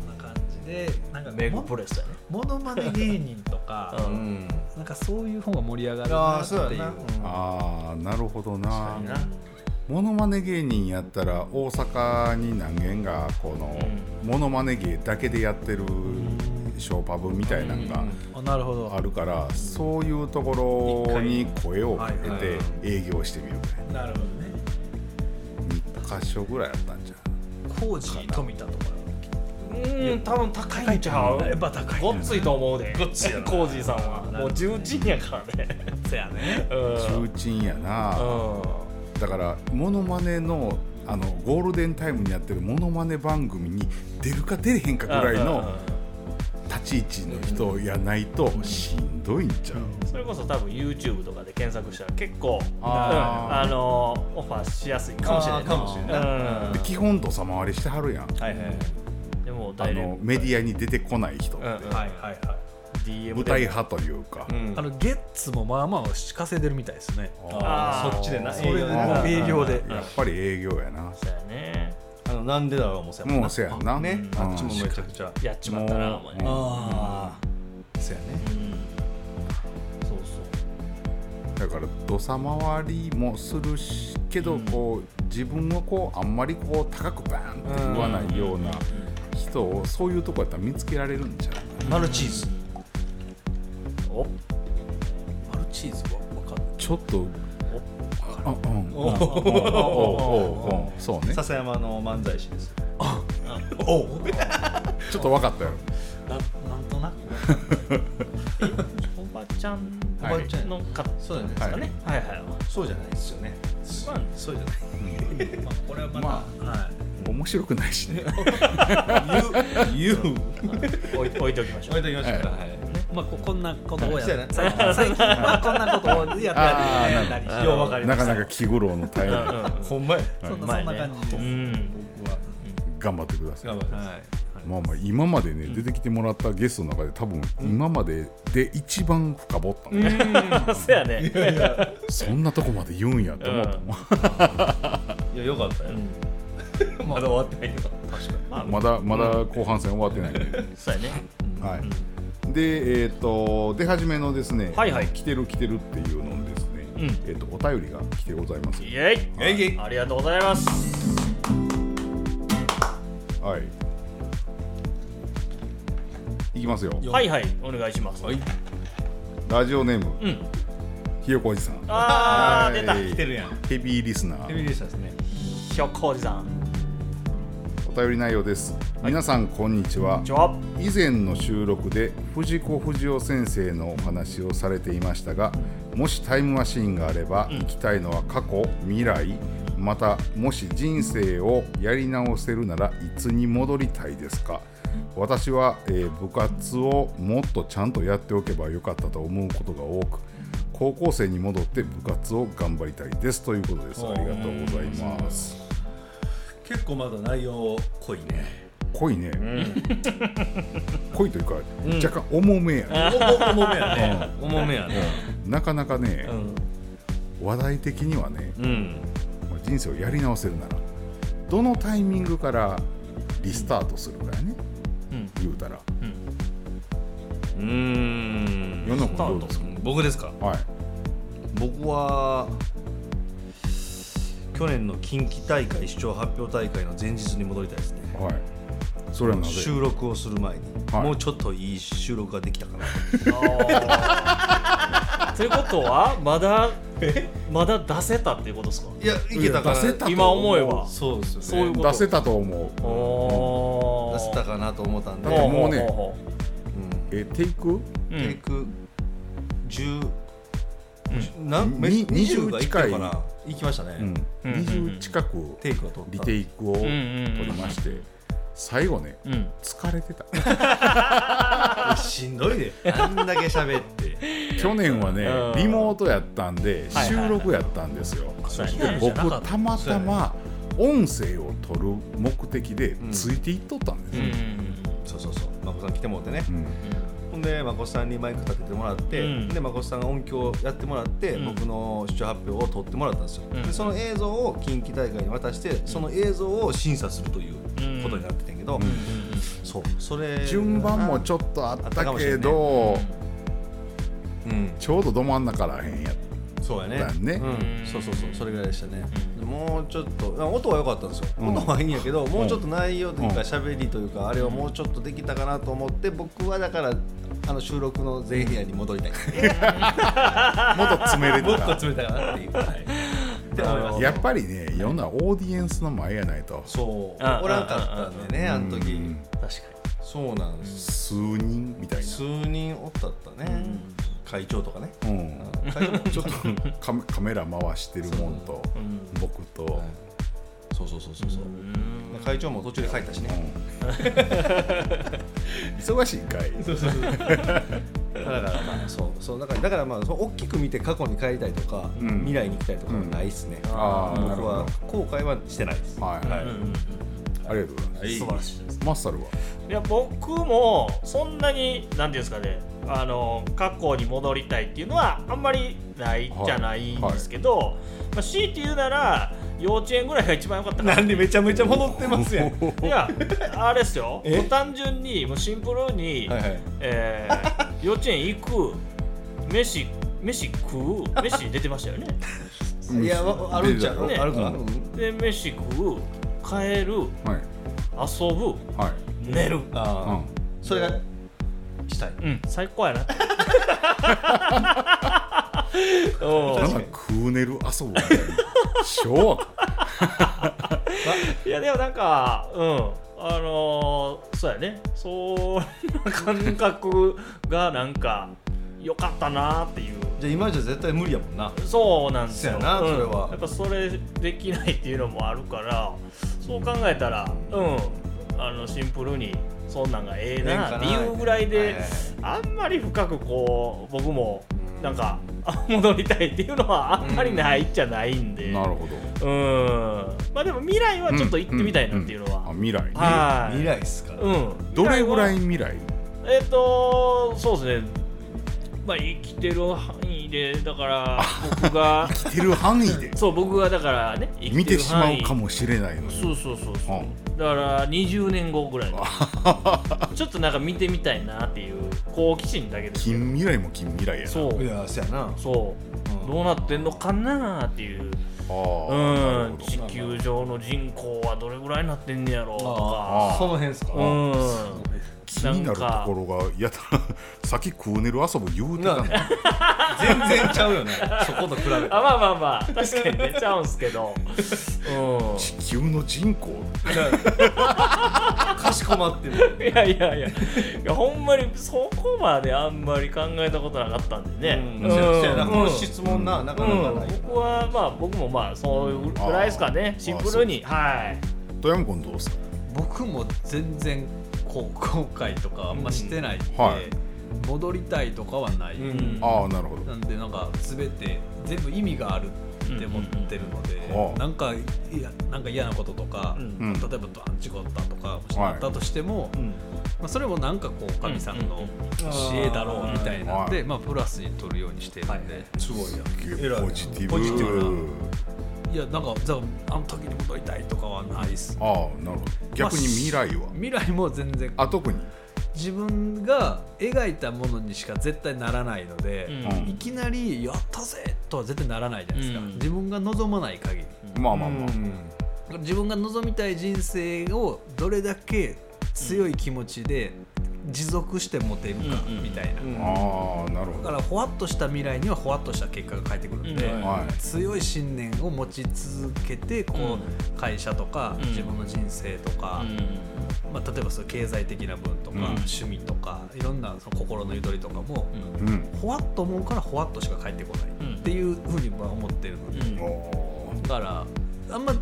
S5: な感じでなんか
S4: メグプレスだね。
S5: モノマネ芸人とか、
S4: う
S3: うん。
S5: なんかそういう方が盛り上がる
S3: あ
S5: なっていう。
S3: あ
S1: ああなるほどな。
S3: 確かにな。
S1: モノマネ芸人やったら大阪に何軒がこのモノマネ芸だけでやってるショーパブみたいなのが
S5: あなるほど。
S1: あるからそういうところに声をかけ
S5: はい
S1: て営業してみるぐらい
S5: なるほどね
S1: 2箇所ぐらいやったんじゃ
S5: コージ富田とか
S4: うん多分高いんちゃう。
S5: やっぱ高い。
S4: ごっついと思うで。
S3: ごっついやな。
S4: コージーさんは。もう重鎮やからね。
S5: せやね。
S4: うん。
S1: 重鎮やな。
S4: う
S1: だからモノマネのあのゴールデンタイムにやってるモノマネ番組に出るか出れへんかぐらいの立ち位置の人やないとしんどいんちゃう？
S4: それこそ多分 YouTube とかで検索したら結構
S1: あー。
S4: うんあのオファーしやすいかもしれない。
S3: かもしれな。い
S4: うん。
S1: で基本土佐回りしてはるやん。
S3: はいはい。
S4: でも
S1: あのメディアに出てこない人って。
S4: うん
S5: はいはいはい。
S4: DM
S1: 舞台派というか。
S3: うん。
S5: あのゲッツもまあまあ稼いでるみたいですね。
S3: あー。そっちでな。
S5: それで
S3: 営業でな。
S5: 営業で。
S1: やっぱり営業やな。
S4: そうやね
S3: あのなんでだろうもそうやもん
S1: もうせやんな。
S3: ね
S1: うん。
S3: あっちもめちゃくちゃ。
S4: やっちまったなお前。
S1: もう
S3: ああそうやね。
S4: うん。そうそう。
S1: だから土佐回りもするしけど、こう自分をこうあんまりこう高くバーンって言わないような人をそういうとこやったら見つけられるんじゃない
S3: マルチーズ。
S4: お。
S5: マルチーズは分かんない
S1: ちょっとそうね
S3: 笹山の漫才師です
S1: おちょっと分かったよ
S5: ななんとなく
S4: おばちゃんおばちゃんの方
S3: そうだね
S4: ですかねはいはい
S3: そうじゃないですよね
S4: まあ
S3: そうじゃない
S5: まあこれはまた、
S1: ま
S5: はい
S1: 面白くないしね
S3: 言う
S4: 置い置いておきましょう
S3: 置いときましょうか
S1: は
S3: はい
S5: まあ、ここんなことをや
S3: そうやな。
S5: 最最近。はこんなことをやったり
S1: な
S4: ようわかりました
S1: なかなか気苦労の大変
S3: ほんまや。
S5: そんなそんな
S4: 前ね
S5: 感じです、
S1: 頑張ってください。まあまあ今までね、出てきてもらったゲストの中で多分今までで一番深掘ったの、ね
S4: うん。そうやね。
S1: そんなとこまで言うんやって思った
S3: いやよかったよ、まだ終わってないけど。
S4: まあ
S1: まだまだ後半戦終わってないんで、
S4: そうやね。
S1: はい、でえっ、と出始めのですね、
S4: はいはい。
S1: 来てる来てるっていうのですね、
S4: うん。
S1: えっ、とお便りが来てございます。
S4: イエイ。
S3: えいえい
S4: ありがとうございます。
S1: はい。いきますよ。
S4: はいはい。お願いします。
S3: はい。
S1: ラジオネーム、
S4: うん。
S1: ひよこおじさん。
S4: あー出た。
S1: はい
S3: 来てるやん。
S1: ヘビーリスナー。
S3: ヘビーリスナーですね。
S4: ひょっこおじさん
S1: お便り内容です、皆さんこんにちは。以前の収録で藤子不二雄先生のお話をされていましたがもしタイムマシーンがあれば行きたいのは過去未来またもし人生をやり直せるならいつに戻りたいですか？私は、えー部活をもっとちゃんとやっておけばよかったと思うことが多く高校生に戻って部活を頑張りたいです。ということです。ありがとうございます
S3: 結構まだ内容濃いね。
S1: 濃いね、濃いというか、若干重めやね、
S3: 重めやね。重めやね。
S1: なかなかね、
S3: うん。
S1: 話題的にはね
S3: うん。
S1: 人生をやり直せるならどのタイミングからリスタートするかやね、
S4: うん。
S1: 言うたら。
S3: うーん。
S1: 世の中どうですか？
S3: 僕ですか？
S1: はい。
S3: 僕は去年の近畿大会視聴発表大会の前日に戻りたいですね。
S1: はい。それはなぜ？
S3: 収録をする前に、
S1: はい。
S3: もうちょっといい収録ができたかな。
S4: ということはまだまだ出せたっていうことですか？
S3: いやいけたかな。
S1: 出せたと
S4: 今思えば。
S3: そうですよね。
S4: そういうこと。
S1: 出せたと思う。
S4: お
S3: 出せたかなと思ったんで、
S1: だからもうねえテイク？
S4: う
S3: テイク10、
S4: うん。
S3: なんめ
S1: に
S3: 20がいったか
S1: 近
S3: な行きましたね、
S1: うん、
S4: うん。
S1: 20近く
S3: テイクを取った。
S1: リテイクを取りまして最後ね
S4: うん。
S1: 疲れてた。
S3: しんどいであんだけ喋って。
S1: 去年はね
S4: うん。
S1: リモートやったんで収録やったんですよ。で僕
S4: た。
S1: たまたま音声を取る目的で
S3: ん
S1: ついていっとったんですよ、
S4: うん。
S3: そうそうそう。まこさん来てもらってね、
S1: うん
S3: でまこさんにマイク立ててもらって、
S4: うん。
S3: でまこさんが音響やってもらって、
S4: うん。
S3: 僕の視聴発表を撮ってもらったんですよ、
S4: うん。
S3: でその映像を近畿大会に渡してその映像を審査するということになってたんやけど、そうそれ
S1: 順番もちょっとあったけど
S3: うん。
S1: ちょうどど真ん中らへんやっ
S3: そうやね。
S1: だね
S3: うん、そうそうそうそれぐらいでしたね、もうちょっとあ音は良かったんですよ、
S1: うん。
S3: 音はいいんやけどもうちょっと内容というか喋りというかあれをもうちょっとできたかなと思って僕はだからあの収録の前夜に戻りたい。
S1: もっと詰めれて
S3: もったと詰めたかなっていう、
S1: やっぱりねいろんなオーディエンスの前やないと。
S3: そう。
S4: あ
S3: おらんかったんでねあの時。
S1: うん。
S4: 確か
S3: そうなんです。
S1: 数人みたいな。
S3: 数人おったったね。会長とかね。
S1: うん。
S3: 会長
S1: ちょっと カメカメラ回してるもんと僕と、
S3: そうそうそうそうそう。
S4: うん。
S3: 会長も途中で帰ったしね。
S1: 忙しいんかい。
S3: そうそうそう。だからまあ そうそうだからだからまあそう大きく見て過去に帰りたいとか、
S1: うん。
S3: 未来に行きたいとかはないっすね、
S1: ああなるほ
S3: 僕は後悔はしてないです。
S1: どはい、はい。
S4: うんうん
S1: ありがとうございます、
S4: 素晴らしいです。
S1: マッサルは？い
S4: や僕もそんなになんていうんですかねあの過去に戻りたいっていうのはあんまりないじゃないんですけど、まあ、強いて言うなら幼稚園ぐらいが一番良かったかな
S3: なんでめちゃめちゃ戻ってますやん。
S4: いやあれですよ。
S3: え？
S4: もう単純にもうシンプルに、
S3: はいはい。
S4: えー幼稚園行く飯飯食う飯出てましたよね。
S3: いやわあるんちゃう、
S4: ね。
S3: あるか、
S1: うん
S4: で飯食う帰る
S1: はい。
S4: 遊ぶ
S1: はい。
S4: 寝る。
S3: ああ、
S1: うん。
S3: それがしたい。
S4: うん最高やな
S1: なんかクーネル遊ぶみたいな昭和か。
S4: いやでもなんかうん。あのーそうやね。そんな感覚がなんか良かったなっていう。
S3: じゃあ今じゃ絶対無理やもんな。
S4: そうなんですよ。
S3: な
S4: うん
S3: それは。
S4: やっぱそれできないっていうのもあるからそう考えたらうん。あのシンプルにそんなんがええなっていうぐらいであんまり深くこう僕もなんかあ 戻りたいっていうのはあんまりないじゃないんで、
S1: なるほど。
S4: うん。ままあでも未来はちょっと行ってみたいなっていうのは、
S1: あ未来。ね
S4: はい。
S3: 未来っすか？
S4: うん。
S1: どれぐらい
S4: 未来？えっ、とそうですね。まあ生きてる範囲でだから僕が
S1: 生きてる範囲で？
S4: そう僕がだからね生き
S1: 見て
S4: る範囲。
S1: しまうかもしれないのに。
S4: そうそうそうそう、
S1: う
S4: だから20年後ぐらい。の ちょっとなんか見てみたいなっていう好奇心だけです
S1: 近未来も近未来やな。
S4: そう。
S3: いやそやな。
S4: そう、どうなってんのかなっていう。
S1: あ
S4: うん。地球上の人口はどれぐらいになってんねやろうとか。
S3: あその辺っすか。
S4: うん
S1: 気になるところがやたらさっきクーネル遊ぶ言うてたの
S3: 全然ちゃうよね。そこと比べて。
S4: あまあまあまあ。確かにね。ちゃうんすけど。うん。
S1: 地球の人口。
S3: かしこまってる
S4: いやいやいや。いやほんまにそこまであんまり考えたことなかったんでね、
S3: うん。
S4: うん。
S3: この質問ななかなか
S4: うん
S3: ない。
S4: 僕はまあ僕もまあそういうぐらいですかね。シンプルに。はい。
S1: 富山君どうですか
S5: 僕も全然こう後悔とかあんましてないんで、
S1: うんはい。
S5: 戻りたいとかはない、
S3: うん。
S1: ああなるほど。
S5: なんでなんか全て全部意味があるって思ってるので、
S1: うん。うん
S5: なんかいやなんか嫌なこととか、例えば事故ったとかもしあったとしても、
S4: うん。
S5: まあ、それもなんかこう神さんの
S4: うん。
S5: 教えだろうみたいなんで、
S1: はい
S5: まあ、プラスに取るようにしてるんで、
S3: すごい。
S1: ポジティブ。
S5: ポジティブい、やなんかじゃああの時に戻りたいとかはないです。
S1: ああなるほど。逆に未来は？
S5: 未来も全然。
S1: あ特に？
S5: 自分が描いたものにしか絶対ならないので、
S4: うん。
S5: いきなり「やったぜ!」とは絶対ならないじゃないですか、
S4: うん。
S5: 自分が望まない限り。
S1: まあまあまあ。
S5: 自分が望みたい人生をどれだけ強い気持ちで持続して持てるか
S4: うん
S5: みたいな、
S3: うん。
S1: ああなるほど。
S5: だからほわっとした未来にはほわっとした結果が返ってくるんで、
S4: うん。
S1: はい。
S5: 強い信念を持ち続けてこう、会社とか
S4: うん。
S5: 自分の人生とか、まあ、例えばそ経済的な分とか、
S1: うん。
S5: 趣味とかいろんなその心のゆとりとかも、
S1: うん。
S5: ほわっと思うからほわっとしか返ってこない、
S4: うん
S5: っていうふうに僕は思ってるので、だからあんま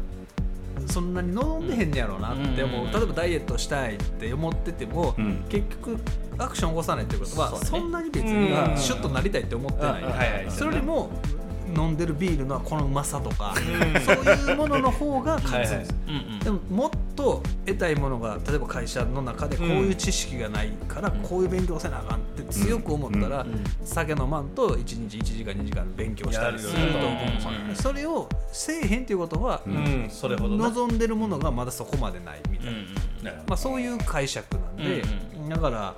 S5: そんなに望んでへんねやろうなって思う、
S4: うん
S5: 例えばダイエットしたいって思ってても、
S1: うん。
S5: 結局アクション起こさないってことは
S4: そ
S5: んなに別
S4: うん。
S5: にシュッとなりたいって思ってない。それよりも飲んでるビールのこのうまさとか、そういうものの方が勝つんです。でももっと得たいものが例えば会社の中でこういう知識がないからこういう勉強せなあかんって強く思ったら、
S4: うんうん。
S5: 酒飲まんと1日1時間2時間勉強したりすると思うそれをせえへんっていうことは、
S3: うん。それほどな
S5: 望んでるものがまだそこまでないみたいな、まあ、そういう解釈なんで、
S4: うん。
S5: だから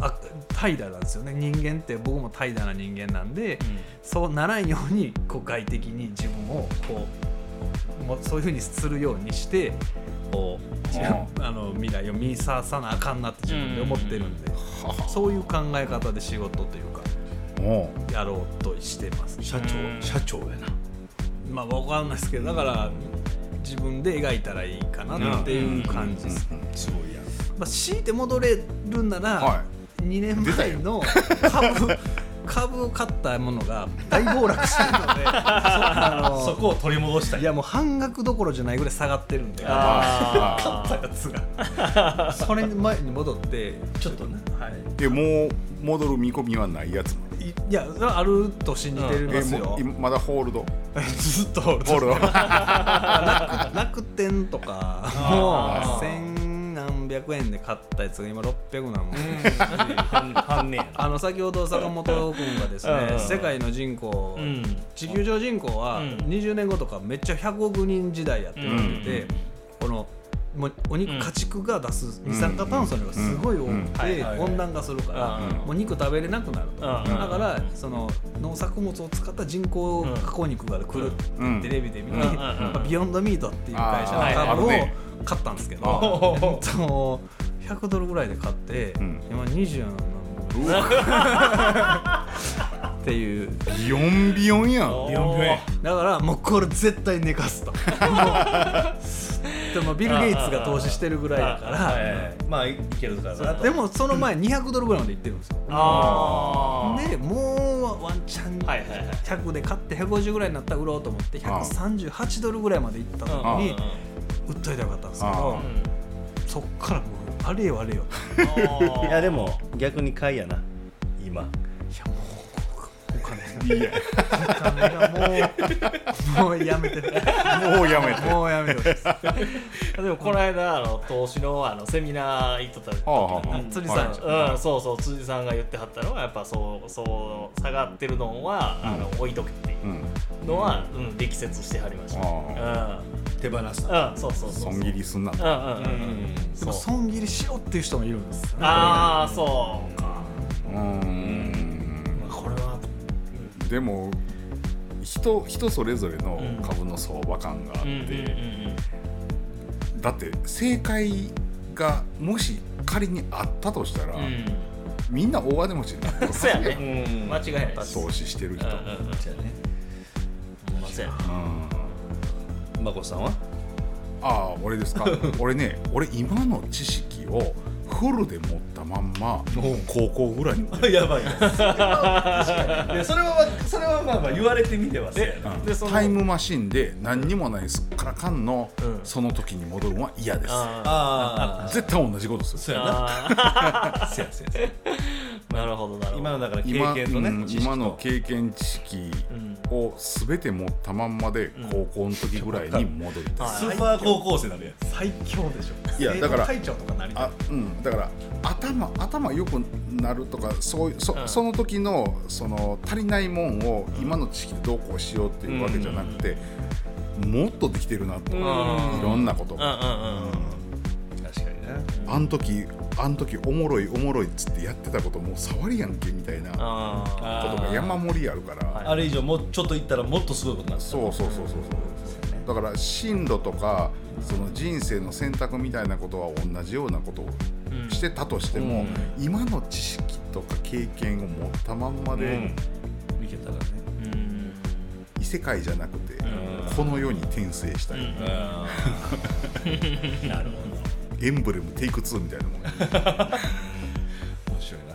S5: あ怠惰なんですよね。人間って僕も怠惰な人間なんで、そうならんようにこう外的に自分をこうもうそういうふうにするようにしてこう。自分あの未来を見ささなあかんなって自分で思ってるんで、そういう考え方で仕事というかやろうとしてます。
S3: 社長社長やな。
S5: まあ分かんないですけどだから自分で描いたらいいかなっていう感じです、
S3: すごいや
S5: まあ、強いて戻れるんなら、
S1: は
S5: 2年前の株株を買ったものが大暴落してるので あの。
S3: そこを取り戻したい。
S5: いやもう半額どころじゃないぐらい下がってるんで買
S4: あ
S5: ったやつが。それ前に戻って
S3: ちょっとね。
S5: はい。
S1: えもう戻る見込みはないやつ
S5: いいやあると信じて
S1: え
S5: ますよ。
S1: もう、今まだホールド？
S5: ずっとホールド
S1: ホールド。
S5: 楽楽天とかも
S4: あー
S5: 千何百円で買ったやつが今600なんもん。
S3: 半年やな。
S5: あの先ほど坂本君がですね世界の人口、
S4: うん。
S5: 地球上人口は
S4: うん。
S5: 20年後とかめっちゃ100億人時代やって言われてて、このお肉
S4: うん
S5: 家畜が出す二酸化炭素量がすごい多
S1: うん。
S5: くて温暖化するから
S4: うん。
S5: もう肉食べれなくなる。と
S4: うん。
S5: だからその農作物を使った人工加工肉が来る
S1: うん。
S5: ってテレビで見てBeyond Meatっていう会社の株を買ったんですけ
S1: あ
S5: どえっと100ドルぐらいで買って
S1: うん。
S5: 今20なの
S1: うわ
S5: っていう。
S1: ビヨンビヨンやん。
S3: ビヨンビヨン
S5: だからもうこれ絶対寝かすと。でもビル・ゲイツが投資してるぐらいだか
S3: はい
S5: ら
S3: はいはい。まあいけるからな
S5: でもその前200ドルぐらいまでいってるんですよ。
S4: あー。
S5: でもうワンチャン
S4: はいはいはい。
S5: 100で買って150ぐらいになったら売ろうと思って138ドルぐらいまでいった時
S4: うん
S5: に売っといたらよかったんですけ
S1: あ
S5: どそっからもうあれよあれよ。
S3: いやでも逆に買いやな。今。
S5: いやもうお金
S1: いや
S5: お金がもうもうやめて
S1: もうやめて
S5: もうやめてで
S4: もこの間あの投資のあのセミナー行っとった時に
S1: はあはあ
S5: 辻さんでしょ
S4: うん、そうそう辻さんが言ってはったのはやっぱそうそう下がってるのは、あの置いとけってい
S1: うん
S4: うのは、うん。力説してはりました、
S1: あ
S3: 手放す
S4: うん、うん、そうそうそう
S1: 損切りすんな
S4: うんうんうんうん。
S5: でも損切りしようっていう人もいるんですよね。
S4: ああそうか。
S1: うーん
S4: これは。
S1: でも人人それぞれの
S4: うん。
S1: 株の相場感があって、
S4: うんうんうん
S1: だって正解がもし仮にあったとしたら、みんな大金持ちになってる
S4: そうや
S1: ん
S4: ね。
S6: うん。
S4: 間違いないです。
S1: 投資してる人、
S4: うんうんうん。
S6: じゃあね。
S4: ほんまそうやね。
S1: うん
S6: まこさんは？
S1: ああ俺ですか。俺ね俺今の知識をフルで持ったまんま高校ぐらいに
S3: やばいです確かに。いやそれはそれはまあまあ言われてみてはそうやな。
S4: でその
S1: タイムマシンで何にもないすっからかんの、
S4: うん。
S1: その時に戻るのは嫌です。
S4: あ
S3: ああ
S1: 絶対同じことする。
S3: そうやな。
S4: るほどなるほど。
S3: 今のだから経
S1: 今
S3: 験とね
S1: うん今の経験知識
S4: うん。
S1: を全て持ったまんまで高校の時ぐらいに戻りたい、
S4: はい
S3: スーパー高校生なのや
S5: 最強でしょ。
S1: いやだから
S5: 会長とかなりたい
S1: あうん、だから頭頭良くなるとかそういうそ,、
S4: うん。
S1: その時のその足りないもんを今の知識でどうこうしようっていうわけじゃなくて、もっとできてるなと、
S4: うん。
S1: いろんなこと、
S4: うんうんうん。
S3: 確かにね。
S1: あん時あん時おもろいおもろいっつってやってたこともう触りやんけみたいなこ
S4: あ
S1: とが山盛りあるから、
S4: はい
S3: あれ以上もうちょっといったらもっとすごいことになる。
S1: そうそうそうそうそう。だから進路とかその人生の選択みたいなことは同じようなことを
S4: うん
S1: してたとしても、今の知識とか経験を持ったまんまで、
S3: うん。いけたらね。
S4: うん。
S1: 異世界じゃなくて、
S3: ん。
S1: この世に転生したい、
S4: うん。
S3: なるほ
S1: エンブレムテイク2みたいなもん。
S3: ど面白いな。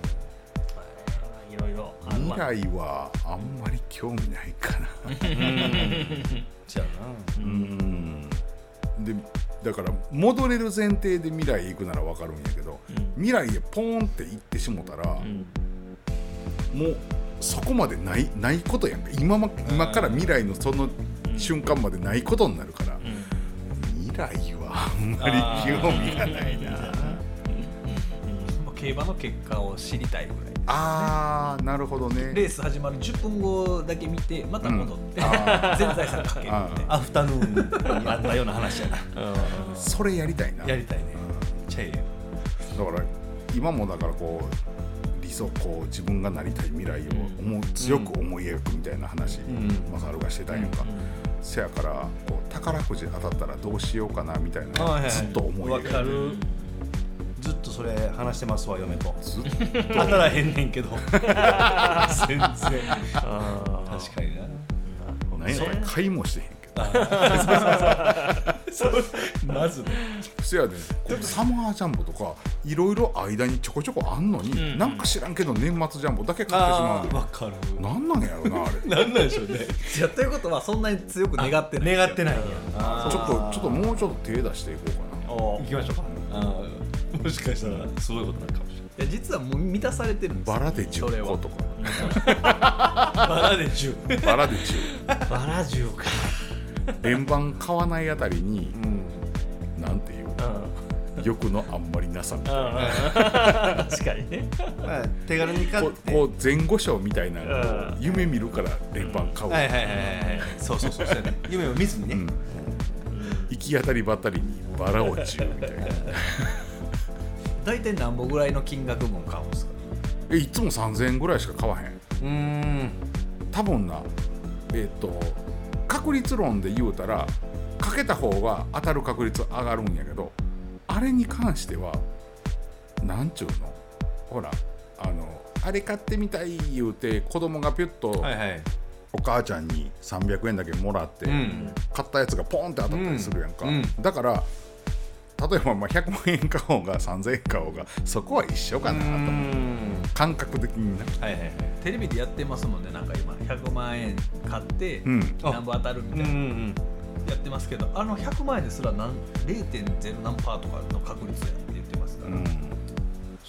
S3: い
S4: ろいろ
S1: 未来はあんまり興味ないかな
S3: じゃあな。
S1: うん。でだから戻れる前提で未来へ行くなら分かるんやけど、未来へポーンって行ってしもたら、
S4: うん。
S1: もうそこまでないないことやんか。今ま今から未来のその瞬間までないことになるから、未来はあんまり興味がないな。
S5: 競馬の結果を知りたいぐらい
S1: あーなるほどね。
S5: レース始まる10分後だけ見てまた戻って、
S1: うん。あ
S5: 全財産かける
S1: あ
S5: って。
S3: アフタヌーンにあったような話やな。
S1: それやりたいな。
S3: やりたいね。ちゃえ
S1: だから今もだからこう理想こう自分がなりたい未来を思う強く思い描くみたいな話、
S3: ん。
S1: マサルがしてたんやんか、せやからこう宝くじ当たったらどうしようかなみたいな、
S3: はいはいはい。
S1: ずっと思い
S3: わ
S1: 描いて
S3: かるずっとそれ話してますわ嫁と。
S1: ずっ
S3: 当たらへんねんけど。全然。確か
S4: あ
S3: にな。
S1: 何やったら買いもしてへんけど。
S3: そう。まずね。
S1: せやで。こうサマージャンボとかいろいろ間にちょこちょこあんのに、
S4: ん。
S1: なんか知らんけど年末ジャンボだけ買ってしまうの
S3: わかる。
S1: なんなんやろなあれ。
S3: なんなんでしょうね。
S5: いやということはそんなに強く願ってない
S3: 願ってないんや
S1: ちょっとちょっともうちょっと手出していこうかな。
S4: お
S3: 行きましょうかもしかしたらすごいことになるかもしれ
S5: い。や実はもう満たされてるんですよ
S1: バラで10
S5: それは
S1: 個とか。
S3: ないバラで10
S1: バラで10
S4: バラ銃か。
S1: 連番買わないあたりに
S3: うん。
S1: なんていう
S4: うん。
S1: 欲のあんまりなさみたいな。
S4: うん。うん確かにね。
S3: まあ手軽に買
S1: こ
S3: って。
S1: うこう前後賞みたいなのを
S4: うん。
S1: 夢見るから連番買う、
S3: はいはいはいはい。はいそうそうそうそう。やね夢を見ずにね。
S1: うん。行き当たりばったりにバラを10みたいな
S5: 大体何本ぐらいの金額分買うんですか？
S1: えいつも3000円ぐらいしか買わへん。
S3: うーん。
S1: 多分なえっ、と確率論で言うたらかけた方が当たる確率上がるんやけどあれに関してはなんちゅうの？ほらあのあれ買ってみたい言うて子供がピュッと
S3: はいはい。
S1: お母ちゃんに300円だけもらって、
S3: うん。
S1: 買ったやつがポンって当たったりするやんか、
S3: うんうん。
S1: だから例えばまあ100万円買おうが3000円買おうがそこは一緒かなと。感覚的にな。
S3: はいはいはい。
S5: テレビでやってますもんね。なんか今100万円買って
S1: うん。
S5: 何本当たるみたいな、
S3: ん
S5: やってますけどあの100万円ですら何0.0何パーとかの確率やって言ってますから、
S1: うん。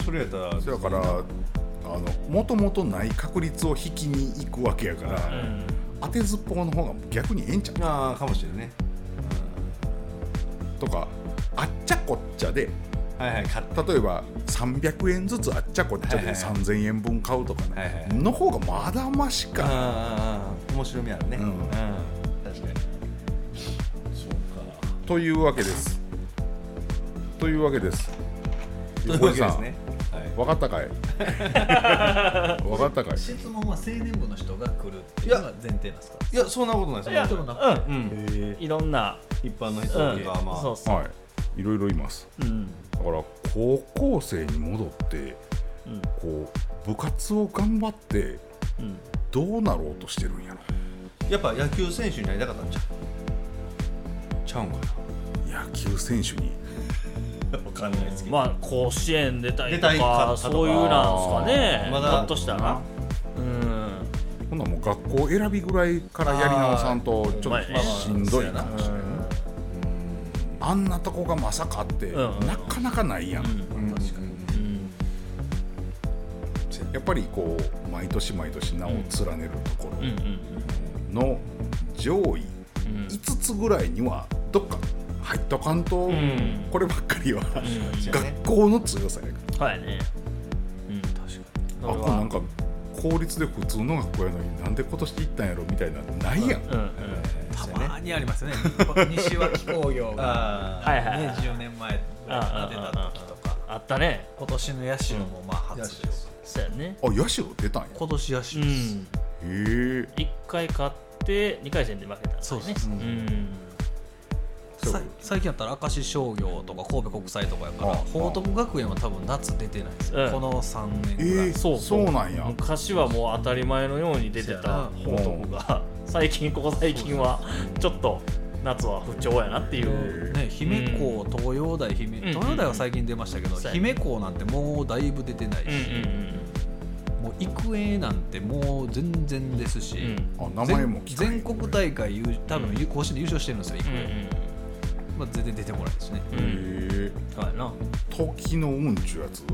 S3: それやったら
S1: そやからあもともとない確率を引きに行くわけやから、
S4: うん。
S1: 当てずっぽうの方が逆にええんちゃう？
S3: ああかもしれないね。
S1: とかあっちゃこっちゃで
S3: はいはい
S1: 例えば300円ずつあっちゃこっちゃで
S3: はいはいはい。
S1: 3000円分買うとかね、
S3: はいはいはい。
S1: の方がまだましか、
S3: ああ面白みあるね。
S1: うん。
S3: 確かに。そうか。
S1: というわけです。というわけです。
S3: という
S1: 横井さん
S3: わけですね。はい。
S1: 分かったかい？分かったかい？
S5: 質問は青年部の人が来るっていうのが前提なんですか？
S3: いやそんなことないそん
S4: い。や
S3: なことない。
S4: うん
S3: うん。
S4: いろんな
S3: 一般の人
S4: うん。
S3: がまあ。
S4: そうそう
S1: はいいろいろいます。
S4: うん。
S1: だから高校生に戻って
S4: うん。
S1: こう部活を頑張って
S4: うん。
S1: どうなろうとしてるんやろ。
S3: やっぱ野球選手になりたかったんちゃう？ちゃうんか
S1: 野球選手に。
S3: な わかんないです
S4: まあ甲子園出たりと
S3: か
S4: そういうなんすかね。
S3: まだ。
S4: ひょっとしたら。うん。
S1: ほんならもう学校選びぐらいからやり直さんとちょっとしんどいかもしれな。い
S4: うん
S1: あんなとこがまさかって
S4: うん。
S1: なかなかないやん、
S3: 確かに。
S4: うん。
S1: やっぱりこう毎年毎年名を連ねるところの上位
S4: うん。
S1: 5つぐらいにはどっか入っとかんと
S4: ん。
S1: こればっかりは
S4: うん。
S1: 学校の強さやか
S4: はいね。うん。確かに。
S1: らあこれなんか公立で普通の学校やのになんで今年行ったんやろみたいなのないやん
S5: たまにありますよね。西脇工業が、
S3: あ
S4: はいはいはい。
S5: ね、10年前に出た時とか。
S4: あったね。
S5: 今年の社もまあ初です。
S4: そうやね。
S1: あ社出たんや。
S5: 今年社です、
S4: うん。
S1: へえ
S4: 一回勝って二回戦で負けたんですね。
S5: そうです
S4: うん
S1: そう。
S5: さ最近やったら明石商業とか神戸国際とかやから報徳学園は多分夏出てないんですよ、
S4: うん。
S5: この3年
S1: え
S5: ぐらい、
S1: ー、
S4: そう
S1: そう。なんや。
S4: 昔はもう当たり前のように出てた報徳が 最近ここ最近はちょっと夏は不調やなっていう。
S5: ね、姫高、東洋大姫、
S4: ん。
S5: 東洋大は最近出ましたけど、姫高なんてもうだいぶ出てないし、もう育英なんてもう全然ですし、
S4: うん。うん
S1: あ名前も
S5: 全国大会優多分
S4: うん。
S5: 甲子園で優勝してるんですよ、育
S4: うん
S5: 英、まあ、全然出てこないですね。
S4: うん。
S1: へ
S4: うん。
S1: え
S4: そうやな。
S1: 時の運ちゅうやつ？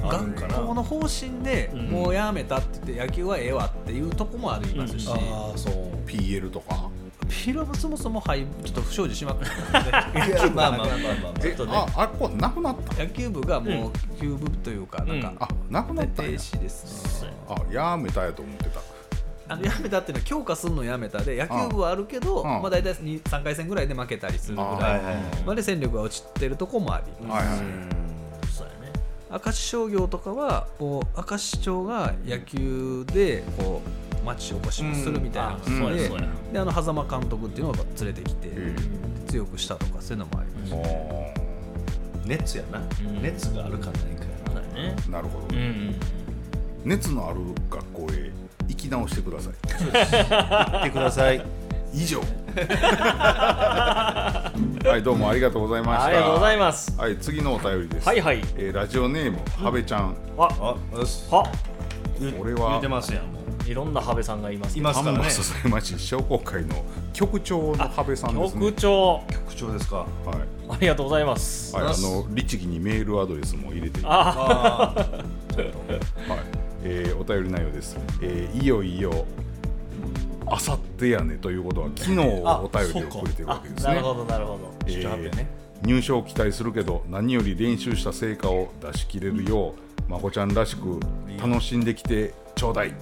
S3: あるん
S5: 学校の方針で
S4: うん。
S5: もうやめたって言って野球はええわっていうとこもありますし、
S4: うん。
S3: ああそう。
S1: PL とか？
S5: ピロはそもそもはいちょっと不祥事しまくって。たので
S3: まあまあまあまあまあ。
S4: ちょっとね。
S1: ああこなくなった？
S5: 野球部がもう休部というか、なんか、
S1: あなくなったん
S5: 停
S1: や
S5: 止ですね。
S1: あやめたやと思ってた
S5: あのやめたっていうのは強化するのやめた。で野球部はあるけど
S1: うん。
S5: まあ、大体に3回戦ぐらいで負けたりするぐ
S1: あ
S5: らいまで戦力が落ちてるとこもあり
S1: はいはい
S4: そうやね。
S5: 明石商業とかはこう明石町が野球でこう町おこしをするみたいなので,、
S4: うや
S5: であの狭間監督っていうのを連れてきて、
S1: え
S5: 強くしたとかそういうのもありまし
S1: え
S3: 熱やな、
S4: ん
S3: 熱があるかないか
S4: やね。
S1: あなるほど、
S4: うん。
S1: 熱のある学校へ行き直してください。
S3: やな言ってください。
S1: 以上。はいどうもありがとうございました。
S4: ありがとうございます。
S1: はい次のお便りです。
S4: はいはい。
S1: えーラジオネームはべちゃん。
S4: あ
S3: あよし
S4: は
S1: 俺は
S3: 言ってますやんもう。
S4: いろんな羽部さんがいます。
S3: いますからね。
S1: 丹波篠山市商工会の局長のはべさんですね。
S4: 局長。
S3: 局長ですか。
S1: はい。
S4: ありがとうございます。
S1: はい、あの律儀にメールアドレスも入れていた
S4: あ
S3: ああちょっと
S1: はいえーお便り内容です、えーいよいよあさってやねということは昨日
S3: あ
S1: お便りをくれてるわけですね。
S4: なるほどなるほど。
S1: えー
S3: ね。
S1: 入賞を期待するけど何より練習した成果を出し切れるようまこちゃんらしく楽しんできてちょうだい。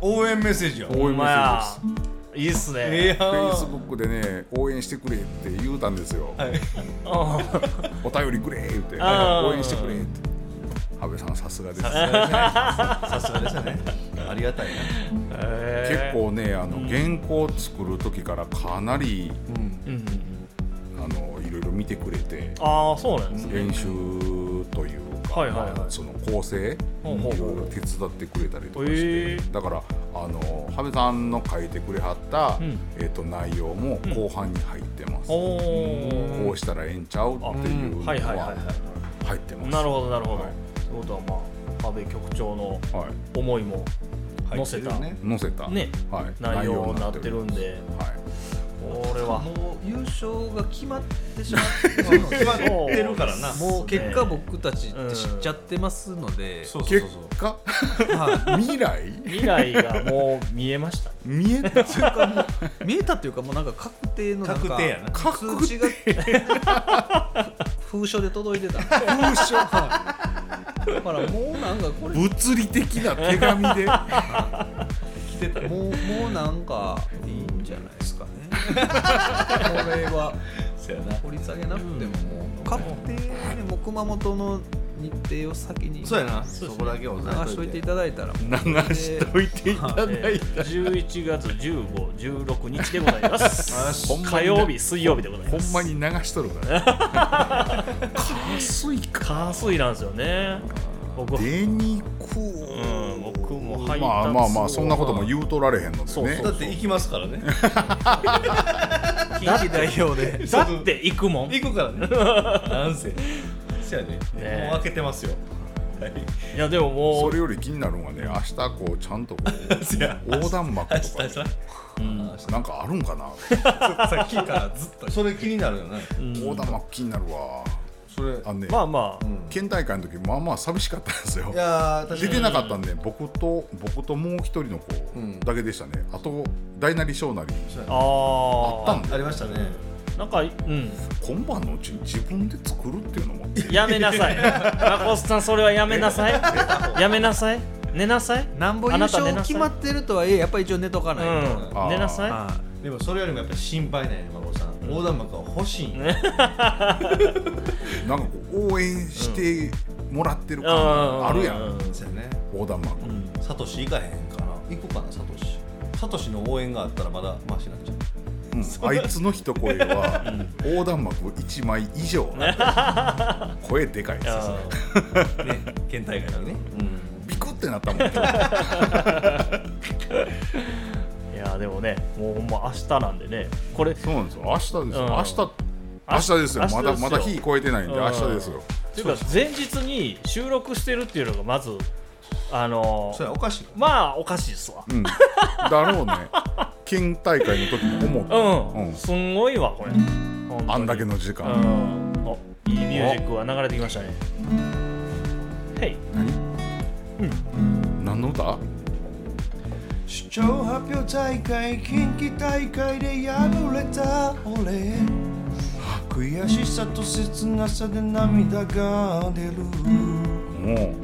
S3: 応援メッセージや。
S1: 応援メッセージです
S4: いいっすね。
S1: フェイスブックでね応援してくれって言うたんですよ、
S3: はい。
S4: あ
S1: お便りくれ言って。応援してくれって安倍さんさすがです。
S3: さすが。ですね。ありがたいな。
S4: ー。
S1: 結構ねあの原稿作る時からかなり
S3: うん。
S4: うんうんうん。
S1: あのいろいろ見てくれて
S4: ああそうなんですね。
S1: 練習というか、
S4: はいはいはい。
S1: まあその構成いろいろ手伝ってくれたりとかして、
S4: へー。
S1: だからあの羽部さんの書いてくれはった、
S4: うん。
S1: えっと内容も後半に入ってます、
S4: お
S1: こ
S4: お
S1: うしたらええんちゃうっていうの
S4: はいはいはいは
S1: は入ってます、
S4: いなるほどなるほど、
S1: はい
S4: ということはまあ安倍局長の
S1: はい。
S4: 思いも載せた、
S3: ね
S1: 載せた、
S4: ね。
S1: はい、
S4: 内容になってるんで。
S1: はい、
S4: これは。
S5: もう優勝が決まってしまって
S3: 決まってるからな。
S5: もう結果僕たちって知っちゃってますので、
S3: うそうそう
S1: 果
S5: はい
S1: 未来？
S4: 未来がもう見えました。
S1: 見えた。
S5: それかもう見えたっていうかもうなんか確定のなんか
S3: 確定やな。
S1: 確
S5: 通知が 封書で届いてた。
S1: 封書
S5: だからもうなんかこれ
S1: 物理的な手紙で。
S5: もうもうなんかいいんじゃないですかね。これは。掘り下げなくてももう。確定ねもう熊本の日程を先に
S3: そうやな。
S4: そうですね。
S3: そこだけ押さえ
S5: 流しといていただいたら。
S1: 流しといていただい
S4: えー
S1: た
S4: 11月15、16日でございます。火曜日、水曜日でござい
S1: ほ
S4: ます。
S1: んまに流しとるから火水か
S4: 火水なんですよね。僕、
S1: 出にく
S4: う。ん、僕も配達
S1: まあまあまあそんなことも言うとられへんのでね。
S4: そうそう
S3: だって行きますからね。
S5: 近畿代表で。
S4: だって行くもん。
S3: 行くからね。なんせそうやね。
S4: ね。
S3: もう開けてますよ。はい
S4: いや、でもも
S1: そうれより気になるのはね明日こうちゃんとこう 横断幕とかなんかあるんかな？
S5: さっきからずっと。
S3: それ気になるよね。
S1: 横断幕気になるわ。
S3: それ
S1: あのね
S4: まあまあ、
S1: 県大会の時まあまあ寂しかったんですよ。
S3: いや
S1: 出てなかったんで僕と僕ともう一人の子
S3: うん。
S1: だけでしたね。あと大なり小なり。
S4: ああ
S1: あったんで
S3: ありましたね
S4: なんか、うん、
S1: 今晩のうちに自分で作るっていうのも。
S4: やめなさい。マコスさん、それはやめなさい。やめなさい。寝なさい。
S5: なんぼ優勝決まってるとはいえやっぱり一応寝とかないと、
S4: うん、寝なさい。
S5: は
S3: でもそれよりもやっぱり心配なんやね孫さん。横断幕は欲しいんや。
S1: なんかこう応援してもらってる感あるやん。横断幕。
S3: サトシ行かへんかな行くかなサトシ。サトシの応援があったらまだマシなんちゃう
S1: うん。あいつの一声は横断幕1枚以上。声でかいです
S3: ね県大会だね。
S1: ビクってなったもん。
S4: ーいや、でもね、もうほんま明日なんでね、これ、
S1: そうなんですよ。明日ですよ。
S4: うん。
S1: 明日明日ですよ。まだまだ日超えてないんで
S4: うん。
S1: 明日ですよ。
S4: っていうか前日に収録してるっていうのがまずあの
S3: それはおかしい
S4: まあおかしいっすわ。
S1: うん。だろうね。県大会の時も思った
S4: うん、
S1: うん。
S4: すんごいわこれ。
S1: あんだけの時
S4: う
S1: 間
S4: ん。おいいミュージックが流れてきましたね。へい。
S1: 何？の歌？
S3: 出張発表大会近畿大会で敗れた俺。悔しさと切なさで涙が出る。
S1: も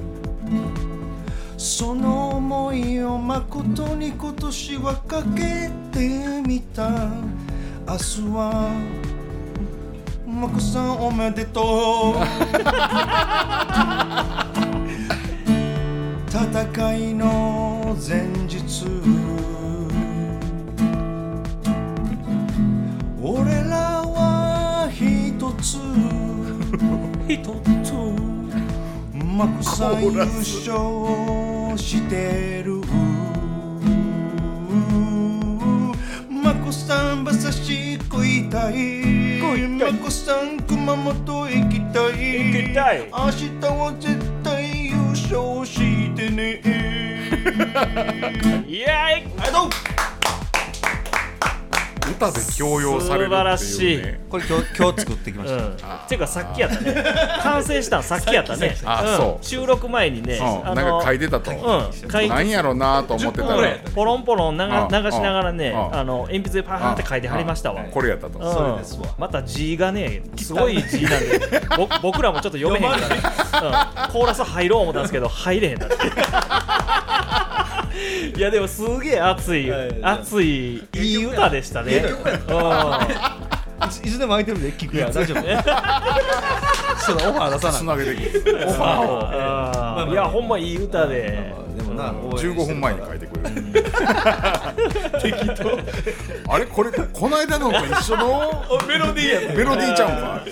S3: その思いを誠に今年はかけてみた。明日はマコさんおめでとう。戦いの前日。俺らは一つ。一つ。マコさん優勝してる。マコさん馬刺し食いたい。マコさん熊本行きたい。
S4: 行きたい。
S3: 明日は絶対優勝してね
S4: イ
S3: ありがとう
S1: う歌で強要されるっていうね。
S3: これ今日今日作ってきま
S4: うん、ていうかさっきやったね。完成したんさっきやったね。ん
S1: あそう。
S4: 収録前にね、
S1: うん。なんか書いてたと。
S4: うん。書いて
S1: なんやろうなと思ってた
S4: 10分ぐら
S1: ら
S4: いポロンポロン流
S1: うん。
S4: 流しながらね
S1: うん。
S4: あの鉛筆でパーンって書いてはりましたわ。
S3: うん。
S1: これやったと。
S4: うん
S3: それですわ。
S4: また字がねすごい字なんで。ぼ僕らもちょっと読めへんから、うん、コーラス入ろう思ったんですけど入れへんだっていやでもすげえ熱い
S3: はい。
S4: 熱いいい歌でしたね。
S3: いつでも空いてるで聞くや大丈夫
S5: ちょっとオファー出さ
S1: つ
S5: ない。
S1: なげてくる。
S4: オファーを。あーいやほんまいい歌で。
S3: でもな
S1: 15分前に書いてくれる。あれこれこの間のと一緒の
S3: メロディーや
S1: メロディーちゃうんか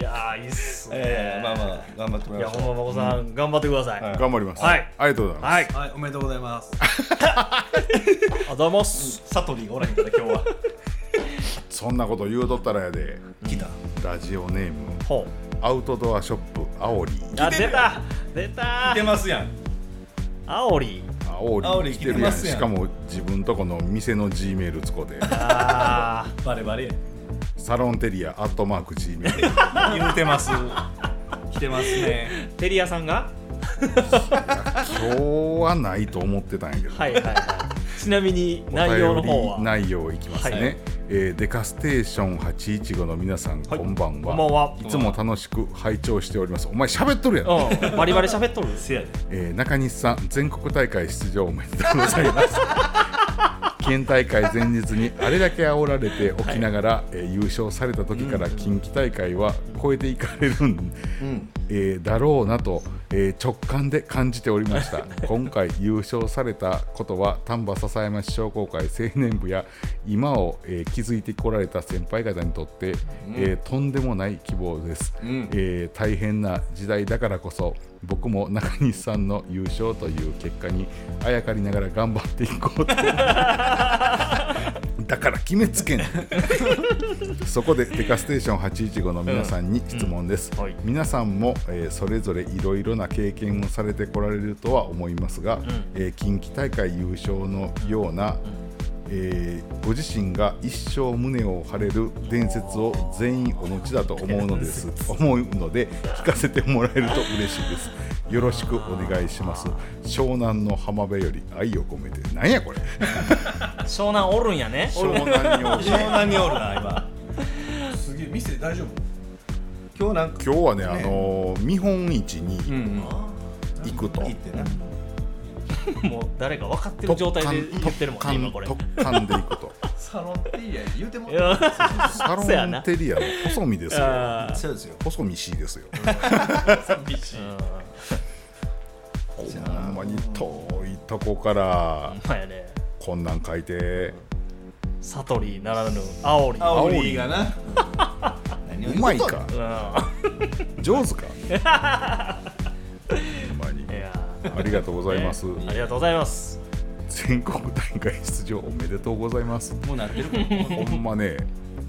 S4: いやーいいっすね
S3: ええまあまあ頑張っても
S4: いや
S3: らいましょう。
S4: ほんままこさん頑張ってください。
S3: はい。
S1: 頑張ります。
S4: はい。
S1: ありがとうございます。
S4: はい。
S5: はいおめでとうございます。
S4: ありがとうございます。
S3: サトリーがおらへんから今日は。
S1: そんなこと言うとったらやで。
S3: 来た。
S1: ラジオネーム。
S4: ほ
S1: アウトドアショップアオリ
S4: うあ出た。出た。
S3: 来てますやん。
S4: あおり
S1: ア煽
S3: 煽り
S1: り来てるやん。しかも自分とこの店の G メールつこで
S4: あ
S5: バレバレ
S1: サロンテリアアットマーク G メール。
S3: 言うてます。来てますね。
S4: ーテリアさんが？
S1: 今日はないと思ってたんやけど。
S4: はいはいはい。ちなみに内容の方は？
S1: 内容いきますね、
S4: はい。
S1: えーデカステーション815の皆さん、こんばんは。
S4: こんばんは。い
S1: つも楽しく拝聴しております。お前喋っとるやん、
S4: うん。バリバリ喋っとる
S3: せやで
S1: えー中西さん全国大会出場おめでとうございます県大会前日にあれだけ煽られておきながら、えー優勝された時から近畿大会は超えていかれる、んえーだろうなと、えー直感で感じておりました。今回優勝されたことは丹波篠山市商工会青年部や今を、えー築いてこられた先輩方にとって、えーとんでもない希望です、
S3: ん。
S1: えー大変な時代だからこそ僕も中西さんの優勝という結果にあやかりながら頑張っていこうと だから決めつけん そこでデカステーション815の皆さんに質問です、
S4: はい。
S1: 皆さんも、えーそれぞれいろいろな経験をされてこられるとは思いますが、えー近畿大会優勝のような、えーご自身が一生胸を張れる伝説を全員お持ちだと思うのです。思うので聞かせてもらえると嬉しいですよろしくお願いします。湘南の浜辺より愛を込めてなんやこれ。
S4: 湘南おるんやね。
S1: 湘南におる。
S3: 湘南におるな今。
S5: すげえ店大丈夫？
S3: 今日なんか
S1: 今日はね、あのー見本市に
S3: うんうん。
S1: 行くと、
S3: 行ってな。
S4: もう誰か分かってる状態で言ってるもんね今これ。
S1: 特艦で行くと。
S5: サロンテリア言うても
S4: いや
S1: サロンテリアの細身ですよ。
S3: そうですよ。
S1: 細身 C ですよほんまに遠いとこからこんなん書いて。
S4: 悟りならぬ煽り。
S3: あオリがな何を
S1: うまいか？
S4: う
S1: 上手か？ほんまに。ありがとうございます、
S4: ねありがとうございます。
S1: 全国大会出場おめでとうございます。
S3: もうなってる
S1: ほんまね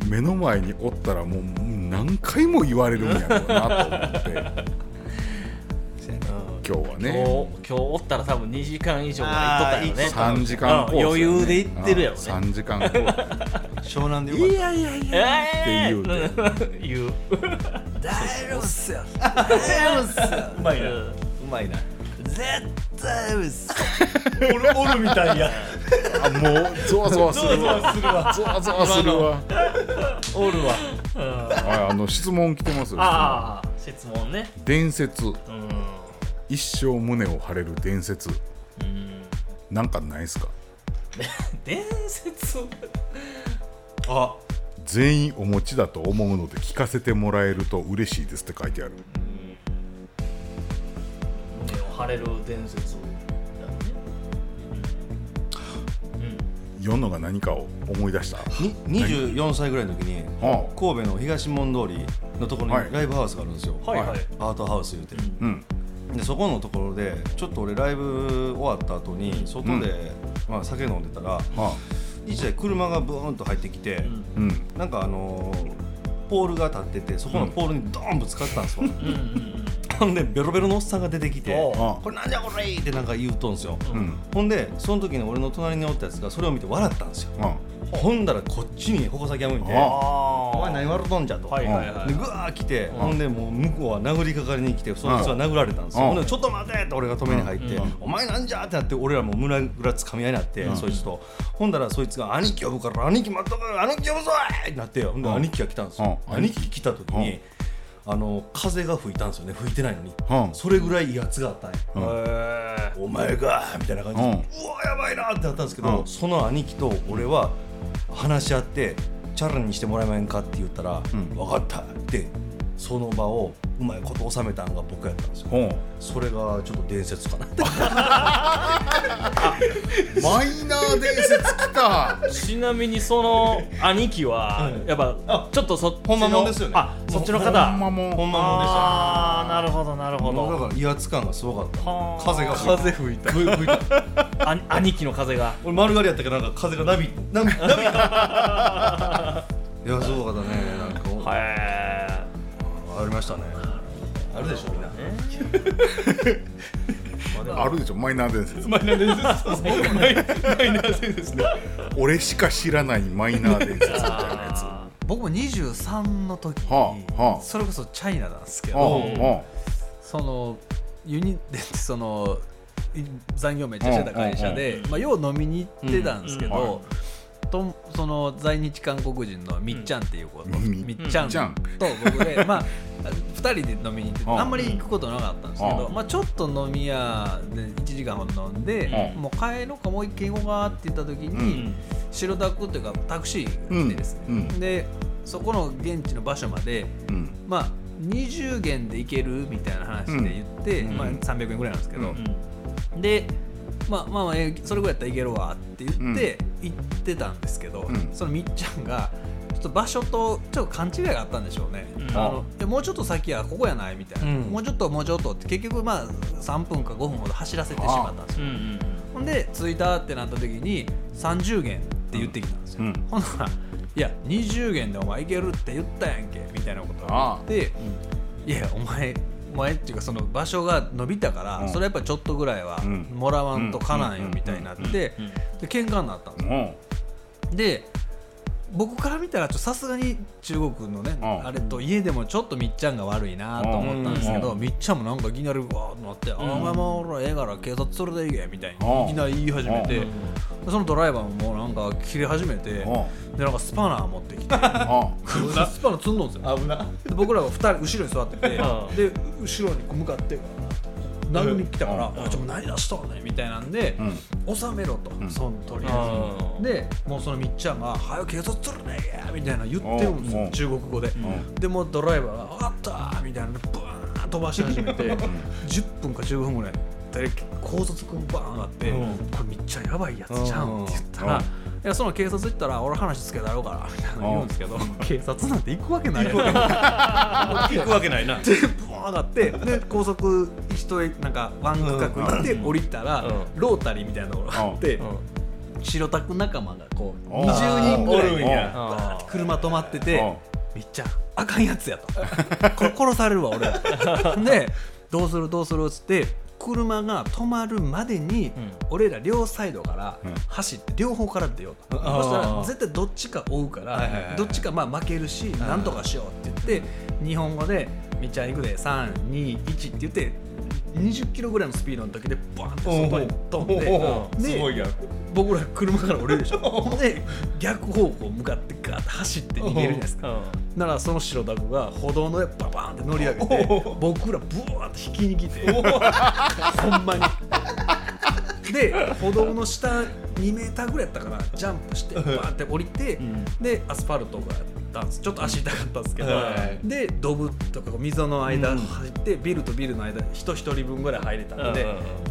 S1: 目の前におったらもう何回も言われるんやろうなと思って今日は
S4: 今日
S1: ね
S4: 今日おったら多分2時間以上は行っとったよね。
S1: 3時間コーね、
S4: うん余裕で行ってるやろね
S1: 3時間コー
S3: 湘南でよかった。
S1: やいやいや。
S4: え
S1: って言うて。
S4: 言う
S5: 大丈夫っすよ。
S3: うまいな。
S4: う
S3: まいな。
S5: 絶対うっす。
S3: おるおるみたいや。
S1: あもうゾワゾワするわ。ゾワゾワするわ。
S3: おるわ。
S1: はいあの質問来てますよ。
S4: ああ質問ね。
S1: 伝説。
S4: うん
S1: 一生胸を張れる伝説。
S4: うん。
S1: なんかないですか？
S4: 伝説
S3: あ。
S1: 全員お持ちだと思うので聞かせてもらえると嬉しいですって書いてある。
S4: 胸を張れる伝説だね
S1: 世のが何かを思い出した？
S3: に24歳ぐらいの時に
S1: は
S3: 神戸の東門通りのところに
S1: はい。
S3: ライブハウスがあるんですよ、
S4: はいはい。
S3: アートハウス言うて。
S1: あうん
S3: でそこのところでちょっと俺ライブ終わった後に外で、まあ、酒飲んでたら
S1: は
S3: 一台車がブーンと入ってきて、
S1: あうん。
S3: なんかあのーポールが立っててそこのポールにドーンぶつかったんですわ、
S4: うんうんうん。
S3: ほんでベロベロのおっさんが出てきてこれなんじゃこれってなんか言うとんすよ、
S1: うん。
S3: ほんでその時に俺の隣におったやつがそれを見て笑ったんですよ。
S1: あ
S3: ほんだらこっちに矛先が向いて
S1: あ「
S3: お前何笑うとんじゃ」と、
S4: はいはいはい。
S3: でぐわー来て、ほんでもう向こうは殴りかかりに来てそいつは殴られたんですよ、
S1: うん。
S3: ほんでちょっと待てって俺が止めに入って「
S4: うん。
S3: お前なんじゃ?」ってなって俺らも胸ぐらつかみ合いになって、そいつと。ほんだらそいつが「兄貴呼ぶから兄貴待っとく兄貴呼ぶぞい!」ってなってほんで
S1: うん。
S3: 兄貴が来たんですよ、
S1: うん。
S3: 兄貴来た時に、あの風が吹いたんですよね。吹いてないのに、
S1: うん。
S3: それぐらい威圧があったんや、
S1: うん。
S4: へ
S3: お前がみたいな感じで、
S1: うん。
S3: うわやばいなってなったんですけど、
S1: うん。
S3: その兄貴と俺は話し合ってチャラにしてもらえませんかって言ったら、
S1: ん。
S3: 分かったってその場をうまいこと収めたんが僕やったんですよ。
S1: ほう。
S3: それがちょっと伝説かなって。
S1: マイナー伝説来た。
S4: ーちなみにその兄貴は
S3: うん
S4: やっぱ
S3: あ
S4: ちょっとそっちの
S3: ほんまもんですよね。
S4: あそっちの
S1: ほ
S4: 方。
S1: んまもん。
S3: ほんまもんでした
S4: ああなるほどなるほど。
S3: だから威圧感がすごかった。
S4: はあ。
S3: 風が吹いた。
S5: 風吹いた。
S3: 吹いた
S4: あ兄貴の風が。
S3: 俺丸刈りやったからなんか風がなびなびなびいやすごかったねなんか。
S4: へえ
S3: ありましたね。あるでしょみんな。
S4: ま あ
S1: るでしょマイナー伝説。
S3: マイナー伝説。マイナー伝説ね。
S1: 俺しか知らないマイナー伝説。みたいなやつ
S4: あ
S5: 僕も23の時に、それこそチャイナなんですけ
S1: あ
S5: ど、
S1: あ。
S5: そのユニでそのい残業めっちゃしてた会社で、まあ、よう飲みに行ってたんですけど、
S1: うんはい
S5: とその在日韓国人のみっちゃんっていう子と、
S1: うん。
S5: みっちゃんと僕で、まあ、2人で飲みに行ってあんまり行くことなかったんですけど、
S1: うん。
S5: まあ、ちょっと飲み屋で1時間ほど飲んで、
S1: うん。
S5: もう帰ろうかもう一軒行こうかって言った時に、白タクっていうかタクシーが来てですね、でそこの現地の場所まで
S1: うん。
S5: まあ20元で行けるみたいな話で言って、
S1: うん。
S5: まあ、300円ぐらいなんですけど、
S1: うん。
S5: で、まあ、まあまあえーそれぐらいやったらいけるわって言って行ってたんですけど、
S1: うん。
S5: そのみっちゃんがちょっと場所とちょっと勘違いがあったんでしょうね、
S4: うん。
S5: あのもうちょっと先はここやないみたいな、
S3: うん。
S5: もうちょっともうちょっとって結局まあ3分か5分ほど走らせてしまったんですよ。
S4: うんうん
S5: ほんで着いたってなった時に30元って言ってきたんですよ、
S1: うん。
S5: ほんなら「いや20元でお前行けるって言ったやんけ」みたいなことを言って「いやお前お前っていうかその場所が伸びたから、
S1: うん。
S5: それやっぱちょっとぐらいは
S1: うん。
S5: もらわんとかなんよ
S1: うん。
S5: みたいになって、
S4: うん。
S5: で喧嘩になったんですよ。
S1: うん。
S5: で僕から見たらちょっとさすがに中国のね、
S1: うん。
S5: あれと家でもちょっとみっちゃんが悪いなと思ったんですけど、
S1: うん
S5: みっちゃんもなんかいきなりわーってなって「あお前も俺ええから警察連れて行け」みたい
S1: うん
S5: にいきなり言い始めて、
S1: うん
S5: そのドライバーもなんか切れ始めて、でなんかスパナー持ってきて
S1: あ
S5: スパナー積んどんですよ。
S3: 危な。
S5: で僕らは2人後ろに座ってて、
S4: うん。
S5: で後ろに向かって殴りに来たから「
S3: うん。
S5: あちょもう何出しとんねん」みたいなんで
S1: うん「
S5: 収めろ」と、
S1: ん。
S5: そのとりあえず。
S4: うん
S5: でもうそのみっちゃんが「はよ警察連れてけ!」みたいな言ってるんですよ中国語で、
S1: ん。
S5: でもうドライバーが「分かった!」みたいなブーン飛ばし始めて10分か15分ぐらいで高卒くんバーン上がって、
S3: うん
S5: これみっちゃんやばいやつじゃんって言ったら、
S1: うん
S5: いやその警察行ったら俺話つけたろうからみたいなの言うんですけど、警察なんて行くわけないやん。
S3: 行くわけない。な
S5: でブワー上がってで高速一重なんかワン区画行って降りたら、
S4: うん。
S5: ロータリーみたいなところがあって、白タク仲間がこう
S1: うん
S5: 20人ぐらいバー車止まってて
S1: うん「
S5: みっちゃんあかんやつや」と「これ殺されるわ俺。ら」で「どうするどうする」っつって車が止まるまでに、俺ら両サイドから
S1: うん。
S5: 走って両方から出ようと、そしたら絶対どっちか追うから、どっちかまあ負けるし、なんとかしようって言って日本語で「みっちゃん行くで321」って言って20キロぐらいのスピードの時でバーンって外に飛んで。で僕ら車から降りるでしょ。で逆方向向かってガーッて走って逃げるじゃないですか。ならその白タクが歩道の上ババーンって乗り上げて僕らブワーって引きに来て ほんまにで歩道の下2メーターぐらいやったからジャンプしてバーって降りて、でアスファルトがやったんです。ちょっと足痛かったんですけど、
S3: はい。
S5: でドブとか溝の間走って、ビルとビルの間人一人分ぐらい入れたので、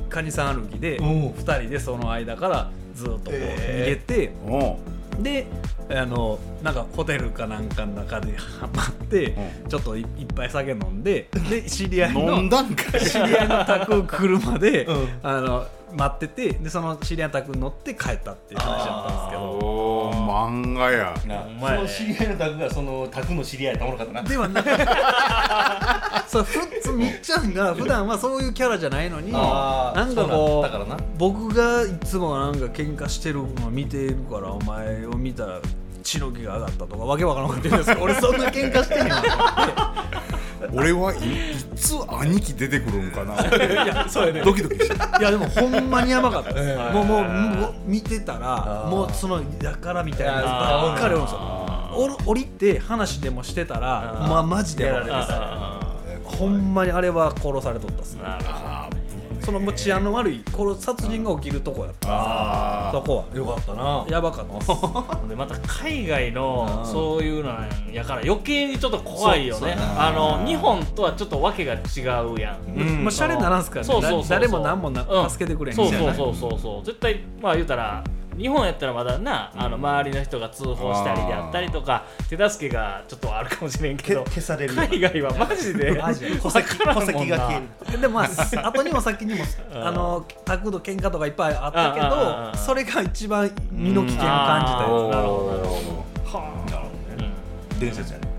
S5: カニさん歩きで
S3: う。ん
S5: 2人でその間からずっとこう
S3: えー。
S5: 逃げて、
S1: う。ん
S5: であのなんかホテルかなんかの中でハマって、ちょっといいっぱい酒飲んでで知り合いの知り合いの宅車で、
S3: うん。
S5: あの待っててでその知り合いの宅に乗って帰ったっていう話だったんですけど。
S1: おー漫画や。
S3: な
S4: お前
S3: その知り合いのタクがそのタクの知り合いやったものかったな。
S5: ではな そうふつみっちゃんが普段はそういうキャラじゃないのになんかこ
S3: そう
S5: 僕がいつもなんか喧嘩してるのを見てるからお前を見たら血の気が上がったとかわけわからんこと言うんですけど俺そんな喧嘩してへんわと思って
S1: 俺はいいつ兄貴出てくるんかな？い
S5: やそうやね。
S1: ドキドキして。
S5: いやでもほんまにやばかったです、
S3: ええ。
S5: もうもうもう見てたらもうそのやからみたいなばっかりおるんですよ。降りて話でもしてたらまあマジでやられて
S4: あ
S5: さほんまにあれは殺されとったっすねそのもう治安の悪い殺殺人が起きるとこやった
S1: あ
S5: そこ
S3: よ。かったな
S5: は。やばかった
S4: で また海外の
S5: うん。
S4: そういうのやから余計にちょっと怖いよね。あの日本とはちょっとわけが違うやん。
S3: うん。
S5: まあシャレにならんすからね。誰も何もな
S4: うん。
S5: 助けてくれへん
S4: そう
S5: みたいな。
S4: そうそうそうそう。絶対まあ言うたら日本やったらまだなあの周りの人が通報したりであったりとか手助けがちょっとあるかもしれんけ
S3: け
S4: ど
S3: 消されるよ
S4: 海外はマジで
S5: マジで。
S3: 戸籍が消える。
S5: でもまあ後にも先にも
S4: うん。
S5: あの宅土喧嘩とかいっぱいあったけ
S4: うんうんうんうん。
S5: どそれが一番身の危険を感じたよ
S4: なるほどなるほど。
S3: はあなるほど。ね伝説やね。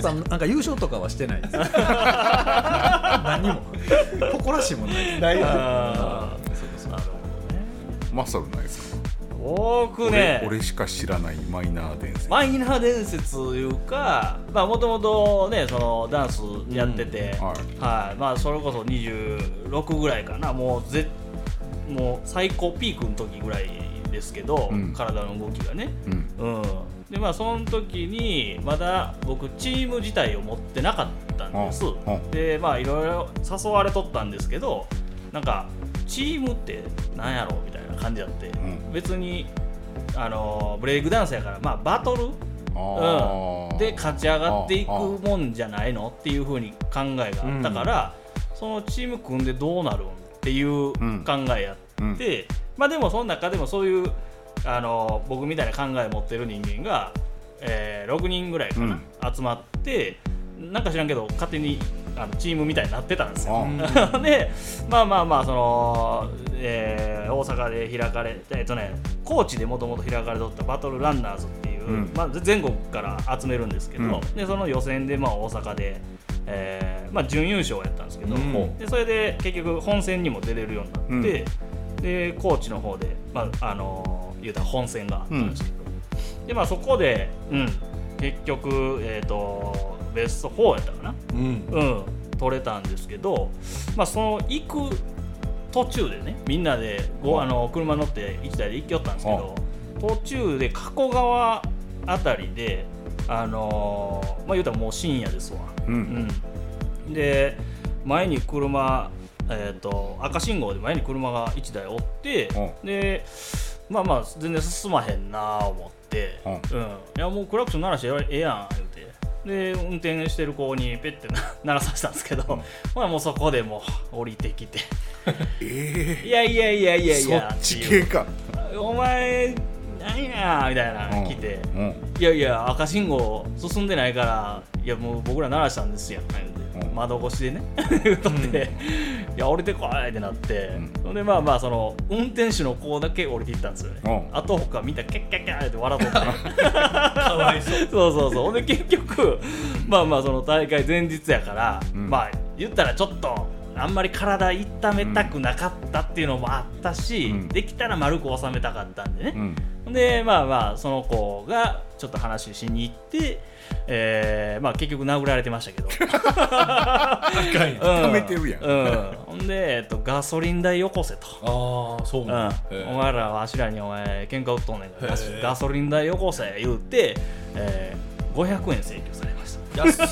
S5: さ なんか優勝とかはしてないです。何も。誇らしいもんない。
S2: ない
S1: マッサルないですか？
S4: 僕ね。
S1: 俺俺しか知らないマイナー伝説。
S4: マイナー伝説というかもともとねそのダンスやってて、
S1: うんはい。
S4: はい。まあそれこそ26ぐらいかな。もうぜもう最高ピークの時ぐらいですけど、
S1: うん。
S4: 体の動きがね。
S1: うん。
S4: うん。でまあその時にまだ僕チーム自体を持ってなかったんです。でまあいろいろ誘われとったんですけどなんかチームってなんやろ？みたいな感じだって、
S1: ん。
S4: 別にあのブレイクダンスやからまあバトル？
S1: あー。
S4: で勝ち上がっていくもんじゃないのっていうふうに考えがあったから、そのチーム組んでどうなるんっていう考えやって、まあでもその中でもそういうあの僕みたいな考え持ってる人間が、えー6人ぐらいかな、集まってなんか知らんけど勝手にあのチームみたいになってたんですよ。でまあまあまあその、えー大阪で開かれえっとね高知でもともと開かれとったバトルランナーズっていう、
S1: うん。
S4: まあ、全国から集めるんですけど、
S1: うん。
S4: でその予選でまあ大阪で、えーまあ、準優勝やったんですけど、
S1: ん。
S4: でそれで結局本戦にも出れるようになって、で高知の方で、まああのー言うたら本戦があったんですけど、でまあそこで、うん、結局、えー、とベスト4やったかな。
S2: うん。
S4: うん、取れたんですけど、まあ、その行く途中でねみんなでごあの車乗って1台で行きよったんですけど途中で加古川あたりであのーまあ言うたらもう深夜ですわ、
S1: うん。
S4: うん、で前に車えー、と赤信号で前に車が1台おってでまあまあ全然進まへんなあ思って、
S1: うん。
S4: うん、いやもうクラクション鳴らしてええやん言うてで運転してる子にペッてな 鳴らさせたんですけど、まあもうそこでもう降りてきて。
S1: え
S4: いやいやいやいやい
S1: そ
S4: や
S1: っち
S4: っていう。
S1: 系か。
S4: お前何やみたいなの来て、
S1: うん。
S4: いやいや赤信号進んでないからいやもう僕ら鳴らしたんですやん言うて、
S1: うん
S4: 窓越しでね。言って、いや降りてこいってなって、それでまあまあその運転手の子だけ降りていったんですよね、
S1: うん。
S4: あと他みんなキャッキャッキャッって笑っとって。かわいそう。そうそうそう。ほんで結局まあまあその大会前日やから、
S1: ん。
S4: まあ言ったらちょっとあんまり体痛めたくなかったっていうのもあったし、
S1: うん。
S4: できたら丸く収めたかったんでね、
S1: うん。
S4: でまあまあその子がちょっと話しに行って、えーまあ、結局殴られてましたけど。
S2: 赤いん
S4: うん。
S1: 溜めてるやん。
S4: うん、ほんで、えっと、ガソリン代よこせと。
S2: ああそう
S4: うん、
S2: なん。だへ
S4: お前らわしらにお前喧嘩売っとんねんからガソリン代よこせ言うて、えー、500円請求されました。
S2: 安っ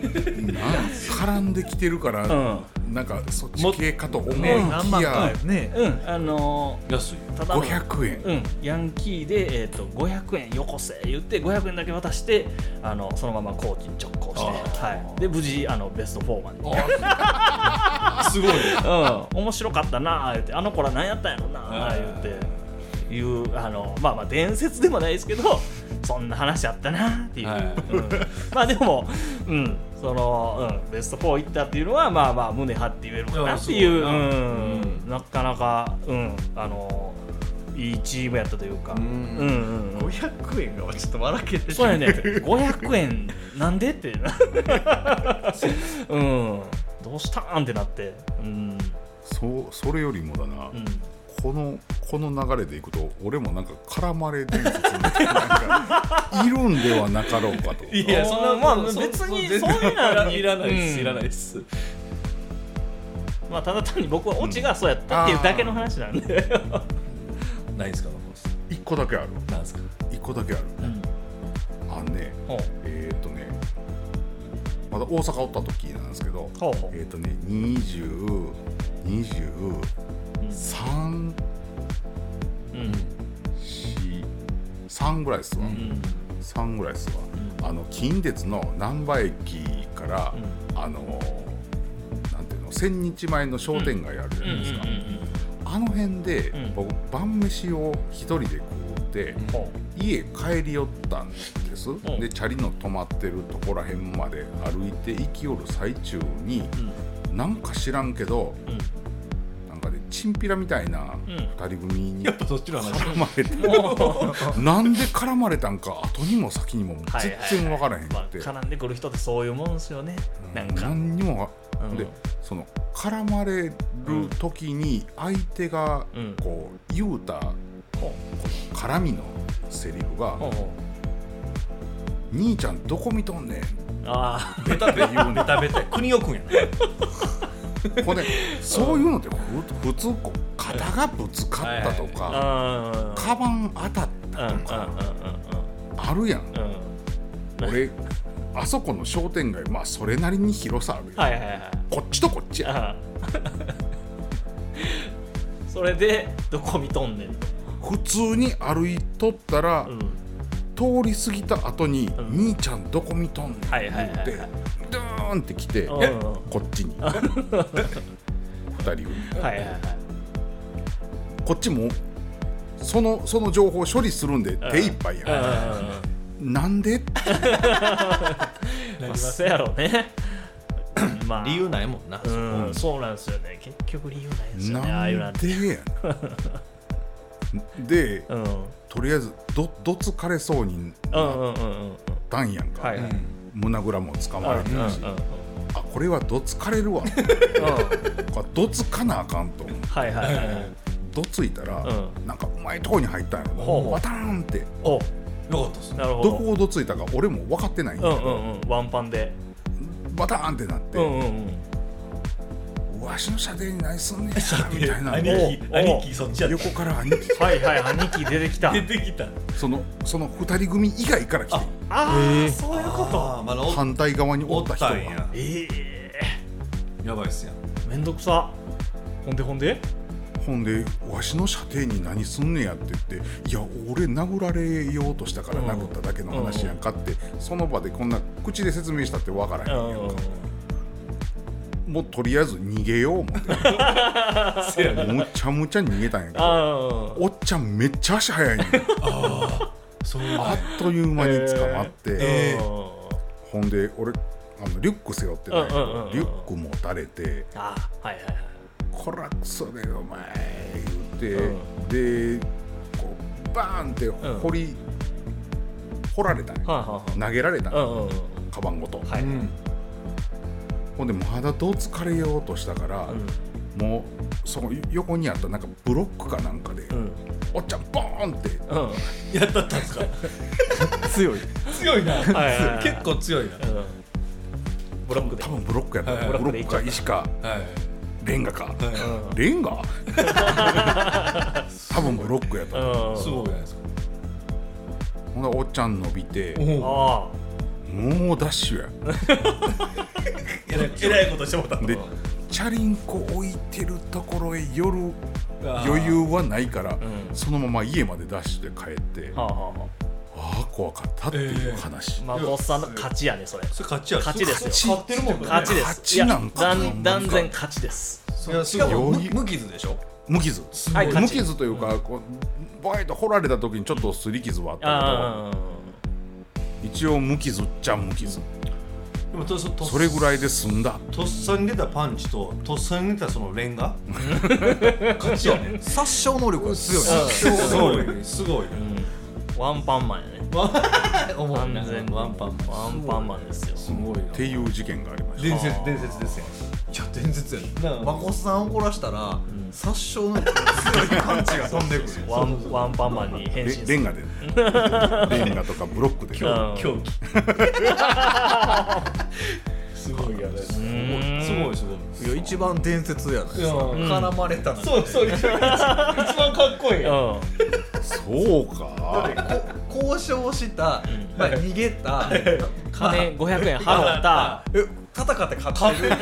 S1: 絡んできてるから、
S4: うん。
S1: なんかそっち系かと思い
S5: ね
S1: きや
S5: よね。
S4: うん。あの
S2: 安い。
S4: ー、ただの
S1: 500円。
S4: うん、ヤンキーで、えー、と500円よこせ言って500円だけ渡してあのそのままコーチに直行して、はい、で無事あのベスト4まで、
S2: すごいね。
S4: うん、面白かったなあ言ってあの子ら何やったんやろなあ言っていうあのまあまあ伝説でもないですけどそんな話あったなっていう、
S2: はい。
S4: うん。まあでも、うん、その、うん、ベスト4行ったっていうのはまあまあ胸張って言えるかなっていう、
S2: う
S4: ん。なかなか、うん、あのいいチームやったというか、うん。うんうん
S5: 500円がちょっと笑けて
S4: そうやね。500円なんでって。うん。どうしたんってなって。うん。
S1: そうそれよりもだな、
S4: うん
S1: このこの流れでいくと俺もなんか絡まれ伝説みたいるんではなかろうかと。
S2: いやそんな
S4: まあ
S2: そ
S4: 別に
S2: そ
S4: そういうのはい
S2: らない。です、
S4: うん
S2: いらないです。
S4: まあただ単に僕はオチがそうやったっていうだけの話なんで、
S2: ないですか
S1: 一個だけある。
S2: なんですか？
S1: 一個だけある
S4: うん。
S1: あのねえっ、ー、とねまだ大阪おった時なんですけど
S4: ほうほう。
S1: えっ、ー、とね2023
S4: うん
S1: 3ぐらいですわ、
S4: うん。
S1: 3ぐらいですわ、あの近鉄の難波駅から、あのなんていうの千日前の商店街あるじゃないですか、あの辺で、
S4: うん。
S1: 僕晩飯を一人で食って、
S4: ほ
S1: 家帰り寄ったんです、でチャリの止まってるとこら辺まで歩いて行き寄る最中に、なんか知らんけど
S4: ううん
S1: チンピラみたいな
S4: ん。
S1: 二人組に絡まれて、なんで絡まれたんか。後にも先にも全然分からへんく
S4: まあ
S1: て、
S4: 絡んでくる人ってそういうもんですよね。なんか。
S1: 何にもわ
S4: うん。
S1: でその絡まれる時に相手が
S4: うん。
S1: こう言うたこの絡みのセリフが
S4: ほうほ「う。
S1: 兄ちゃんどこ見とんねん」
S4: あ
S3: ベ タベタベタベタ国尾くんや
S1: ほ んでそういうのってふ普通こう肩がぶつかったと
S4: あ
S1: か
S4: うん。
S1: カバン当たったとかあるやん。俺あそこの商店街まあそれなりに広さあるやん。
S4: はいはいはい。
S1: こっちとこっちや。
S4: それでどこ見とんねん。
S1: 普通に歩いとったら
S4: うん
S1: 通り過ぎた後に「
S4: ん。
S1: 兄ちゃんどこ見とんねん」って言ってドーンって来てこっちに。二人組
S4: はいはいはい。
S1: こっちもそのその情報処理するんで手いっぱいやなんで？
S4: まあそうやろうね。まあ。
S3: 理由ないもんな
S4: うんそうなんですよね。結局理由ないんですよねああいうなん。て
S1: なんでやなで
S4: うん
S1: とりあえずどどつかれそうに
S4: うんうん
S1: やんか、胸ぐらも捕まれてるし、
S4: うんうんうんうん。
S1: あこれはどつかれるわ。これどつかなあかんと思う。
S4: はいはい。はい
S1: どついたら、
S4: う
S1: なんかうまいとこに入ったんやろ。バターンって。
S4: お。
S3: よかったっすね。
S4: なるほど。
S1: どこをどついたか俺も分かってないん
S4: うんう
S1: やけど、
S4: んうん。ワンパンで。
S1: バターンってなって、
S4: うんうんうん
S1: わしの射程に何すんねんみたいな。
S3: 兄貴
S4: お
S3: 兄貴そっちやった。
S1: 横から兄貴。
S4: はいはい兄貴出てきた。
S3: 出てきた。
S1: そのその二人組以外から来て。
S4: ああそういうこと？
S3: ま
S1: 反対側におった人が。
S3: おったんや。
S4: ええ
S3: やばいっすやん。
S4: めんどくさ。ほんでほんで？
S1: ほんでわしの射程に何すんねやって言っていや俺殴られようとしたから殴っただけの話やんかってその場でこんな口で説明したってわからへんやんかもうとりあえず逃げよう思って。むちゃむちゃ逃げたんやけど。
S4: あ
S1: おっちゃんめっちゃ足速いねん
S3: そう
S1: あっという間に捕まって、
S3: え
S1: ほんで俺あのリュック背負ってたんやけど、
S4: うんうんうんうん。
S1: リュック持たれて。
S4: あはいはいはい「
S1: こらクソでお前」言って、でこうバーンって掘り、掘られたんや。
S4: はあはあは
S1: 投げられたんや。
S4: あうんうんうん。
S1: カバンごと、
S4: はい。
S3: うん
S1: ほんでまだどう疲れようとしたから、もうその横にあったなんかブロックかなんかで、
S4: うん。
S1: おっちゃんボーンって。
S4: うん。うん
S3: やったったんすか？
S5: 強い。
S3: 強いな。
S4: はいはいはい。
S3: 結構強いな。
S4: ブロックで。
S1: 多分ブロックやった、
S3: はい
S1: ブロ
S4: ブロック
S1: か石か
S3: はい。
S1: レンガか、
S3: は
S1: レンガ？多分ブロックやった、
S4: う。ん
S3: い。すごい。じゃない。ですか
S1: ほんでおっちゃん伸びて
S3: お
S4: あ
S1: もうダッシュや。
S3: えらいことしてもらった
S1: でチャリンコ置いてるところへ寄る余裕はないから、
S4: ん。
S1: そのまま家までダッシュで帰って、
S4: あはあはあは
S1: あ。あ怖かったっていう話、
S4: あまあボスさんの勝ちやねそれ。
S3: それ勝ちや。
S4: 勝ちですよ。
S3: 勝ってるもんね。
S4: 勝ちです。
S1: 勝ちなんか
S4: いや断断然勝ちです。
S3: いやしかも無無傷でしょ？
S1: 無傷、
S4: はい
S1: 無傷というか、こうバイと掘られた時にちょっと擦り傷はあった
S4: あ
S1: けど一応無傷っちゃ無傷。
S3: でもとそと
S1: それぐらいで済んだ。
S3: とっさに出たパンチととっさに出たそのレンガ？勝ちやね。
S5: 殺傷能力が強い
S3: すごいすごい
S4: あワンパンマンやね。
S3: 思
S4: 完全に
S3: ワン。パン
S4: ワンパンマンですよ。
S3: すごいな。
S1: っていう事件がありました。
S3: 伝説伝説ですよ。
S5: いや伝説やね。
S3: なあ。
S5: マコスさん怒らしたら殺傷能力が強いパンチが飛んでくる。
S4: ワンワンパンマンに変身する。
S1: レレンガで。レンガとかブロックで。
S4: うん
S3: 狂気。すごいよね。すごいすごいすごい。
S5: いや一番伝説やね。
S3: いや。
S5: 絡まれたの
S3: そうそう一番一番かっこいい。
S1: そうか。
S5: 交渉した、まあ、逃げた
S4: 金500円払った。
S5: え戦って勝ってる。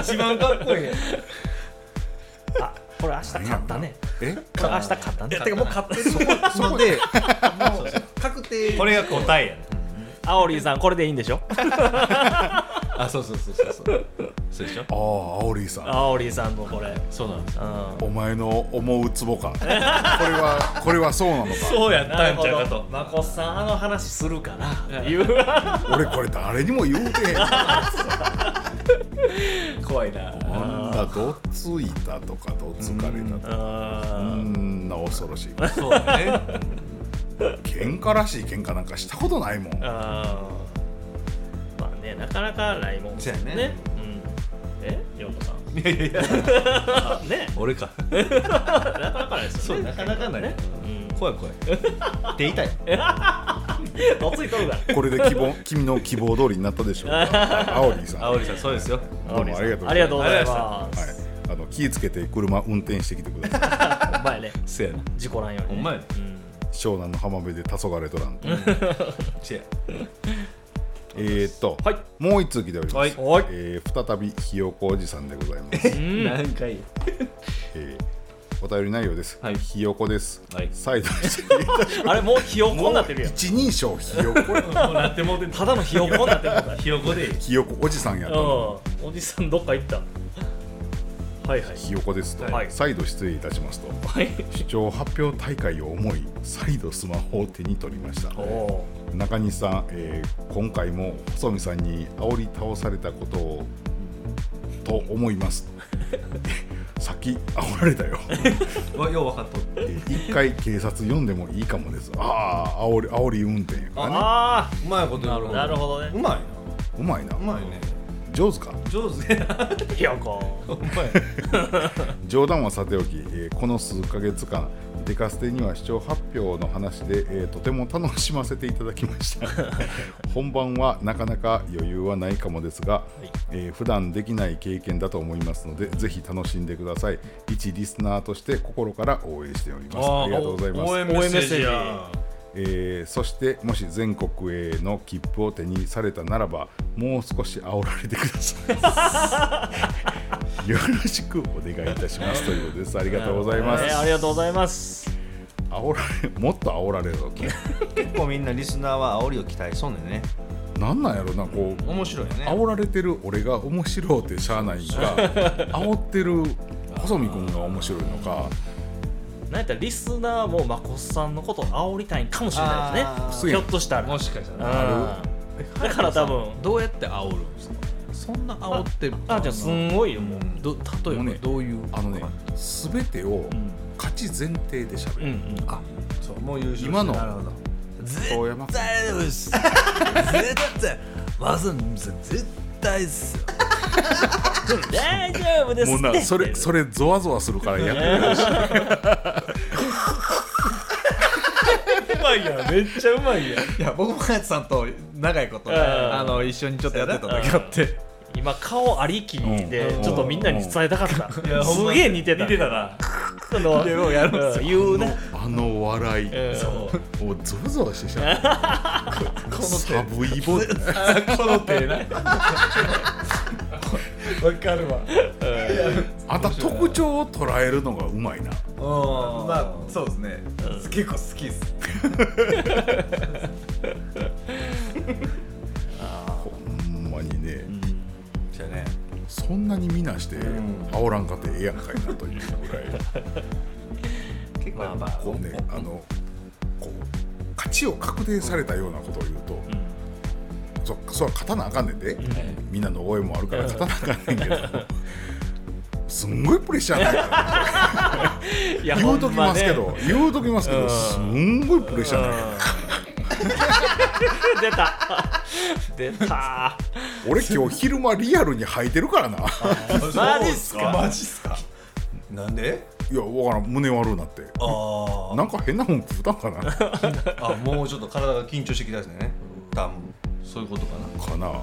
S3: 一番かっこいい。やん
S4: あこれ明日買ったね。
S1: え？
S4: これ明日買ったね。
S5: いやてかもう勝ってる。そこそこで。もう確定。
S3: これが答えやね
S4: アオリーさんこれでいいんでしょ？
S3: あそうそうそうそうそう。そうでしょ？
S1: ああアオリーさん。
S4: アオリーさんのこれ。
S3: そうなんです
S4: うん。
S1: お前の思うツボか。これはこれはそうなのか。
S3: そうやったんちゃうかと。
S4: マコさんあの話するから。言う。
S1: 俺これ誰にも言うてへん。
S5: 怖いな。
S1: あんなどついたとかどつかれたとか。そ
S4: あ
S1: ん。な恐ろしい。
S3: そうだね
S1: 喧嘩らしい喧嘩なんかしたことないもん。
S4: あー。まあねなかなかないもん
S3: そうやね。
S4: うん。え？ようこさん。
S3: いやいやいや。
S4: ね。
S3: 俺か。
S4: なかなかないですよね。
S3: なかなかない。
S4: ね。
S3: 怖い怖い。手痛い。
S4: うんどついとるから
S1: これで希望君の希望通りになったでしょうか。あおりさん。
S3: あおりさんそうですよ。
S1: どうもありがとう
S4: ありがとうございま
S1: はい、あの気ぃつけて車運転してきてください。
S4: すほんまやね。
S3: せやな。
S4: 事故らんようにね。
S3: ほんまやね
S4: うん
S1: 湘南の浜辺で黄昏れとらんと、えーっと、
S4: はい。
S1: もう一通来ております、
S3: はい。
S4: はい。
S1: えー再びひよこおじさんでございます、
S4: うん。
S3: 何回？
S1: えーお便り内容です、
S3: はい。
S1: ひよこです、
S3: はい。
S1: 再度
S4: あれもうひよこになってるやん。
S1: 一人称ひよこ
S3: なってもうてん
S4: ただのひよこ。になってる
S3: ひよこ。で
S1: ひよこおじさんや
S4: う。ん
S1: と
S4: おじさんどっか行ったはいはい。
S1: ひよこですと、
S4: はい。
S1: 再度失礼いたしますと。
S4: はい。
S1: 視聴発表大会を思い再度スマホを手に取りました。中西さん、えー今回も細見さんに煽り倒されたことをと思います。さっき煽られたよ、
S3: わよう分かっと
S1: えー一回警察呼んでもいいかもです。ああ煽り煽り運転やからね。
S4: あ
S3: うまいこと
S4: なるほどね。
S3: うまいな。
S1: うまいな。
S3: うまいね
S1: 上手か？
S3: 上手。やな
S4: あひよこ
S3: う。まい
S1: 冗談はさておき、えーこの数ヶ月間デカステには視聴発表の話で、えーとても楽しませていただきました。本番はなかなか余裕はないかもですが、えー普段できない経験だと思いますのでぜひ楽しんでください。一リスナーとして心から応援しております。ありがとうございます。
S3: 応援メッセージや
S1: えーそしてもし全国への切符を手にされたならばもう少し煽られてください。よろしくお願いいたしますということです。ありがとうございます、
S4: えーありがとうございます。
S1: 煽られもっと煽られろと
S3: 結構みんなリスナーは煽りを期待しそうねんね。
S1: なんなんやろなこう
S3: 面白いよね。
S1: 煽られてる俺が面白いってしゃあないんか煽ってる細見君が面白いのか
S4: なんやったらリスナーもまこっさんのことを煽りたいんかもしれない
S3: あ
S4: ですね。
S1: ー。
S4: ひょっとしたら。
S3: もしかしたら。
S4: うん。だから多分。
S5: どうやって煽るんですか？そんな煽ってる
S4: あじゃあすんごいよもう。
S5: ど例えば。どういう
S1: あのね全てを勝ち前提でしゃべる、
S4: うんうん。
S3: あそうもう優勝
S1: 今の。
S3: なるほど。
S1: 遠山君。
S5: 大丈夫です。絶対まず絶対っすよ
S4: 大丈夫です
S1: もうなそれそれゾワゾワするからやってる
S4: う。まいやん。めっちゃうまいやん。
S5: いや僕もやつさんと長いことあの一緒にちょっとやってた時あって
S4: 今顔ありきで
S1: うん。
S4: ちょっとみんなに伝えたかった。
S3: やほんま。
S4: すげえ似てた。似てたな。その
S5: でもやるんですよ
S4: 言うね。
S1: あの笑い、
S4: うん。
S1: もう。ゾワゾワしてしまうこの寒いボ
S5: この手な。わかるわ。
S1: あんた特徴を捉えるのがうまいな。
S5: まあそうですね。結構好きっす
S1: そんなにみなして煽らんかってええやんかいなというぐらい。
S3: 結構やっぱ
S1: こうねあのこう勝ちを確定されたようなことを言うと、そそれは勝たなあかんねんで、みんなの応援もあるから勝たなあかんねんけど、すんごいプレッシャーな いから言うときますけど、言うときますけど、
S4: うん。
S1: すんごいプレッシャーない
S4: 出た。出た。
S1: 俺今日昼間リアルに吐いてるからな。
S4: マジっすか？
S5: マジっすか？
S3: なんで？
S1: いやわからん。胸悪うなって。
S3: あ
S1: なんか変なもん食うたんかな。
S3: あもうちょっと体が緊張してきたですね。多分そういうことかな。
S1: かな。も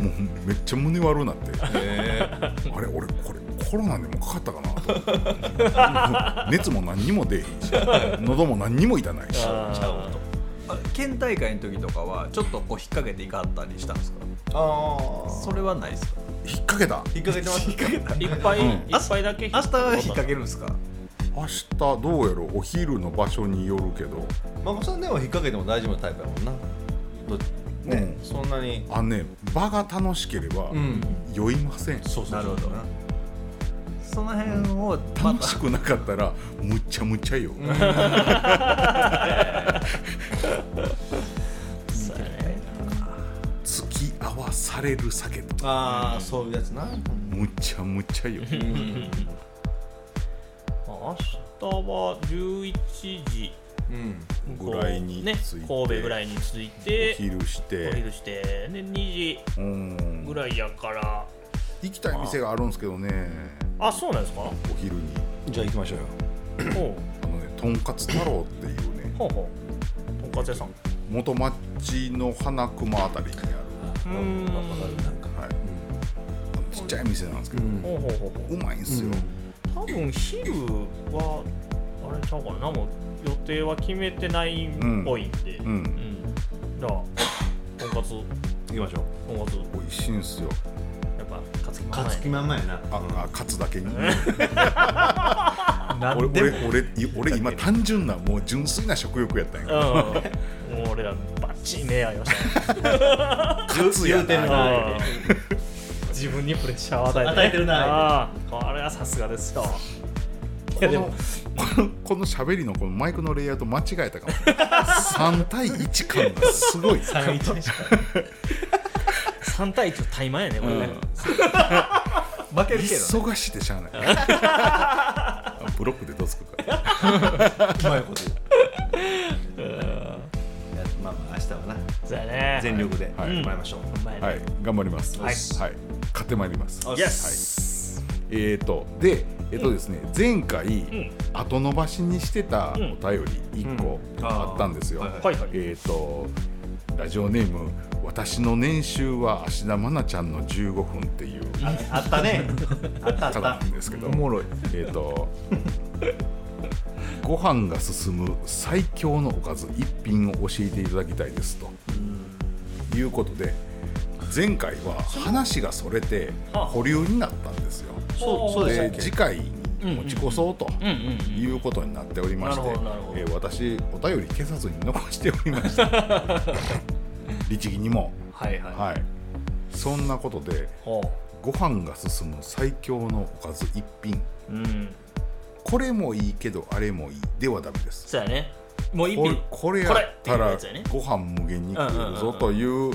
S1: うめっちゃ胸悪うなって。
S3: へ
S1: あれ俺これコロナでもかかったかな。熱も何にも出えへんし喉も何にも痛ないし。
S3: ちゃうと
S5: あ県大会の時とかはちょっとこう引っ掛けていかはったりしたんですか？
S3: ああ
S5: それはないですか？
S1: 引っ掛けた？
S3: 引っ掛けてます。引っ掛け
S4: いっぱい、
S1: うん。
S4: いっぱいだけ
S5: 明日は引っ掛けるんですか？
S1: 明日どうやろ？お昼の場所によるけど。
S3: まこさんでも引っ掛けても大丈夫なタイプやもんな。どね、
S1: うん。
S3: そんなに。
S1: あのね場が楽しければ
S3: ん。
S1: 酔いません、
S3: そうそうそう。
S5: なるほどその辺をま
S1: 楽しくなかったらむっちゃむっちゃよ、付き合わさされる酒と
S3: ああそういうやつな。
S1: むちゃむちゃよ。
S4: 明日は11時
S3: うん。
S1: ぐらいに
S4: ね神戸ぐらいに着いて
S1: お昼して。
S4: お昼してで2時
S1: うん。
S4: ぐらいやから。
S1: 行きたい店があるんですけどね
S4: あそうなんですか？
S1: お昼に。
S3: じゃあ行きましょうよ。
S4: ほう。
S1: あのねとんかつ太郎っていうね。
S4: ほうほう。とんかつ屋さん。
S1: 元町の花熊あたりにある。
S4: うーん。
S3: わかるなんか
S1: はい、ちっちゃい店なんですけど、
S3: うん。
S4: ほうほうほうほう。
S1: うまいん。すよ、
S4: 多分昼はあれちゃうかな。何も予定は決めてないっぽいんで、
S1: うん。
S4: うん。じゃあとんかつ。
S3: 行きましょう。
S4: とんかつ。
S1: 美味しいんすよ
S4: やっぱ勝つ気
S3: 勝つ気
S4: ま
S3: まんまやな。
S1: あ、あカツだけに。俺俺俺い俺今単純なもう純粋な食欲やったんや
S4: うん。もう俺らバッチリ目合いましたね。
S1: カツや
S3: な。
S4: はい自分にプレッシャーを与えて、
S3: 与えてるな。
S4: これはさすがですよ。いやでも。
S1: このこの喋りのこのマイクのレイアウト間違えたかも。3対1感がすごい。
S4: 3対1のタイマンやねこれね、
S5: 負けるけどね。
S1: 忙しいてしゃあない。ブロックでどうすくか
S3: うまいこと言う。や まあまあ明日はな。
S4: そうやね。
S3: 全力で
S1: はい
S3: もらいましょう。
S4: ほんまやね。
S1: はい頑張ります。
S4: はい。
S1: はい、買ってまいります。
S3: よし
S4: イエス、
S1: えーとでえっ、とですね、前回、
S4: ん。
S1: 後延ばしにしてたお便り1個
S3: うん。
S1: あったんですよ、えっ、とラジオネーム私の年収は芦田愛菜ちゃんの15分っていう
S3: あったね。あったあっ
S1: 方な
S3: た
S1: んですけど。
S5: おもろい。
S1: えっ、と ご飯が進む最強のおかず一品を教えていただきたいですと。いうことで前回は話がそれて
S4: はあ。
S1: 保留になったんですよ。
S3: そうそうで
S1: 次回に持ち越そうということになっておりまして私お便り消さずに残しておりました 律儀にも。
S4: はいはい、
S1: はい。そんなことで
S4: ほ
S1: ご飯が進む最強のおかず一品。
S4: ううん。
S1: これもいいけどあれもいい。ではダメです。
S4: そうやね。もう一
S1: これ
S4: 品
S1: これやったらご飯無限に食うぞという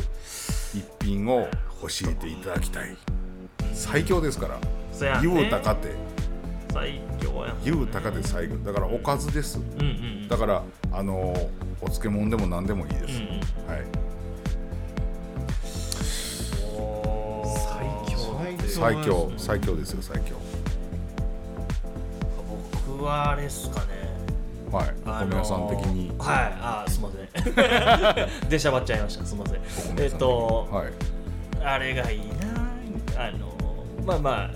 S1: 一品を教えていただきたい。最強ですから。
S4: ね。
S1: 言うたかて。
S4: 最強やん。
S1: 言うたかて最強だからおかずです。
S4: うんうん
S1: だからあのお漬物でも何でもいいです、
S4: うんうん。
S1: はい
S5: 最強
S1: 最強ですよ最強。
S4: 僕はあれっすかね。
S1: はいお
S4: あのー
S1: 米屋さん的に。
S4: はいあーすいません。出しゃばっちゃいましたすいません。えっと
S1: はい。
S4: あれがいいなあのまあまあ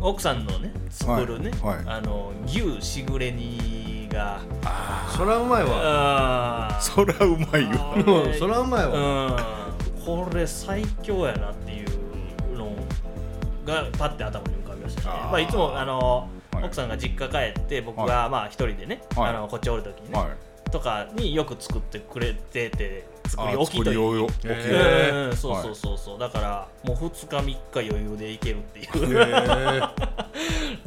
S4: 奥さんのね作るね、
S1: はいはい。
S4: あの牛しぐれ煮が。
S3: そらうまいわ。
S1: そらうまいよ。
S3: そらうまいわ。
S4: うん。これ最強やなっていうのがパッて頭に浮かびましたね。まあ、いつもあの、
S1: はい。
S4: 奥さんが実家帰って僕がまあ一人でね、
S1: はい。
S4: あのこっちおる時にね、
S1: はい。
S4: とかによく作ってくれてて作り
S1: あ
S4: 置きという
S1: 作り置き
S4: うそうそうそうそう、だからもう2日3日余裕でいけるっていう。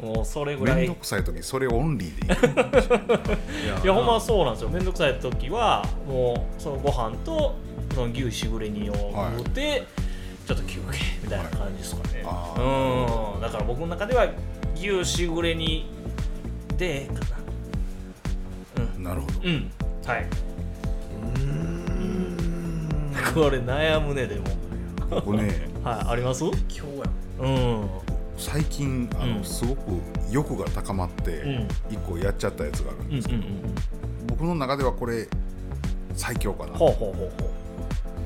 S4: もうそれぐらい。
S1: めんどくさい時それオンリーでいい
S4: いやほんまそうなんですよ。めんどくさい時はもうそのご飯とその牛しぐれ煮を食うて、ちょっと休憩みたいな感じですかね、
S1: あ
S4: うん。だから僕の中では牛しぐれ煮でええかな
S1: なるほど。
S4: うん。はい。これ悩むねでも。
S1: 僕ね。
S4: はい。あります？
S5: 今日や
S4: うん。
S1: 最近あの、
S4: うん。
S1: すごく欲が高まって
S4: うん。
S1: 一個やっちゃったやつがあるん
S4: うんうん
S1: ですけど、僕の中ではこれ最強かな。
S4: ほうほうほうほう。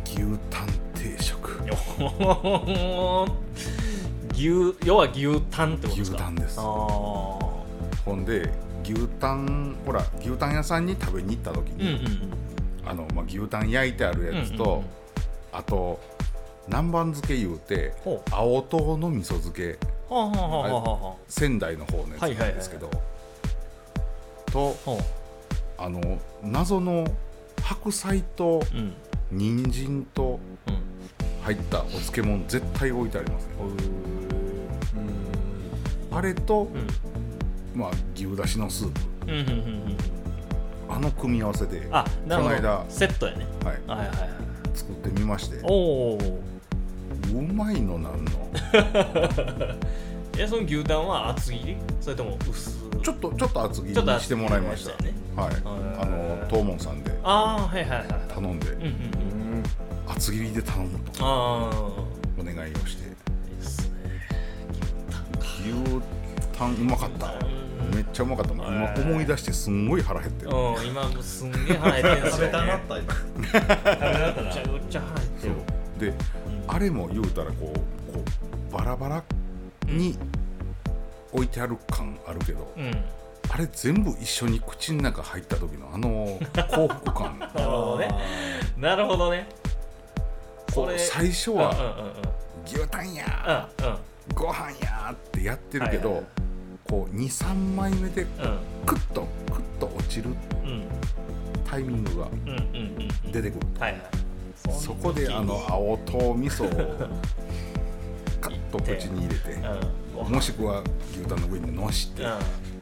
S1: 牛タン定食
S4: 牛要は牛タンってことですか？
S1: 牛タンです。ほんで牛タンほら牛タン屋さんに食べに行った時に、
S4: うんうんうん。
S1: あのまあ、牛タン焼いてあるやつと、
S4: うんうんうん。
S1: あと南蛮漬け言うて青唐の味噌漬け。仙台の方のやつなんですけど、と
S4: あは
S1: あの謎の白菜と人参と
S4: うん
S1: 入ったお漬物絶対置いてありますね。あれと、
S4: うん。
S1: まあ、牛だしのスープ。
S4: うん。うんうんうん。
S1: あの組み合わせで、
S4: あなるほど。
S1: この間
S4: セットやね。
S1: はい、
S4: はいはいはい
S1: 作ってみまして。
S4: おお
S1: うまいのなんの？
S4: えその牛タンは厚切り？それとも薄？
S1: ちょっとちょっと厚切りにしてもらいました。
S4: 切りに
S1: はいあの東門さんで
S4: ああはいはいはい
S1: 頼んで。
S4: うんうんうん
S1: 厚切りで頼むと。
S4: ああ
S1: お願いをして。
S4: いいっすね。
S1: 牛タンうまかった。めっちゃうまかった。もん今思い出してすんごい腹減ってる。
S4: うん今もうすんげえ腹減ってんすよ
S5: 食べたなった今。
S4: めちゃくちゃ腹減ってる
S1: であれも言うたらこうこうバラバラに置いてある感あるけど
S4: うん。
S1: あれ全部一緒に口の中入った時のあの幸福感。
S4: なるほどね。なるほどね
S1: 最初は牛タンや
S4: うんうん。
S1: ご飯やってやってるけど
S4: はいはい
S1: こう23枚目でクッとクッと落ちるタイミングが出てくる。
S4: はいはい。
S1: そこであの青唐味噌を カッと口に入れて
S4: うん。
S1: もしくは牛タンの上にのして
S4: うん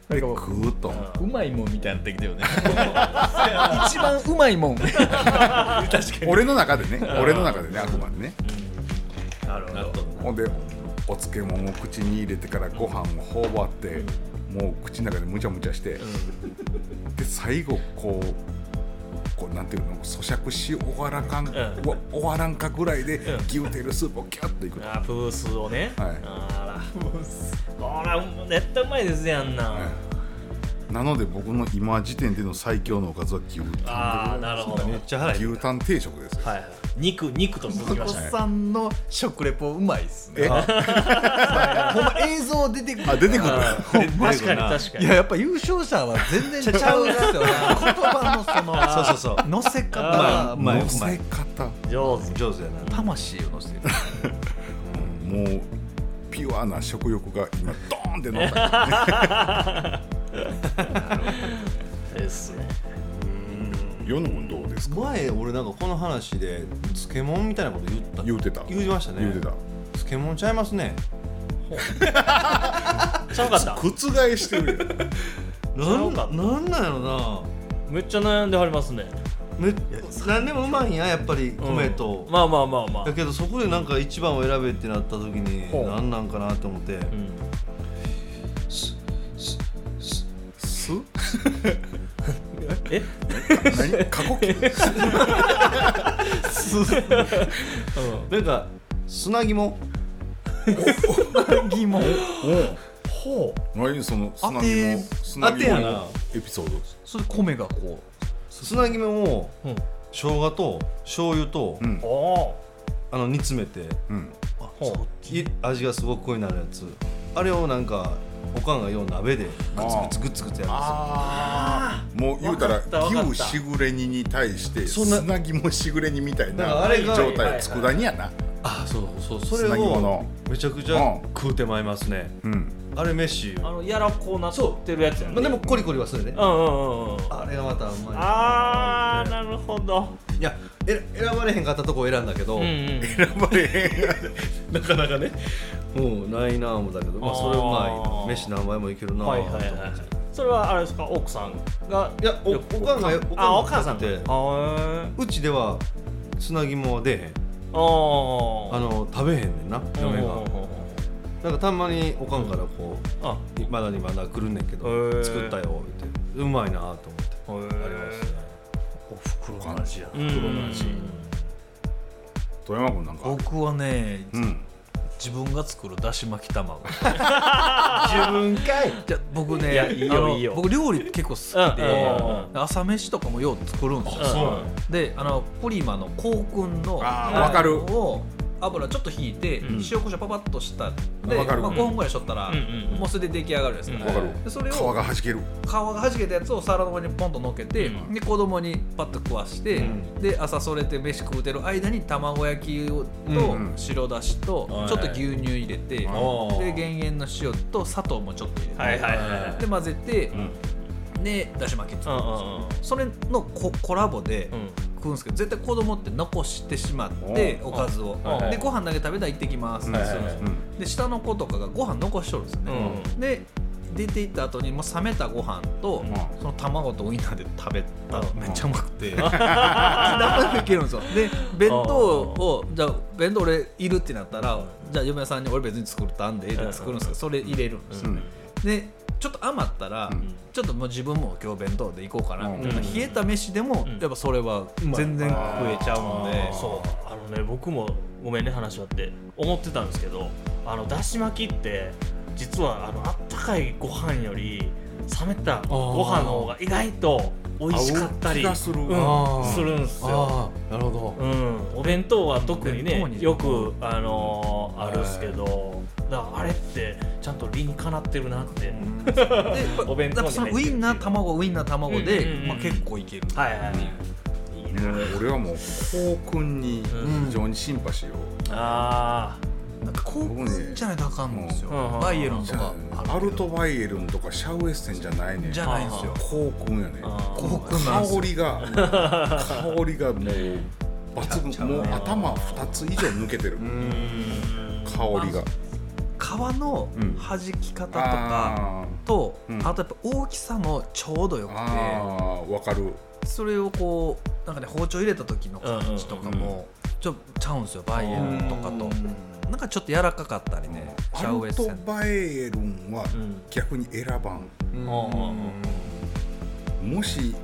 S1: でグーッと。
S4: うん
S5: うまいもんみたいになってきたよね。一番うまいもん。
S1: 俺の中でね。俺の中でねあくまでね。
S4: なるほど。
S1: ほんでお漬物を口に入れてからご飯を頬張ってもう口の中でむちゃむちゃして。で最後こうこうなんていうの咀嚼し終わらかん、
S4: ん。
S1: わ終わらんかぐらいで
S4: うん。
S1: 牛テールスープをキュッといくと、
S4: あープースをね。
S1: はい。
S4: あら。これは絶対うまいですやんな。
S1: はい。なので僕の今時点での最強のおかずは牛タン
S4: ああなるほど
S3: めっちゃ腹減る
S1: 牛タン定食ですよ。
S4: はいはい肉肉と続きましたね。
S5: さんの食レポうまいっすね。
S1: え
S5: ほんま映像出てくる
S1: あ出てくる。
S4: 確かに確かに。
S5: いややっぱ優勝者は全然ちゃうんですよね 言葉のその
S3: そうそうそう。
S5: 乗せ方。
S3: まいう
S1: 乗せ方。
S4: 上手。
S3: 上手やな。
S5: 魂を乗せて。る
S1: もうピュアな食欲が今ドーンって乗った
S4: ですね
S1: 世の君どうですか？
S3: 前俺なんかこの話で漬物みたいなこと言った。
S1: 言うてた。
S3: 言うてましたね。
S1: 言うてた。
S3: 漬物ちゃいますね。
S4: ちゃうかった。
S1: 覆してるよ
S3: なん
S4: うか
S3: なんなんやろな。
S4: めっちゃ悩んではりますね。
S3: め何でもうまいんややっぱり米と、
S4: うんまあまあまあまあ。
S3: だけどそこでなんか一番を選べってなった時に何なんかなと思って、
S4: うん。
S1: す？
S4: え？
S1: 何？過呼吸？
S3: なんか砂肝？
S5: 疑問
S4: ほう。
S1: 何？その砂肝砂肝のエピソード。
S5: それ米がこ
S3: 砂肝を
S4: うん。
S3: 生姜と醤油と、
S1: うん。
S3: あの煮詰めて。
S1: うん。
S3: 味がすごく濃いなるやつ。あれをなんかおかんがよう鍋でグツグツグツグツやるんですよ。
S1: ああもう言うたら牛しぐれ煮に対して
S3: そんな
S1: 砂肝しぐれ煮みたいな
S3: あれが
S1: 状態佃煮やな。
S3: あそうそうそれを
S1: の。
S3: めちゃくちゃ
S1: うん。
S3: 食うてまいりますね。
S1: うん。
S3: あれ飯
S4: あのやらこうなってるやつやね。
S3: まあでもコリコリはするね。
S4: うんうんうんうん。
S3: あれがまたうまい。
S4: あーなるほど。
S3: いやえ選ばれへんかったとこを選んだけど、
S4: うんうん。
S1: 選ばれへん
S3: なかなかねうんないなあ思ったけどまあそれうまい飯何杯もいけるなあ
S4: はいはいはいそれはあれですか？奥さんが？
S3: いやおおかんが
S4: あお母さん
S3: って
S4: あー。
S3: うちでは砂肝は出えへん。
S4: あ
S3: の食べへんねんな嫁が。
S4: うんうんうんうん。
S3: なんかたまにおかんからこ
S4: あ。
S3: うまだにまだ来るねんけど作ったよって。うまいなと思って。
S4: あり
S3: ますね。
S5: おふくろの味や
S4: うん。
S1: 袋の味。富山君なんか。
S5: 僕はね
S1: うん
S5: 自分が作るだし巻き卵。
S3: 自分かい。
S5: じゃ僕ね
S4: いやいいよいいよ。
S5: 僕料理結構好きで、
S4: うんうん
S5: 朝飯とかもよう作るんですよ、であのプリマの香薫の
S1: あーわかる。
S5: を油ちょっと引いて、
S4: うん。
S5: 塩コショウパパッとしたで、まあ、5分ぐらいしとったら、もうそれで出来上がるです
S1: か。る。
S5: でそれを
S1: 皮がはじける。
S5: 皮がはじけたやつを皿の上にポンと乗っけて、
S4: うん。
S5: で子供にパッと食わして、
S3: うん。
S5: で朝それて飯食うてる間に卵焼きをと
S1: うん
S5: 白だしと
S4: はい
S5: ちょっと牛乳入れて、で減塩の塩と砂糖もちょっと入れて、
S4: はいはいはい
S5: で混ぜて、
S4: ん。
S5: でだし巻き作
S4: うん
S5: るんですよ、それのココラボで
S4: うん
S5: 食うんですけど絶対子供って残してしまって
S1: お
S5: おかずを。
S4: は
S5: でご飯だけ食べたら行ってきます。ってで下の子とかがご飯残しとるんですよね、
S4: うん。
S5: で出て行った後にもう冷めたご飯と、
S1: ん。
S5: その卵とウインナーで食べたらめっちゃうまくて、何 でけるんですよ。で弁当をじゃあ弁当俺いるってなったらじゃあ嫁さんに俺別に作ったんでで作るんですけどそれ入れるんですよね、でちょっと余ったら、ちょっともう自分も今日弁当で行こうかな。みたいな、冷えた飯でも、やっぱそれは全然食えちゃうので、
S4: そう。あのね僕もごめんね話はって思ってたんですけどあのだし巻きって実はあのあったかいご飯より冷めたご飯の方が意外と美味しかったり
S1: する。
S4: うんするんすよ。
S2: なるほど。
S4: うん、お弁当は特にねよく、あのーあるんすけどだからあれってちゃんと理にかなってるなって、
S5: で
S4: お弁当に
S5: ウインナー卵ウインナー卵で、
S4: うんうんうん
S5: まあ、結構いける、
S4: はいはいはい。いいな
S1: もう俺はもうこうくんに非常にシンパシーを、
S4: あ
S5: なんか高校じゃないとあかんんですよ、
S4: うん
S5: バイエルンと
S1: じゃ
S5: か
S1: あアルトバイエルンとかシャウエッセンじゃないね。ん
S5: じゃないんですよ。
S1: こうくんやね。
S4: あー
S5: 高校なんですよ
S1: 香りが香りがもう抜群。もう頭2つ以上抜けてる。香りが
S5: 皮の
S1: うん。
S5: 弾き方とか
S1: あ
S5: と、
S1: うん。
S5: あとやっぱ大きさもちょうどよく
S1: ー
S5: て
S1: わかる。
S5: それをこうなんかね包丁入れた時の感じとかもちょちゃうんですよバイエルンとかと。なんかちょっと柔らかかったりねシャウエッセン。
S1: トバイエルンは
S4: ん。
S1: 逆に選ばん。もし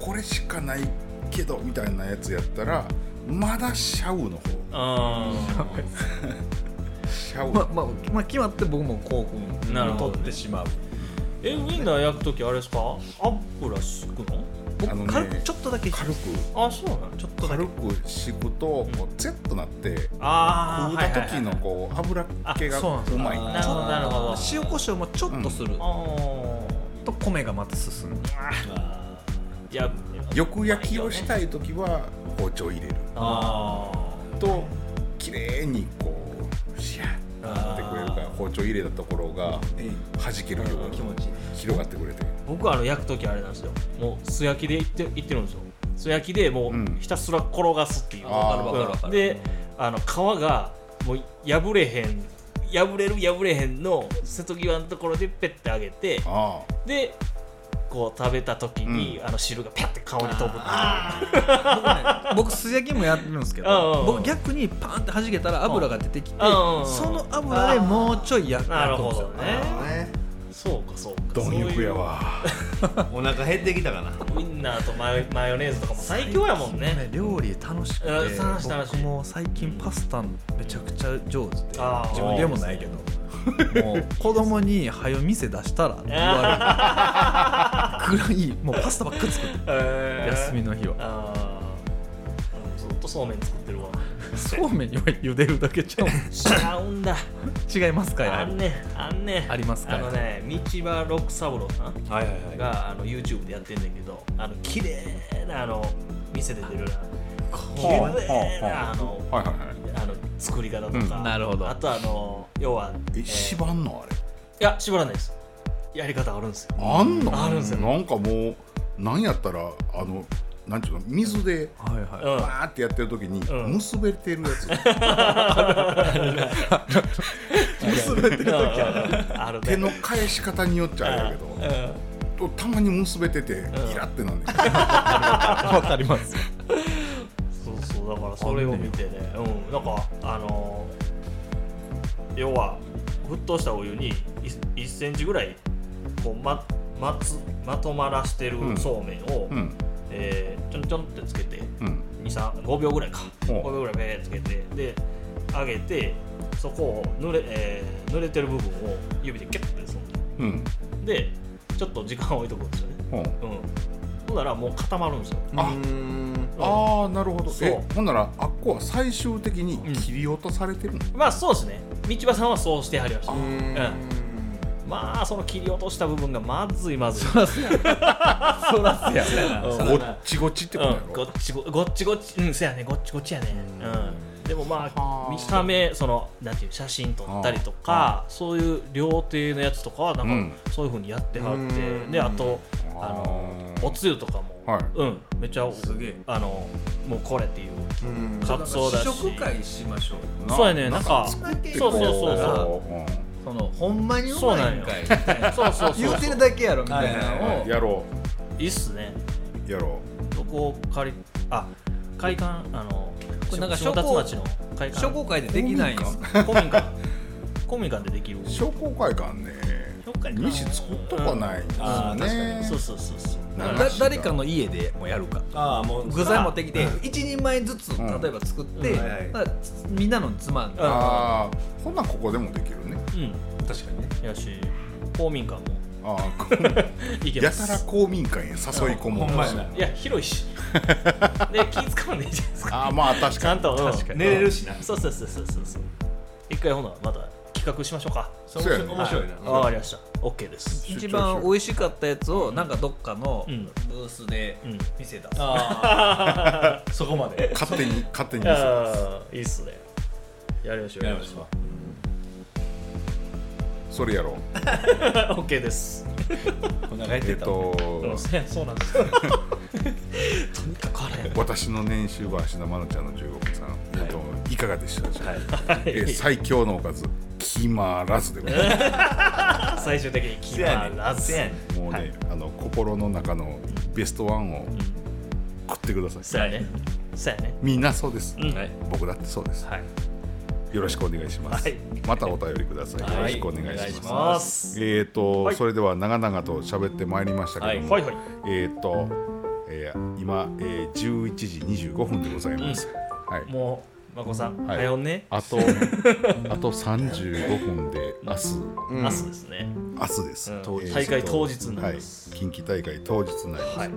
S1: これしかないけどみたいなやつやったらまだシャウの方
S5: まあまあ、まあ、決まって僕もこうくん
S4: なるほど
S5: 取ってしまう。
S4: えウインナー焼く時あれですか？油敷くの？
S5: 僕、軽くちょっとだけ。
S1: 軽く。
S4: あそうなの？
S5: ちょっとだけ。
S1: 軽く敷くとこうゼッとなって
S4: あ
S1: 食うた時のこう油っ気が
S5: う
S1: まい。
S4: なるほどなるほど。
S5: 塩コショウもちょっとする、
S4: あー。
S5: と米がまた進む。
S4: いや
S1: よく焼きをしたい時は包丁入れる。
S4: あ
S1: と綺麗にこうシャッってくれるから包丁入れたところが弾けるように広がってくれて
S4: ー。僕はあの焼く時あれなんですよもう素焼きでいっていってるんですよ素焼きでも
S1: うん
S4: うひたすら転がすっていう、
S1: あー。わかる
S5: わかる
S4: であの皮がもう破れへん破れる破れへんの瀬戸際のところでペッてあげて
S1: あ
S4: でこう食べた時に、あの汁がピャって顔に飛ぶ
S5: 僕ね僕素焼きもやってるんですけ
S4: うんうんうん。
S5: ど僕逆にパーンって弾けたら油が出てきて
S4: うんうんうん。
S5: その油でもうちょい焼く
S4: なるほどね。そうかそうか。
S1: 貪欲やわ。
S3: お腹減ってきたかな。
S4: ウインナーとマヨマヨネーズとかも最強やもんね。
S5: ね。料理楽しくて
S4: うん楽しい楽しい。
S5: 僕も最近パスタめちゃくちゃ上手で自分でもないけどもう子供に「はよ店出したら」って言われる。くらいもうパスタばっかり作って
S4: えー。
S5: 休みの日は。
S4: ずっとそうめん作ってるわ。
S5: そうめんには茹でるだけちゃう。
S4: 違うんだ。
S5: 違いますかや？
S4: あんねあんね
S5: ありますか
S4: あのね道場六三郎さん
S3: はいはいはい。
S4: があの YouTube でやってんだけどあの綺麗なあの店で出る。な綺麗なあの
S1: はいはいはい。
S4: あの作り方とか、
S1: うん
S5: なるほど。
S4: あとあの要は
S1: え
S4: ー
S1: 縛んのあれ？
S4: いや縛らないです。やり方あるんですよ。
S1: あんの？
S4: あるんすよ。
S1: なんかもうなんやったらあのなんていうの？水で
S5: はいはい。
S1: ーってやってる時に
S4: うん。
S1: 結べてるやつ、
S4: 結べてる時ある。ね。
S1: 手の返し方によっちゃあれやけど、
S4: うん。
S1: たまに結べててイラってなんねん。
S5: わかります
S4: そうそうだからそれを見てね。うん。なんかあのー要は沸騰したお湯に1センチぐらいこうままつまとまらしてる
S1: うん。
S4: そうめんを、
S1: うん。
S4: えーちょんちょんってつけて
S1: うん。
S4: 5秒ぐらいか。
S1: ほう。
S4: 5秒ぐらいペーつけてで上げてそこを濡れ,、えー濡れてる部分を指でキュッてする
S1: うん。
S4: でちょっと時間を置いとくんですよね。
S1: ほう。
S4: うん。ほんならもう固まるんですよ。
S1: ああーなるほど。
S4: そう。
S1: えほんならあっこは最終的に切り落とされてるの、
S4: まあそうですね。道場さんはそうしてはりました。うん。まあその切り落とした部分がまずいまずい。
S5: そら すや。
S4: うん
S1: ごっちごちってことや
S4: うん、ご
S1: ろ
S4: っ、ちごごっちごっち。うんそやね。ごっちごっちやね。うん。でもまあ見た目そのなんていう写真撮ったりとかそういう料亭のやつとかはなんか、
S1: うん。
S4: そういうふうにやってはって。であとあのおつゆとかも、
S1: はい。
S4: うん。めっちゃ
S5: すげえ。
S4: あのもうこれっていうかつおだし。
S5: 試食会しましょう
S4: そうやね。なんかそうそうそう
S1: こ
S4: そう
S1: うん
S5: そのほんまにうまいんかい。
S4: そうそうそう
S5: 言うてるだけやろみたいなのを。
S1: やろ
S4: いいっすね。
S1: うやろ
S4: どこを借りあ会館あの
S5: これなんか
S4: 下達町の会館。
S5: 商工会でできないんです
S4: 公民館。公民館でできる。
S1: う商工会館ね
S4: 商工会か
S1: 飯作っとかないんですよね。
S4: そうそうそうそう。
S1: なん
S5: だ誰かの家でもやるか。
S2: ああもう
S5: 具材持ってきて一人前ずつ
S1: ん。
S5: 例えば作って、
S2: うんはいはい。
S5: だからみんなのつまんで、
S1: ああほんなんここでもできるね。
S4: うん
S2: 確かにね。
S4: やし公民館も。
S1: ああ やたら公民館へ誘い込む
S2: ほんまやな。い
S4: や広いし。で気使わんでいいじゃないですか。
S1: ああまあ確かに。
S4: ちゃんと、
S2: 寝れるしな
S4: そうそうそうそうそうそう。一回ほなまた企画しましょうか。
S1: そうやね。
S2: 面白いな。
S4: わかりました。OK です。
S5: 一番美味しかったやつをなんかどっかの
S4: うん。
S5: ブースで
S4: うん。
S5: 店出す、
S2: ああ そこまで。
S1: 勝手に勝手に見せ
S4: いいっすね。やりましょう
S2: やりましょう。
S1: それやろう。
S4: OK です。
S2: お腹減って
S1: えった
S2: もん
S1: と
S4: そうそうなんです。よ とにかくあれ。
S1: 私の年収は芦田愛菜ちゃんの15分さん、えっといかがでしたでしょうか、
S4: はい。
S1: えー最強のおかず決まらずでございま
S4: 最終的に決まらず。
S1: もうね、あの心の中のベストワンを食ってください、
S4: そうやねそうやね
S1: みんなそうです、
S4: うん。
S2: はい。
S1: 僕だってそうです。
S4: はい。
S1: よろしくお願いします、
S4: はい。
S1: またお便りください、
S4: はい。
S1: よろしくお願いします。
S4: お願い
S1: えっ、と、
S4: はい。
S1: それでは長々と喋ってまいりましたけども、
S4: はいはい
S1: えっ、と、えー今、えー、11時25分でございます、はい。
S4: もうまこさん
S1: はい。
S4: はよね。
S1: あと あと35分で明日。
S2: うん。
S4: 明日ですね。
S1: 明日です、
S4: うん。
S1: えー
S4: 大会当日にな
S1: はい
S4: ります
S1: 近畿大会当日になります、
S4: はい。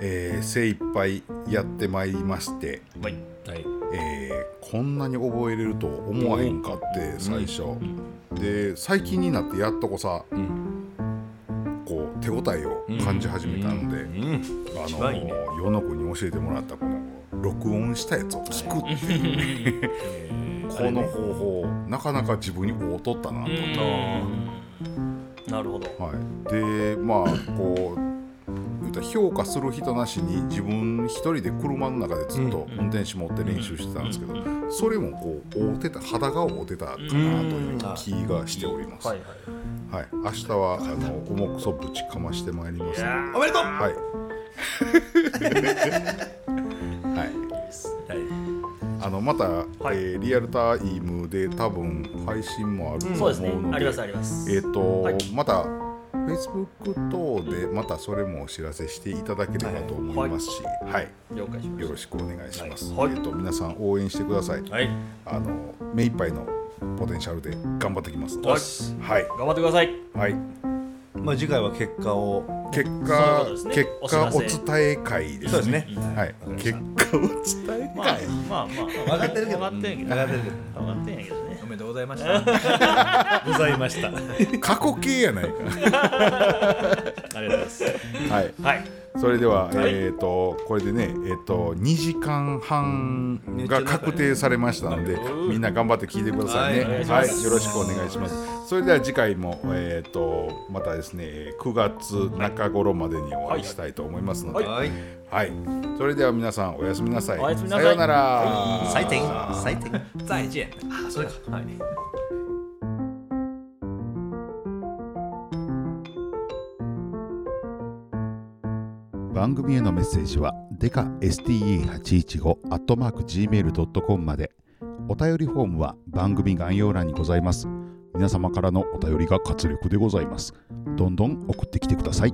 S1: えー精一杯やってまいりまして、
S4: はい。
S2: はい。
S1: えーこんなに覚えれると思わへんかって最初、で最近になってやっとこさ
S2: うん
S1: こう手応えを感じ始めたので、
S2: うん。
S1: あの
S2: ね。
S1: 世の子に教えてもらったこの録音したやつを聞くっていうねこの方法なかなか自分に合うとったなと。思って、
S4: うん。なるほど。
S1: はい、でまあこう言うたら評価する人なしに自分一人で車の中でずっと運転手持って練習してたんですけど、それもこう合うてた肌が合うてたかなという気がしております。
S4: はい
S1: 明日はあの重くそぶちかましてまいります。は
S2: おめでとう。
S1: い。はい。
S2: はい。
S1: あのまた、
S4: はい。
S1: えーリアルタイムで多分配信もあると思
S4: そうですね。
S1: うので、
S4: ありますあります。
S1: えっ、と、
S4: はい。
S1: また Facebook 等でまたそれもお知らせしていただければと思いますし、はい、
S4: 了解しまし
S1: よろしくお願いします。
S4: はい。
S1: えっ、と皆さん応援してください。
S2: はい。
S1: あの目いっぱいのポテンシャルで頑張ってきます。はい、
S4: 頑張ってください。
S1: はい。
S2: まあ次回は結果を
S1: 結果、
S4: ことですね。
S1: 結果お伝え会ですね。
S2: そうですね。
S1: はい、結果を伝え
S4: まあ
S1: 会。
S4: まあまあ。
S2: 分かってるけど。
S4: 分かってんけど。
S2: 分かってるけ
S4: 分かってんやけどね。
S5: おめでとうございました。
S2: ど ございました。
S1: 過去形やないか。
S4: ありがとうございます。
S1: はい。
S4: はい
S1: それでは、
S4: はい。
S1: えっ、とこれでねえっ、と2時間半が確定されましたので、みんな頑張って聞いてくださいね。
S4: はい。
S1: よろしくお願いします。それでは次回もえっ、とまたですね9月中頃までにお会いしたいと思いますので、はい。
S2: はい。
S1: それでは皆さんおやすみなさい。
S4: さい。
S1: さようなら。
S2: 採点。採点。
S5: 再见。
S2: あそれか。
S5: はい
S1: 番組へのメッセージはデカ STA815 アットマーク Gmail.com まで。お便りフォームは番組概要欄にございます。皆様からのお便りが活力でございます。どんどん送ってきてください。